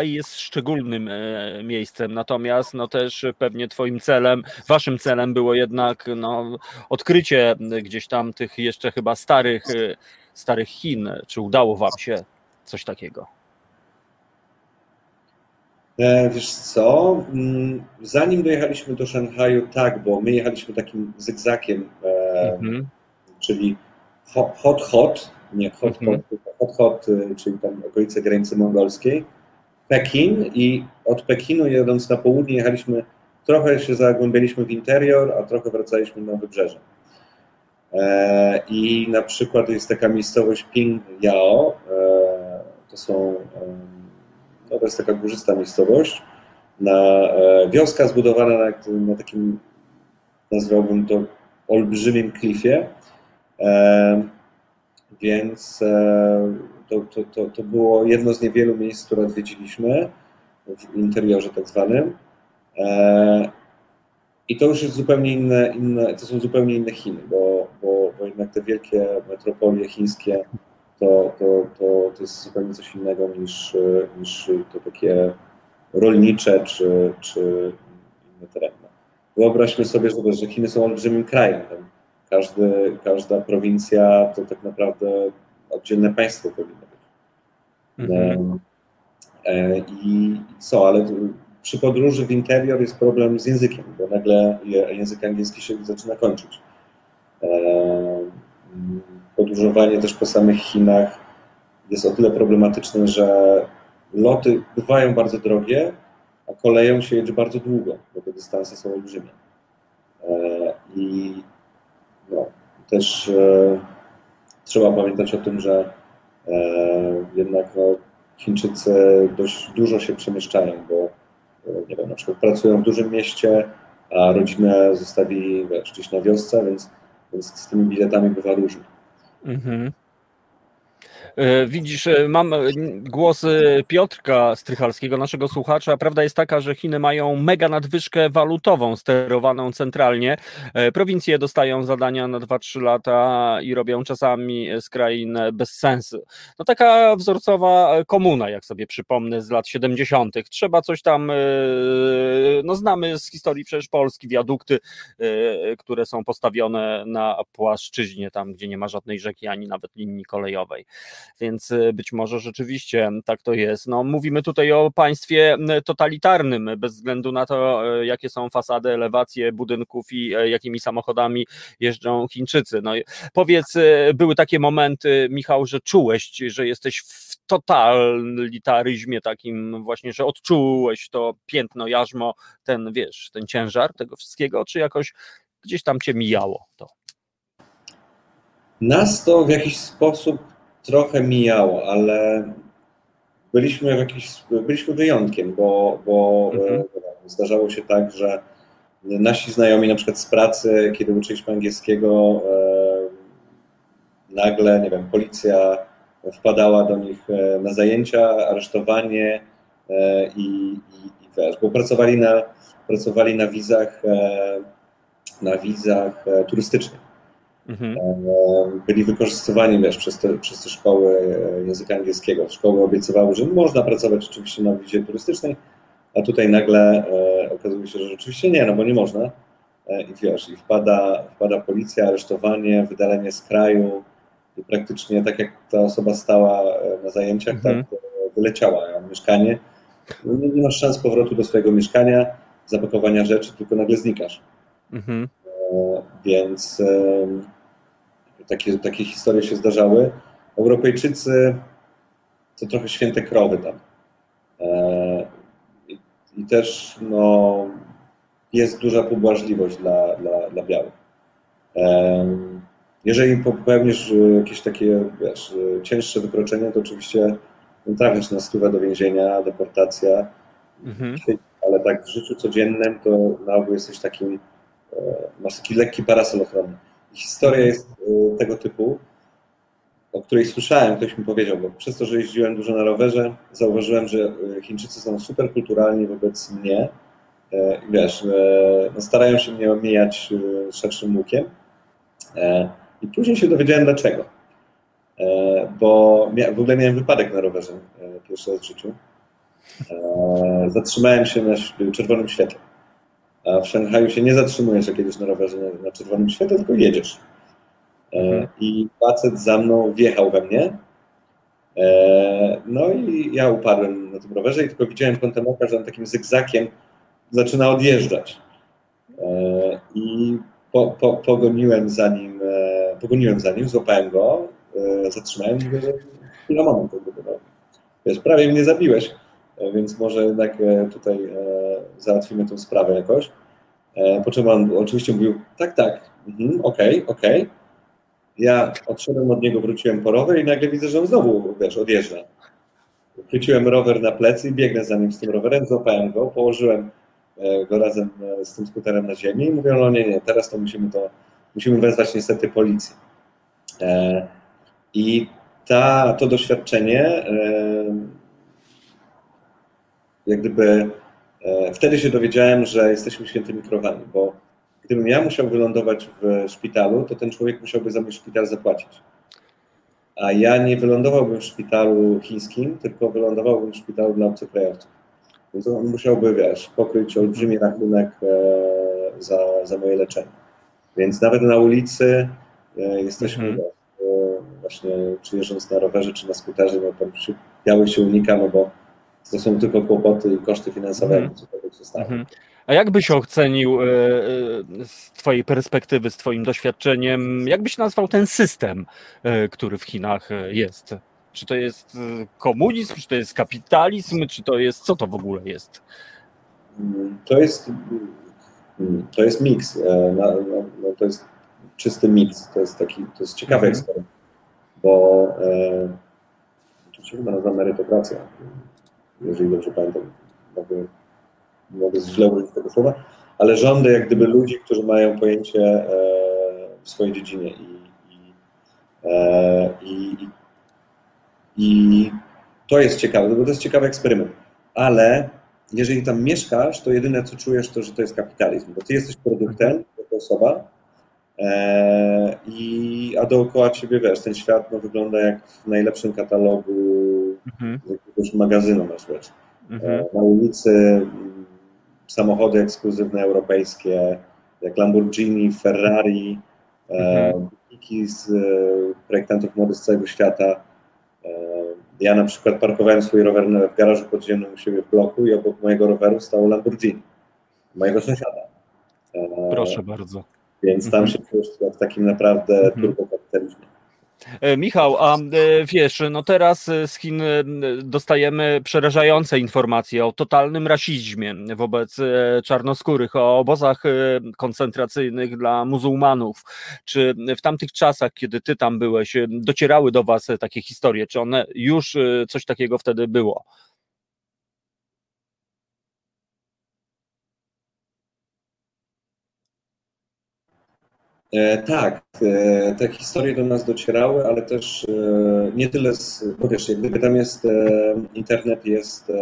jest szczególnym e, miejscem, natomiast no też pewnie twoim celem, waszym celem było jednak no, odkrycie gdzieś tam tych jeszcze chyba starych, e, starych Chin. Czy udało wam się coś takiego? E, wiesz co, mm, zanim dojechaliśmy do Szanghaju, tak, bo my jechaliśmy takim zygzakiem, mhm. czyli hot hot, nie hot mhm. hot, hot hot, y, czyli tam okolice granicy mongolskiej, Pekin i od Pekinu jedąc na południe jechaliśmy, trochę się zagłębialiśmy w interior, a trochę wracaliśmy na wybrzeże. E, I na przykład jest taka miejscowość Pingyao, e, to są, no to jest taka górzysta miejscowość, na, e, wioska zbudowana na, na takim, nazwałbym to olbrzymim klifie, więc to, to, to, to było jedno z niewielu miejsc, które odwiedziliśmy w interiorze tak zwanym. I to już jest zupełnie inne, inne to są zupełnie inne Chiny, bo, bo, bo jednak te wielkie metropolie chińskie to, to, to, to jest zupełnie coś innego niż, niż to takie rolnicze czy, czy inne tereny. Wyobraźmy sobie, że Chiny są olbrzymim krajem. Każdy, każda prowincja to tak naprawdę oddzielne państwo powinno być. Mhm. E, I co, ale przy podróży w interior jest problem z językiem, bo nagle język angielski się zaczyna kończyć. E, podróżowanie też po samych Chinach jest o tyle problematyczne, że loty bywają bardzo drogie, a koleją się jedzie bardzo długo, bo te dystanse są olbrzymie. E, I też trzeba pamiętać o tym, że jednak no, Chińczycy dość dużo się przemieszczają, bo nie wiem, na przykład pracują w dużym mieście, a rodzinę zostawili gdzieś na wiosce, więc, więc z tymi biletami bywa różnie. Mhm. E, widzisz, e, mam e, głos Piotrka Strychalskiego, naszego słuchacza. Prawda jest taka, że Chiny mają mega nadwyżkę walutową sterowaną centralnie. Prowincje dostają zadania na 2-3 lata i robią czasami z krain bez sensu. No taka wzorcowa komuna, jak sobie przypomnę, z lat 70. Trzeba coś tam, no znamy z historii przecież Polski, wiadukty, które są postawione na płaszczyźnie, tam gdzie nie ma żadnej rzeki ani nawet linii kolejowej więc y, być może rzeczywiście tak to jest. No, mówimy tutaj o państwie totalitarnym, bez względu na to, e, jakie są fasady, elewacje budynków i e, jakimi samochodami jeżdżą Chińczycy. No, powiedz, e, były takie momenty, Michał, że czułeś, że jesteś w totalitaryzmie takim właśnie, że odczułeś to piętno, jarzmo, ten, wiesz, ten ciężar tego wszystkiego, czy jakoś gdzieś tam cię mijało to? Nas to w jakiś sposób trochę mijało, ale byliśmy w jakiś, byliśmy wyjątkiem, bo, bo mhm. E, zdarzało się tak, że nasi znajomi na przykład z pracy, kiedy uczyliśmy angielskiego, e, nagle, nie wiem, policja wpadała do nich e, na zajęcia, aresztowanie i, i, i wiesz, bo pracowali na, pracowali na wizach, na wizach turystycznych. Mhm. E, byli wykorzystywani wiesz, przez, te, przez te szkoły języka angielskiego. Szkoły obiecywały, że można pracować oczywiście na wizie turystycznej, a tutaj nagle e, okazuje się, że rzeczywiście nie, no bo nie można. E, I wiesz, i wpada, wpada policja, aresztowanie, wydalenie z kraju i praktycznie tak jak ta osoba stała e, na zajęciach, mhm. tak e, wyleciała ja mieszkanie. No, nie, nie masz szans powrotu do swojego mieszkania, zapakowania rzeczy, tylko nagle znikasz. Mhm. E, więc takie, takie historie się zdarzały. Europejczycy to trochę święte krowy tam. E, I, i też no, jest duża pobłażliwość dla, dla, dla białych. E, jeżeli popełnisz jakieś takie wiesz, cięższe wykroczenie, to oczywiście trafisz na stówę do więzienia, deportacja, mhm. ale tak w życiu codziennym to na ogół jesteś takim, e, masz taki lekki parasol ochronny. Historia jest e, tego typu, o której słyszałem, ktoś mi powiedział, bo przez to, że jeździłem dużo na rowerze, zauważyłem, że e, Chińczycy są super kulturalni wobec mnie. E, wiesz, no starają się mnie omijać szerszym łukiem. I później się dowiedziałem dlaczego. Bo w ogóle miałem wypadek na rowerze pierwszy raz w życiu. Zatrzymałem się na czerwonym świetle. A w Szanghaju się nie zatrzymujesz, jak jedziesz na rowerze na, na czerwonym świetle, tylko jedziesz. E, mhm. I facet za mną wjechał we mnie. E, no i ja upadłem na tym rowerze i tylko widziałem kątem oka, że on takim zygzakiem zaczyna odjeżdżać. E, I po, po, pogoniłem za nim, pogoniłem za nim, złapałem go, zatrzymałem i mówię, że chwila moment, wiesz, prawie mnie zabiłeś więc może jednak tutaj załatwimy tę sprawę jakoś. Po czym on oczywiście mówił, tak, tak, mhm, okej, okej. Okay. Ja odszedłem od niego, wróciłem po rower i nagle widzę, że on znowu, wiesz, odjeżdża. Chwyciłem rower na plecy i biegnę za nim z tym rowerem, złapałem go, położyłem go razem z tym skuterem na ziemi i mówię, no nie, nie, teraz to musimy to, musimy wezwać niestety policję. I ta, to doświadczenie jak gdyby e, wtedy się dowiedziałem, że jesteśmy świętymi krowami, bo gdybym ja musiał wylądować w szpitalu, to ten człowiek musiałby za mój szpital zapłacić. A ja nie wylądowałbym w szpitalu chińskim, tylko wylądowałbym w szpitalu dla obcokrajowców. Więc on musiałby, wiesz, pokryć olbrzymi rachunek e, za, za moje leczenie. Więc nawet na ulicy e, jesteśmy Mhm. e, właśnie, czy jeżdżąc na rowerze, czy na skuterze, no tam się, białych się unika, no bo to są tylko kłopoty i koszty finansowe, jak cokolwiek się stanie. Mhm. A jak byś ocenił e, e, z Twojej perspektywy, z Twoim doświadczeniem, jak byś nazwał ten system, e, który w Chinach jest? Czy to jest komunizm, czy to jest kapitalizm, czy to jest, co to w ogóle jest? Mm, To jest, mm, to jest miks, no, no to jest czysty miks, to jest taki, to jest ciekawy Mhm. eksperyment, bo to się chyba nazywa merytokracja, jeżeli dobrze pamiętam, mogę, mogę źle użyć tego słowa, ale rządy jak gdyby ludzi, którzy mają pojęcie e, w swojej dziedzinie i, i, e, i, i, i to jest ciekawe, bo to jest ciekawy eksperyment, ale jeżeli tam mieszkasz, to jedyne co czujesz to, że to jest kapitalizm, bo ty jesteś produktem jako osoba, e, i, a dookoła ciebie, wiesz, ten świat no, wygląda jak w najlepszym katalogu Mhm. z jakiegoś magazynu masz, wiesz. Mhm. E, Na ulicy mm, samochody ekskluzywne europejskie, jak Lamborghini, Ferrari, e, Mhm. butiki z e, projektantów mody z całego świata. E, Ja na przykład parkowałem swój rower na- w garażu podziemnym u siebie w bloku i obok mojego roweru stało Lamborghini, mojego sąsiada. E, Proszę bardzo. Więc tam Mhm. się czujesz w takim naprawdę Mhm. turbokapitalizmie. E, Michał, a e, wiesz, no teraz e, z Chin dostajemy przerażające informacje o totalnym rasizmie wobec czarnoskórych, o obozach koncentracyjnych dla muzułmanów. Czy w tamtych czasach, kiedy ty tam byłeś, docierały do was takie historie? Czy one już coś takiego wtedy było? Tak, e, te historie do nas docierały, ale też e, nie tyle z, bo wiesz, jak gdyby tam jest, e, internet jest e,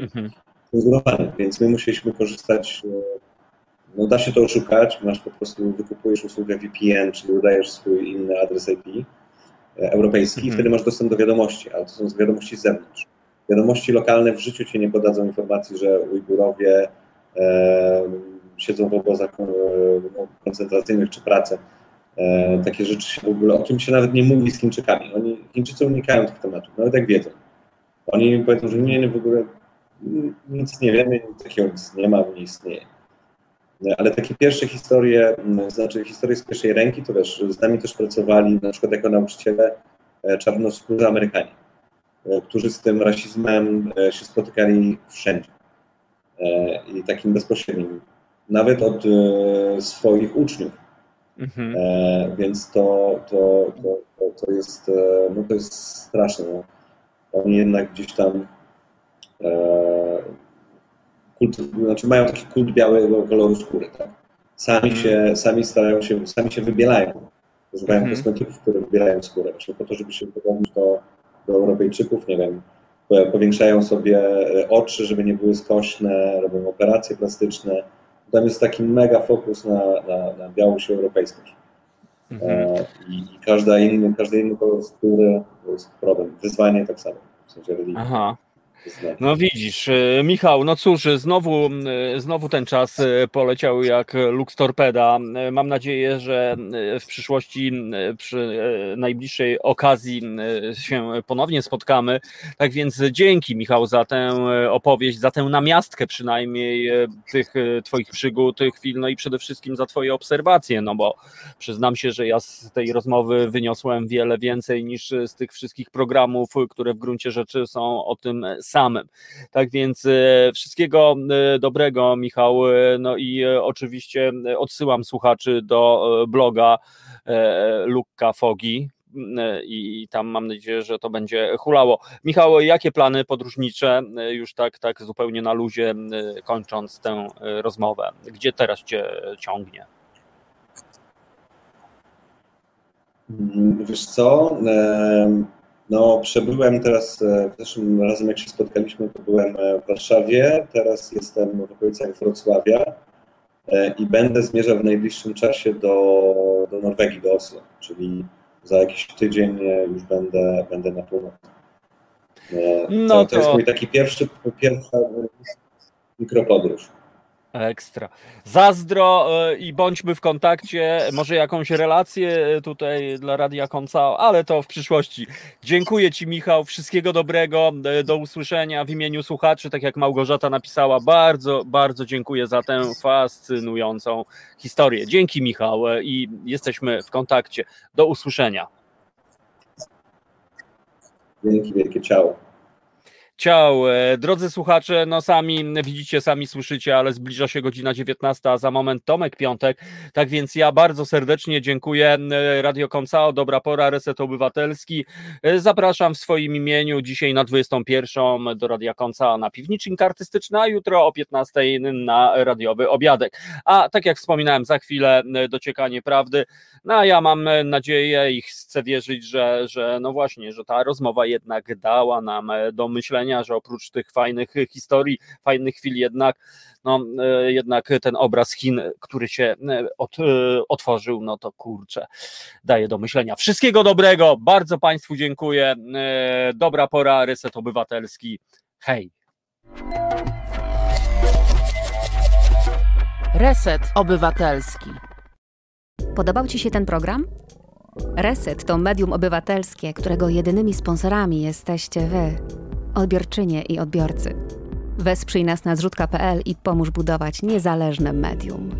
Mhm. cenzurowany, więc my musieliśmy korzystać, e, no da się to oszukać, masz po prostu, wykupujesz usługę VPN, czyli udajesz swój inny adres IP e, europejski i Mhm. wtedy masz dostęp do wiadomości, ale to są wiadomości z zewnątrz. Wiadomości lokalne w życiu ci nie podadzą informacji, że Ujgurowie e, siedzą w obozach e, no, koncentracyjnych czy pracy. E, takie rzeczy się w ogóle, o tym się nawet nie mówi z Chińczykami. Oni, Chińczycy unikają tych tematów, nawet jak wiedzą. Oni powiedzą, że nie, nie w ogóle nic nie wiemy, takiego nic nie ma, nie istnieje. Ale takie pierwsze historie, znaczy historie z pierwszej ręki, to wiesz, z nami też pracowali na przykład jako nauczyciele e, czarnoskórzy Amerykanie, którzy z tym rasizmem się spotykali wszędzie. I takim bezpośrednim. Nawet od e, swoich uczniów. Mhm. E, więc to, to, to, to, jest, e, no to jest straszne. No. Oni jednak gdzieś tam kult, znaczy mają taki kult białego koloru skóry. Tak? Sami, Mhm. się, sami starają się, sami się wybielają. Używają Mhm. kosmetyków, które wybielają skórę. Właśnie po to, żeby się podobać do, do Europejczyków, nie wiem, po- powiększają sobie oczy, żeby nie były skośne, robią operacje plastyczne. Tam jest taki mega fokus na, na, na białość europejską. Mhm. E, I, i każda inny, każdy inny kolor skóry to jest problem. Wyzwanie tak samo. W sensie religii. Aha. No widzisz, e, Michał, no cóż, znowu, e, znowu ten czas e, poleciał jak Lux Torpeda. Mam nadzieję, że w przyszłości, przy najbliższej okazji się ponownie spotkamy. Tak więc dzięki Michał za tę opowieść, za tę namiastkę przynajmniej tych twoich przygód, tych chwil, no i przede wszystkim za twoje obserwacje, no bo przyznam się, że ja z tej rozmowy wyniosłem wiele więcej niż z tych wszystkich programów, które w gruncie rzeczy są o tym samym. Tak więc e, wszystkiego e, dobrego, Michał. e, No i oczywiście odsyłam słuchaczy do bloga Lukka Fogi. m, e, I tam mam nadzieję, że to będzie hulało. Michał, jakie plany podróżnicze, już tak, tak zupełnie na luzie, kończąc tę rozmowę? Gdzie teraz cię ciągnie? Mm, Wiesz co? No, przebyłem teraz, e, zeszłym razem jak się spotkaliśmy, to byłem e, w Warszawie, teraz jestem w okolicach Wrocławia e, i będę zmierzał w najbliższym czasie do, do Norwegii, do Oslo, czyli za jakiś tydzień już będę, będę na północy. No to, to jest mój taki pierwszy, pierwsza mikropodróż. Ekstra. Zazdro e, i bądźmy w kontakcie. Może jakąś relację e, tutaj dla Radia Konca, ale to w przyszłości. Dziękuję Ci, Michał. Wszystkiego dobrego. E, do usłyszenia w imieniu słuchaczy. Tak jak Małgorzata napisała, bardzo, bardzo dziękuję za tę fascynującą historię. Dzięki, Michał, i jesteśmy w kontakcie. Do usłyszenia. Dzięki wielkie, ciao. Ciao, e, drodzy słuchacze, no sami widzicie, sami słyszycie, ale zbliża się godzina 19, a za moment Tomek Piątek, tak więc ja bardzo serdecznie dziękuję e, Radio Koncao, Dobra Pora, Reset Obywatelski, e, zapraszam w swoim imieniu dzisiaj na 21 do Radia Koncao na Piwnicznik Artystyczny, a jutro o 15 na radiowy obiadek, a tak jak wspominałem, za chwilę dociekanie prawdy, no a ja mam nadzieję i chcę wierzyć, że, że no właśnie, że ta rozmowa jednak dała nam do myślenia, że oprócz tych fajnych historii, fajnych chwil jednak, no e, jednak ten obraz Chin, który się e, od, e, otworzył, no to kurczę, daje do myślenia. Wszystkiego dobrego, bardzo Państwu dziękuję. Dobra pora, reset obywatelski. Hej. Reset Obywatelski. Podobał Ci się ten program? Reset to medium obywatelskie, którego jedynymi sponsorami jesteście Wy odbiorczynie i odbiorcy. Wesprzyj nas na zrzutka.pl i pomóż budować niezależne medium.